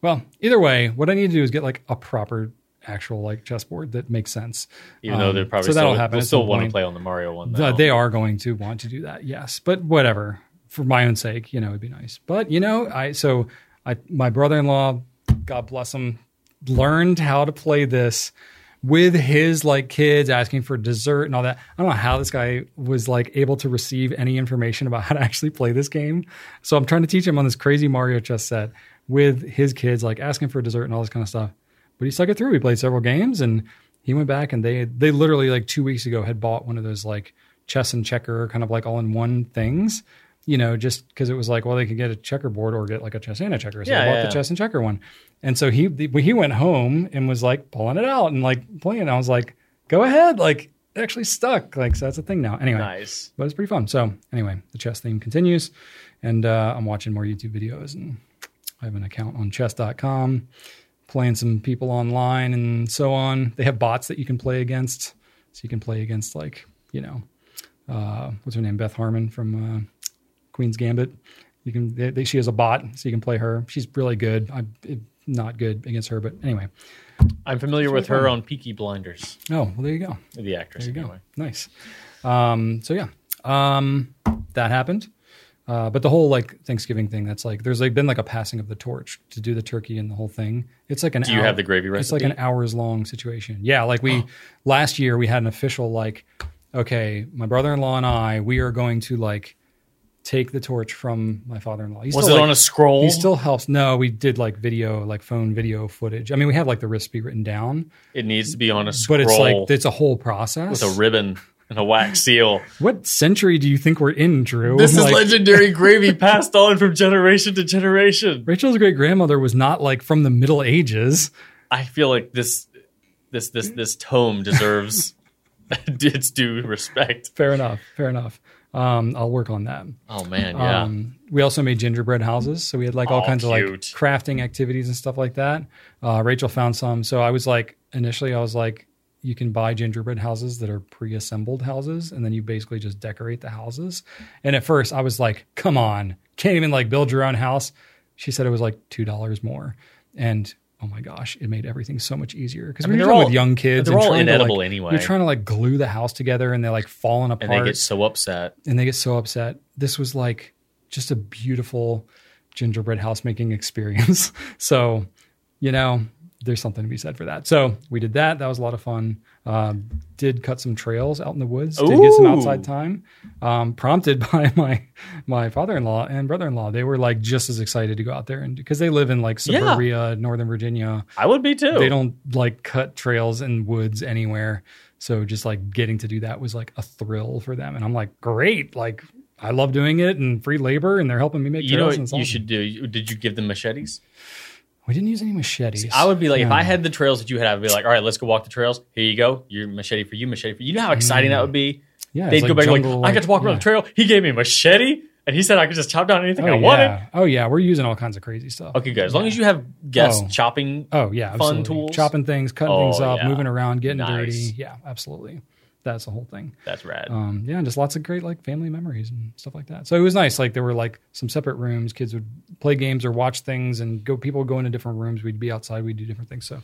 Well, either way, what I need to do is get like a proper actual like chessboard that makes sense. Even though Um, they're probably so that'll still, happen they'll still want to play on the Mario one. Though. They are going to want to do that, yes. But whatever, for my own sake, you know, it'd be nice. But you know, I so I my brother-in-law, God bless him, learned how to play this with his like kids asking for dessert and all that. I don't know how this guy was like able to receive any information about <laughs> how to actually play this game. So I'm trying to teach him on this crazy Mario chess set with his kids, like asking for dessert and all this kind of stuff. But he stuck it through. We played several games and he went back and they they literally like two weeks ago had bought one of those like chess and checker kind of like all in one things. You know, just because it was like, well, they could get a checkerboard or get like a chess and a checker. So Yeah, they bought yeah, the chess and checker one. And so he he went home and was like pulling it out and like playing. I was like, go ahead, like it actually stuck. Like so that's a thing now. Anyway, nice. but it's pretty fun. So anyway, the chess theme continues, and uh, I'm watching more YouTube videos, and I have an account on chess.com, playing some people online and so on. They have bots that you can play against, so you can play against like you know, uh, what's her name, Beth Harmon from uh, Queen's Gambit. You can they, they, she has a bot, so you can play her. She's really good. I'm not good against her, but anyway. I'm familiar with her on Peaky Blinders, Oh well, there you go. the actress. There you go. Anyway. Nice. Um, so yeah, um, that happened. Uh, but the whole like Thanksgiving thing, that's like there's like been like a passing of the torch to do the turkey and the whole thing. It's like an Do you hour- have the gravy It's like an hours long situation. Yeah, like we last year we had an official like, okay, my brother in law and I, we are going to like take the torch from my father in law. Was it on a scroll? He still helps. No, we did like video, like phone video footage. I mean, we have like the recipe written down, it needs to be on a scroll but it's like it's a whole process with a ribbon and a wax seal. what century do you think we're in, Drew? This <laughs> is Like, legendary <laughs> gravy passed on from generation to generation. Rachel's great grandmother was not like from the Middle Ages. I feel like this this this this tome deserves <laughs> its due respect. Fair enough. Fair enough. Um, I'll work on that. Oh man, yeah. Um, we also made gingerbread houses, so we had like all Oh, kinds of like crafting activities and stuff like that. Uh, Rachel found some, so I was like, initially, I was like, you can buy gingerbread houses that are pre-assembled houses, and then you basically just decorate the houses. And at first, I was like, come on, can't even like build your own house. She said it was like two dollars more, and oh my gosh, it made everything so much easier because I mean, you're they're all- with young kids, they're and all inedible like- anyway. You're trying to like glue the house together, and they're like falling apart and they get so upset. and they get so upset. This was like just a beautiful gingerbread house making <laughs> experience. so, you know, there's something to be said for that. So we did that. That was a lot of fun. Um, did cut some trails out in the woods. Did get some outside time. Um, prompted <laughs> by my my father-in-law and brother-in-law. They were like just as excited to go out there and because they live in like Yeah. suburbia, Northern Virginia I would be too. they don't like cut trails in woods anywhere. So just like getting to do that was like a thrill for them. And I'm like, great. Like I love doing it and free labor and they're helping me make You know what you should do? Did you give them machetes? We didn't use any machetes. I would be like, if I had the trails that you had, I'd be like, all right, let's go walk the trails. Here you go. Your machete for you, machete for you. You know how exciting that would be? yeah, They'd go back Mm. jungle, like, I got to walk around the trail. He gave me a machete, and he said I could just chop down anything Oh I wanted. oh yeah, we're using all kinds of crazy stuff. Okay, good. As long as you have guests Oh. chopping. Oh yeah, Fun absolutely. tools. chopping things, cutting Oh, things up, yeah. moving around, getting Nice. dirty. Yeah, absolutely. That's the whole thing. That's rad. um, yeah, and just lots of great like family memories and stuff like that. So it was nice. Like there were like some separate rooms. Kids would play games or watch things, and go. People would go into different rooms. We'd be outside. We'd do different things. So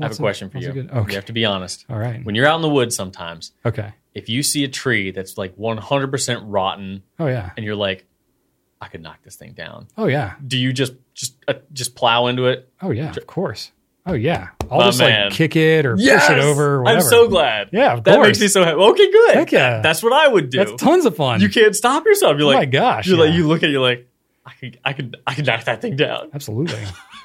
I have a of- question for you. of good- You have to be honest. All right. When you're out in the woods, sometimes Okay. if you see a tree that's like 100% rotten, Oh yeah. and you're like, I could knock this thing down. Oh yeah. Do you just just uh, just plow into it? Oh yeah. Of course. Oh yeah. I'll My just man. like kick it or push it over. I'm so glad. Yeah, of that course. makes me so happy. Okay, good. Heck yeah. That's what I would do. That's tons of fun. you can't stop yourself. You're oh like, my gosh. you're like, you look at, it, you're like, I could, I could, I could knock that thing down. Absolutely.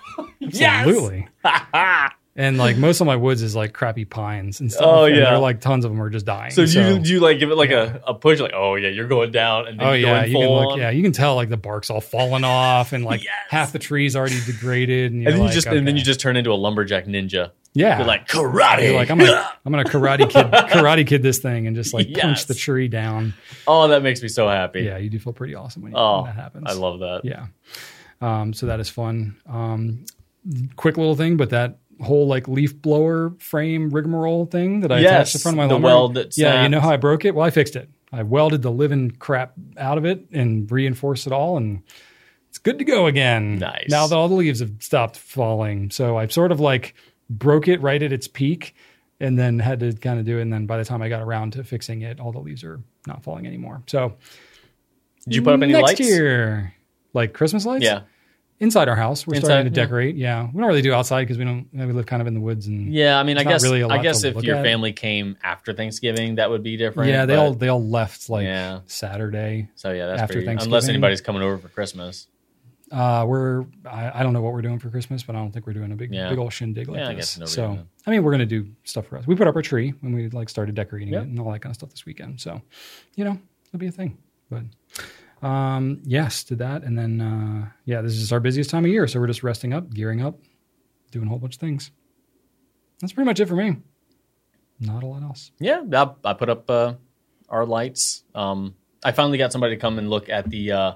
<laughs> Absolutely. <laughs> And like most of my woods is like crappy pines and stuff. Oh, and yeah. they're like tons of them are just dying. so do you, do you like give it like a, a push? Like, oh yeah, you're going down, and then Oh yeah, you can look. Yeah, you can tell like the bark's all falling off, and like <laughs> Yes. half the tree's already degraded, and, you're And then you like, just and then you just turn into a lumberjack ninja. yeah, You're like karate. You're like I'm gonna <laughs> I'm gonna karate kid karate kid this thing and just like Yes. punch the tree down. oh, that makes me so happy. Yeah, you do feel pretty awesome when, you, Oh, when that happens. I love that. Yeah, um, so that is fun. Um, quick little thing, but that whole like leaf blower frame rigmarole thing that I Yes, attached to the front of my the lawnmower. weld that yeah, you know how I broke it? Well, I fixed it. I welded the living crap out of it and reinforced it all, and it's good to go again. Nice. Now that all the leaves have stopped falling, so I've sort of like broke it right at its peak, and then had to kind of do it. And then by the time I got around to fixing it, all the leaves are not falling anymore. So Did you put up any next lights? year, like Christmas lights? Yeah. Inside our house. We're Inside, starting to yeah. decorate. Yeah, we don't really do outside because we don't. We live kind of in the woods and Yeah, I mean, I guess really I guess if your at. family came after Thanksgiving, that would be different. yeah, they all they all left like Yeah. Saturday. So yeah, that's after pretty. Unless anybody's coming over for Christmas. Uh, we're I, I don't know what we're doing for Christmas, but I don't think we're doing a big Yeah. big old shindig like Yeah, I this. guess so reason. I mean, we're gonna do stuff for us. We put up our tree when we like started decorating Yep. it and all that kind of stuff this weekend. So you know, it'll be a thing. But um, yes, did that, and then uh, yeah, this is our busiest time of year, so we're just resting up, gearing up, doing a whole bunch of things. That's pretty much it for me. Not a lot else. Yeah, I, I put up uh, our lights. Um, I finally got somebody to come and look at the uh,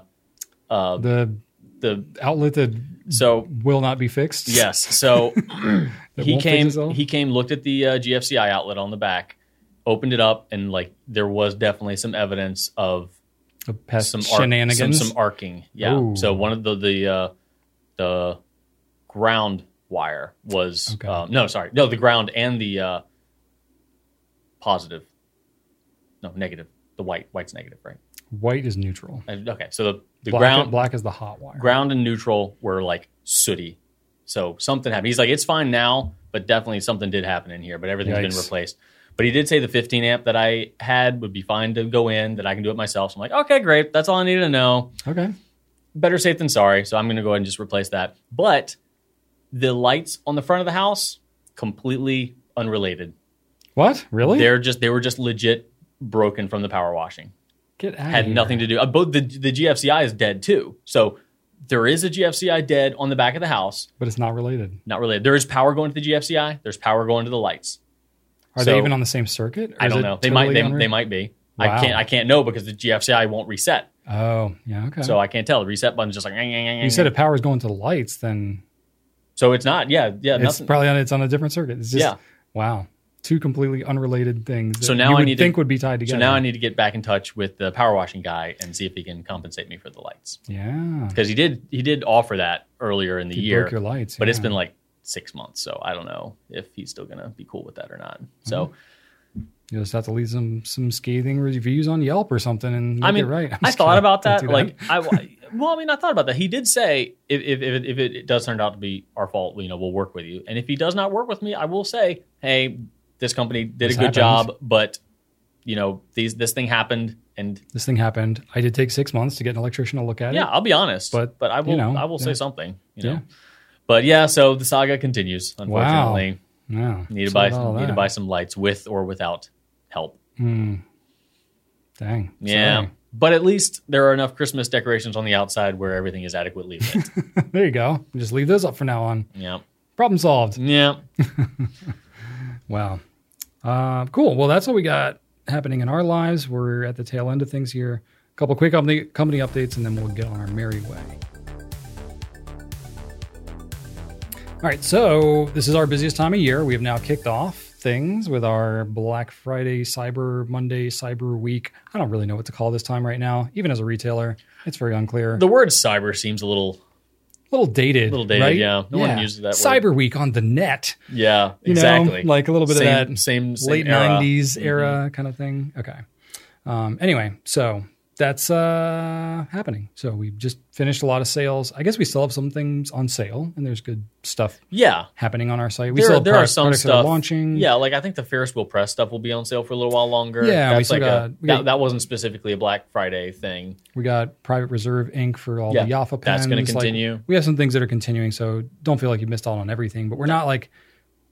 uh, The the outlet that so will not be fixed. yes. So <laughs> he came. He came, looked at the uh, GFCI outlet on the back, opened it up, and like there was definitely some evidence of Some arc, shenanigans. some, some arcing. Yeah. Ooh. So one of the the uh, the ground wire was Okay. um, no, sorry, no, the ground and the uh, positive, no, negative. The white, white's negative, right? White is neutral. Uh, Okay, so the, the Black, ground, black is the hot wire. ground and neutral were like sooty. So something happened. He's like, it's fine now, but definitely something did happen in here. But everything's been replaced. But he did say the 15 amp that I had would be fine to go in. That I can do it myself. So I'm like, okay, great. That's all I needed to know. Okay. better safe than sorry. So I'm going to go ahead and just replace that. But the lights on the front of the house completely unrelated. What? Really? They're just they were just legit broken from the power washing. Get out. Had nothing to do. Uh, both the the GFCI is dead too. So there is a GFCI dead on the back of the house. But it's not related. Not related. There is power going to the GFCI. There's power going to the lights. Are So- they even on the same circuit? I don't know. They might. They, unre- they might be. Wow. I can't. I can't know because the GFCI won't reset. Oh, yeah. Okay. So I can't tell. The reset button's just like. you said if power is going to the lights, then So it's not. Yeah. Yeah. it's Nothing. probably on it's on a different circuit. It's just Yeah. wow, two completely unrelated things. That So now you I need to- think would be tied together. So now I need to get back in touch with the power washing guy and see if he can compensate me for the lights yeah, because he did he did offer that earlier in the You year, broke your lights, but it's been like six months, so I don't know if he's still gonna be cool with that or not. So mm-hmm. you just have to leave some some scathing reviews on Yelp or something and I mean, right. <laughs> I thought kidding. about that. Like I well, I mean, I thought about that. He did say if if if it, if it does turn out to be our fault, you know, we'll work with you. And if he does not work with me, I will say, hey, this company did This a good happens. job, but you know, these this thing happened and this thing happened. I did take six months to get an electrician to look at Yeah, it. Yeah, I'll be honest, But, but I will you know, I will say something, you know. Yeah. But yeah, so the saga continues. Unfortunately, Yeah, need to buy need to buy some lights with or without help. Dang. Yeah, sorry. but at least there are enough Christmas decorations on the outside where everything is adequately lit. <laughs> there you go. Just leave those up for now on. yeah, Problem solved. yeah. <laughs> Wow. Uh, cool. Well, that's what we got happening in our lives. We're at the tail end of things here. A couple quick company, company updates, and then we'll get on our merry way. All right. So this is our busiest time of year. We have now kicked off things with our Black Friday, Cyber Monday, Cyber Week. I don't really know what to call this time right now. Even as a retailer, it's very unclear. The word cyber seems a little a little dated. Little dated, right? yeah. No one uses that word. Cyber Week on the net. yeah, You exactly. know, like a little bit same, of that same, same late era. Mm-hmm. 90s era kind of thing. Okay. Um, anyway, so that's uh, happening. So we just finished a lot of sales. I guess we still have some things on sale, and there's good stuff Yeah, happening on our site. We there, still have there are some products are stuff launching. Yeah, like I think the Ferris wheel press stuff will be on sale for a little while longer. Yeah, we that's still like a, got- that, got- that wasn't specifically a Black Friday thing. We got Private Reserve ink for all Yeah, the Yafa pens. that's gonna Like, continue. we have some things that are continuing, so don't feel like you missed out on everything. But we're not like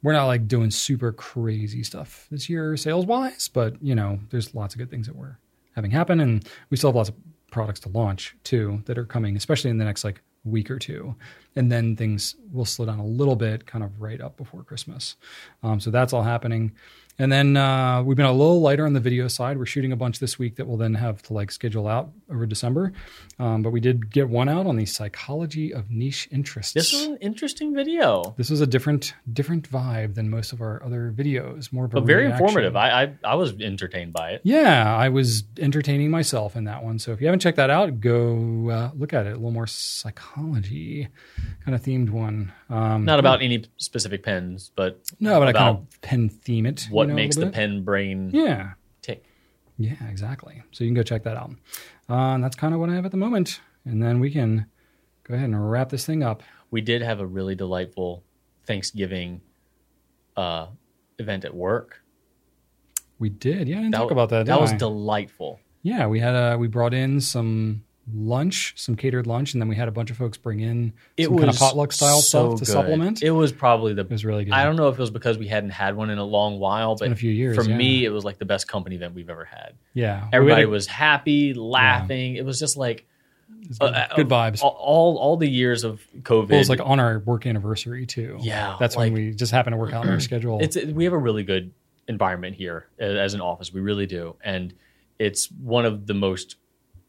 we're not like doing super crazy stuff this year sales wise. But you know, there's lots of good things that we're having happen, and we still have lots of products to launch too that are coming, especially in the next like week or two, and then things will slow down a little bit, kind of right up before Christmas. Um, so that's all happening. And then uh, we've been a little lighter on the video side. We're shooting a bunch this week that we'll then have to like schedule out over December. Um, but we did get one out on the psychology of niche interests. This is an interesting video, This was a different different vibe than most of our other videos. More of but very reaction. informative. I, I I was entertained by it. Yeah, I was entertaining myself in that one. So if you haven't checked that out, go uh, look at it. A little more psychology kind of themed one. Um, Not about any specific pens, but no, but I kind about of pen theme it. what you know, makes the pen brain Yeah, tick. yeah, exactly. So you can go check that out. Uh, and that's kind of what I have at the moment. And then we can go ahead and wrap this thing up. We did have a really delightful Thanksgiving uh, event at work. We did. Yeah, I didn't That talk about that. That was I? delightful. yeah, we had a we brought in some lunch, some catered lunch, and then we had a bunch of folks bring in It some was kind of potluck style so stuff to good. supplement. It was probably the It was really good. I don't know if it was because we hadn't had one in a long while, but a few years, for yeah. me, it was like the best company event we've ever had. yeah, Everybody a- was happy, laughing. It was just like It's uh, good, uh, good vibes. all, all all the years of COVID. Well, it was like on our work anniversary too. Yeah, that's like- when we just happened to work out on our <clears throat> schedule. it's we have a really good environment here as an office. We really do, and it's one of the most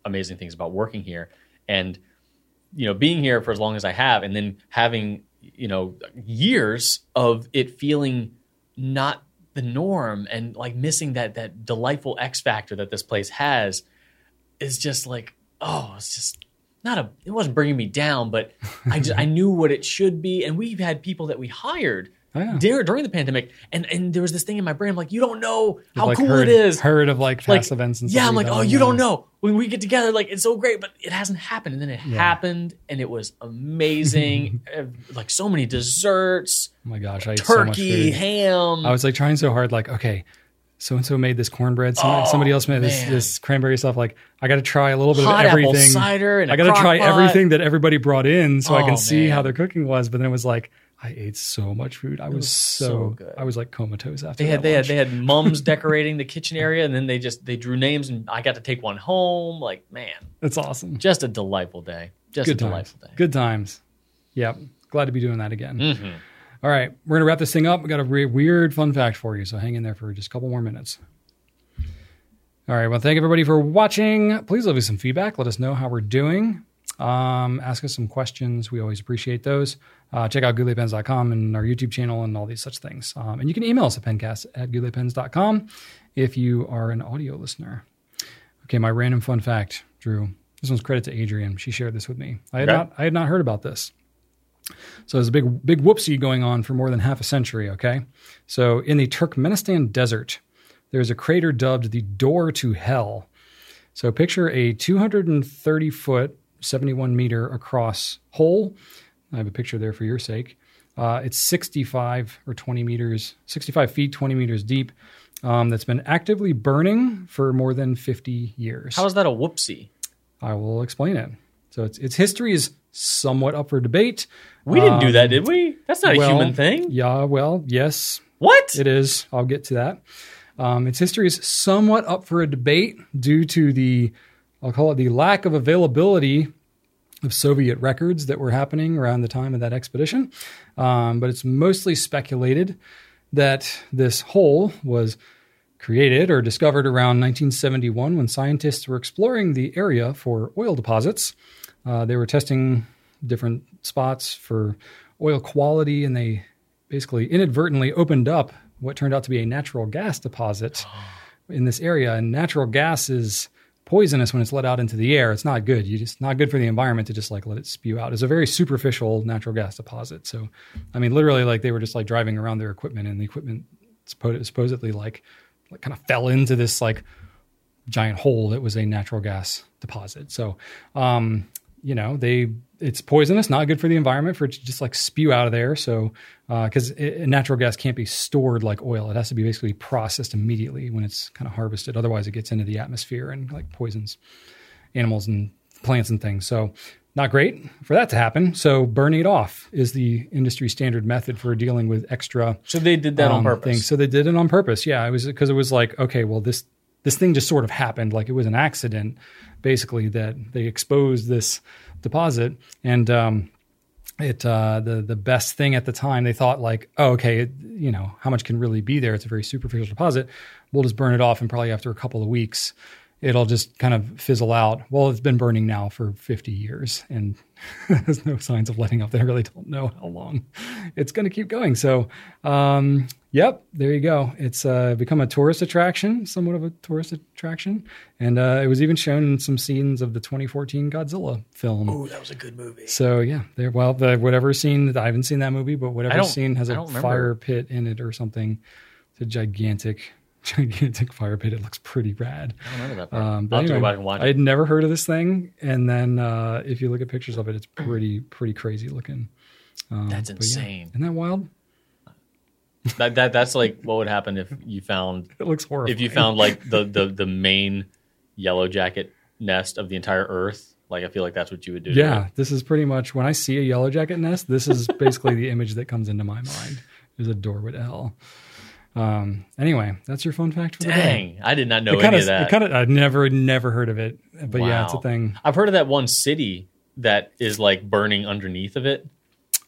amazing things about working here. And you know, being here for as long as I have, and then having you know years of it feeling not the norm and like missing that that delightful X factor that this place has is just like oh, it's just not a. It wasn't bringing me down, but I just I knew what it should be, and we've had people that we hired Oh, yeah. during, during the pandemic, and and there was this thing in my brain. I'm like, you don't know how like cool heard, it is. Heard of like past Like, events and stuff. yeah, I'm like, oh, you don't know. When we get together, like it's so great, but it hasn't happened, and then it happened, and it was amazing. <laughs> Uh, like so many desserts, Oh my gosh, I ate so much turkey, ham. I was like trying so hard, like, okay, so and so made this cornbread. Somebody, Oh, somebody else made this, this cranberry stuff. Like, I got to try a little bit hot of apple everything. cider and I got to try pot. everything that everybody brought in, so I Oh, can see man. how their cooking was. But then it was like, I ate so much food. I was, was so, so good. I was like comatose after They had that they had they had mums <laughs> decorating the kitchen area, and then they just they drew names, and I got to take one home. Like man, that's awesome. just a delightful day. Just Good a times. delightful day. Good times. Yep. Glad to be doing that again. Mhm. All right, we're gonna wrap this thing up. We got a re- weird fun fact for you, so hang in there for just a couple more minutes. All right, well, thank everybody for watching. Please leave us some feedback. Let us know how we're doing. Um, ask us some questions. We always appreciate those. Uh, check out gouletpens.com and our YouTube channel and all these such things. Um, and you can email us at pencast at gouletpens.com if you are an audio listener. Okay, my random fun fact, Drew. This one's credit to Adrian. She shared this with me. I had Okay. not I had not heard about this. So there's a big big whoopsie going on for more than half a century, okay? So in the Turkmenistan desert, there's a crater dubbed the Door to Hell. So picture a 230 foot, 71 meter across hole. I have a picture there for your sake. Uh, it's 65 or 20 meters, 65 feet, 20 meters deep. Um, that's been actively burning for more than 50 years. How is that a whoopsie? I will explain it. So its its history is somewhat up for debate. We didn't do Um, that, did we? That's not a human thing. Yeah, well, yes, What? it is. I'll get to that. Um, its history is somewhat up for a debate due to the, I'll call it the lack of availability of Soviet records that were happening around the time of that expedition. Um, but it's mostly speculated that this hole was created or discovered around 1971 when scientists were exploring the area for oil deposits. Uh, they were testing different spots for oil quality, and they basically inadvertently opened up what turned out to be a natural gas deposit in this area. And natural gas is poisonous when it's let out into the air. It's not good. You just not good for the environment to just like let it spew out. It's a very superficial natural gas deposit. So, I mean, literally, like they were just like driving around their equipment, and the equipment supposedly like, like kind of fell into this like giant hole that was a natural gas deposit. So, um, you know, they it's poisonous, not good for the environment for it to just like spew out of there. So, because natural gas can't be stored like oil, it has to be basically processed immediately when it's kind of harvested. Otherwise, it gets into the atmosphere and like poisons animals and plants and things. So, not great for that to happen. So, burning it off is the industry standard method for dealing with extra So they did that on um, purpose. thing. So they did it on purpose. Yeah, it was because it was like, okay, well this this thing just sort of happened, like it was an accident, basically that they exposed this deposit, and um, it uh, the the best thing at the time. They thought like, oh, okay, it, you know, how much can really be there? It's a very superficial deposit. We'll just burn it off, and probably after a couple of weeks, it'll just kind of fizzle out. Well, it's been burning now for 50 years, and <laughs> there's no signs of letting up. They really don't know how long it's going to keep going. So, um, yep, there you go. It's uh, become a tourist attraction, somewhat of a tourist attraction, and uh, it was even shown in some scenes of the 2014 Godzilla film. Oh, that was a good movie. So yeah, there. Well, the, whatever scene I haven't seen that movie, but whatever scene has a fire pit in it or something. It's a gigantic, <laughs> gigantic fire pit. It looks pretty rad. I don't remember that part. Um, but I'll have to anyway, go back and watch I it. had never heard of this thing, and then uh, if you look at pictures of it, it's pretty pretty crazy looking. Um, That's but yeah. insane. Isn't that wild? That, that that's like what would happen if you found It looks horrible. if you found like the, the the main yellow jacket nest of the entire Earth. Like I feel like that's what you would do. yeah, this is pretty much when I see a yellow jacket nest. This is basically the image that comes into my mind. Is a doorway to hell. Um, anyway, that's your fun fact for the day. Dang, I did not know it any kind of that. it kind of, I've never, never heard of it, but yeah, it's a thing. I've heard of that one city that is like burning underneath of it.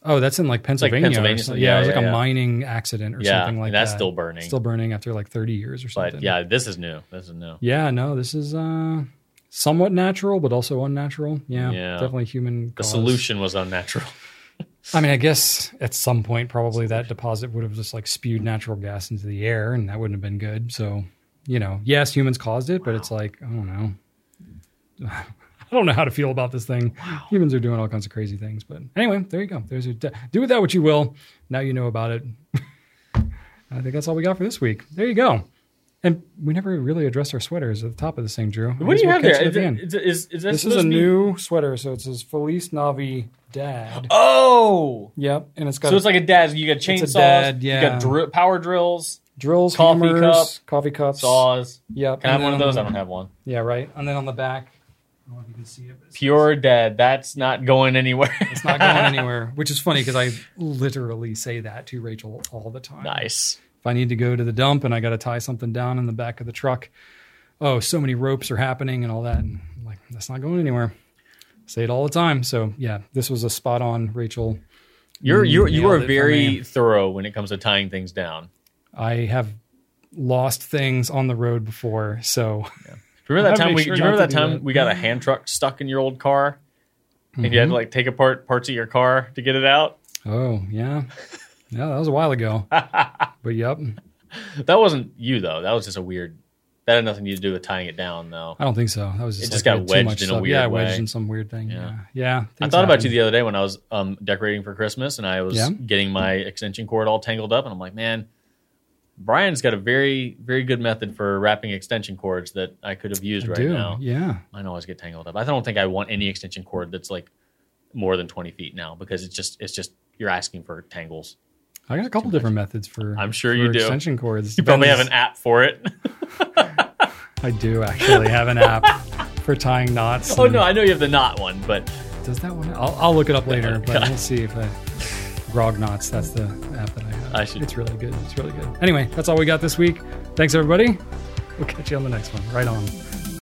Oh, that's in like Pennsylvania. or Pennsylvania, something. yeah, yeah, it was like yeah, a yeah. mining accident or something like and that's that. still burning. Still burning after like 30 years or something. But yeah, this is new. This is new. Yeah, no, this is uh, somewhat natural, but also unnatural. Yeah, definitely human. The caused. solution was unnatural. <laughs> I mean, I guess at some point, probably that deposit would have just like spewed natural gas into the air, and that wouldn't have been good. So, you know, yes, humans caused it, but it's like I don't know. <sighs> <laughs> I don't know how to feel about this thing. Wow. Humans are doing all kinds of crazy things, but anyway, there you go. There's your do with that what you will. Now you know about it. <laughs> I think that's all we got for this week. There you go. And we never really addressed our sweaters at the top of this thing, Drew. I What do you we'll have there? Is, the is, is, is This is a be- new sweater, so it says Feliz Navi Dad. <gasps> Oh, Yep, and it's got so it's like a dad. You got a chainsaws. dad, You yeah. got dri- power drills, drills, coffee hammers, cup, coffee cups. saws. Yep. Can I have one of those? I don't have one. Yeah, right. And then on the back, I don't know if you can see it. Pure dead. That's not going anywhere. it's not going <laughs> anywhere, which is funny because I literally say that to Rachel all the time. nice. If I need to go to the dump and I got to tie something down in the back of the truck, oh, so many ropes are happening and all that. And I'm like, that's not going anywhere. say it all the time. So yeah, this was a spot on, Rachel. You're you you are very thorough when it comes to tying things down. I have lost things on the road before, so Remember that time we sure do you remember that time that. we got a hand truck stuck in your old car and you had Mm-hmm. to like take apart parts of your car to get it out? oh yeah, yeah, that was a while ago. <laughs> but yep, That wasn't you though. That was just a weird. That had nothing to do with tying it down though. I don't think so. That was just It just like got wedged much in a stuff. weird yeah, way. wedged in some weird thing. Yeah. Yeah, yeah. I thought about you the other day when I was um, decorating for Christmas and I was Yeah. getting my extension cord all tangled up, and I'm like, man, Brian's got a very, very good method for wrapping extension cords that I could have used I right do. now. Yeah, Mine always get tangled up. I don't think I want any extension cord that's like more than 20 feet now because it's just, it's just, you're asking for tangles. I got a couple different methods for. I'm sure for you do. extension cords. You probably have an app for it. <laughs> <laughs> I do actually have an app for tying knots. oh no, I know you have the knot one, but does that one? I'll, I'll look it up <laughs> later, but we'll see if I. Grog knots. That's the app that I have. I should- It's really good. It's really good. Anyway, that's all we got this week. Thanks everybody. We'll catch you on the next one. Right on.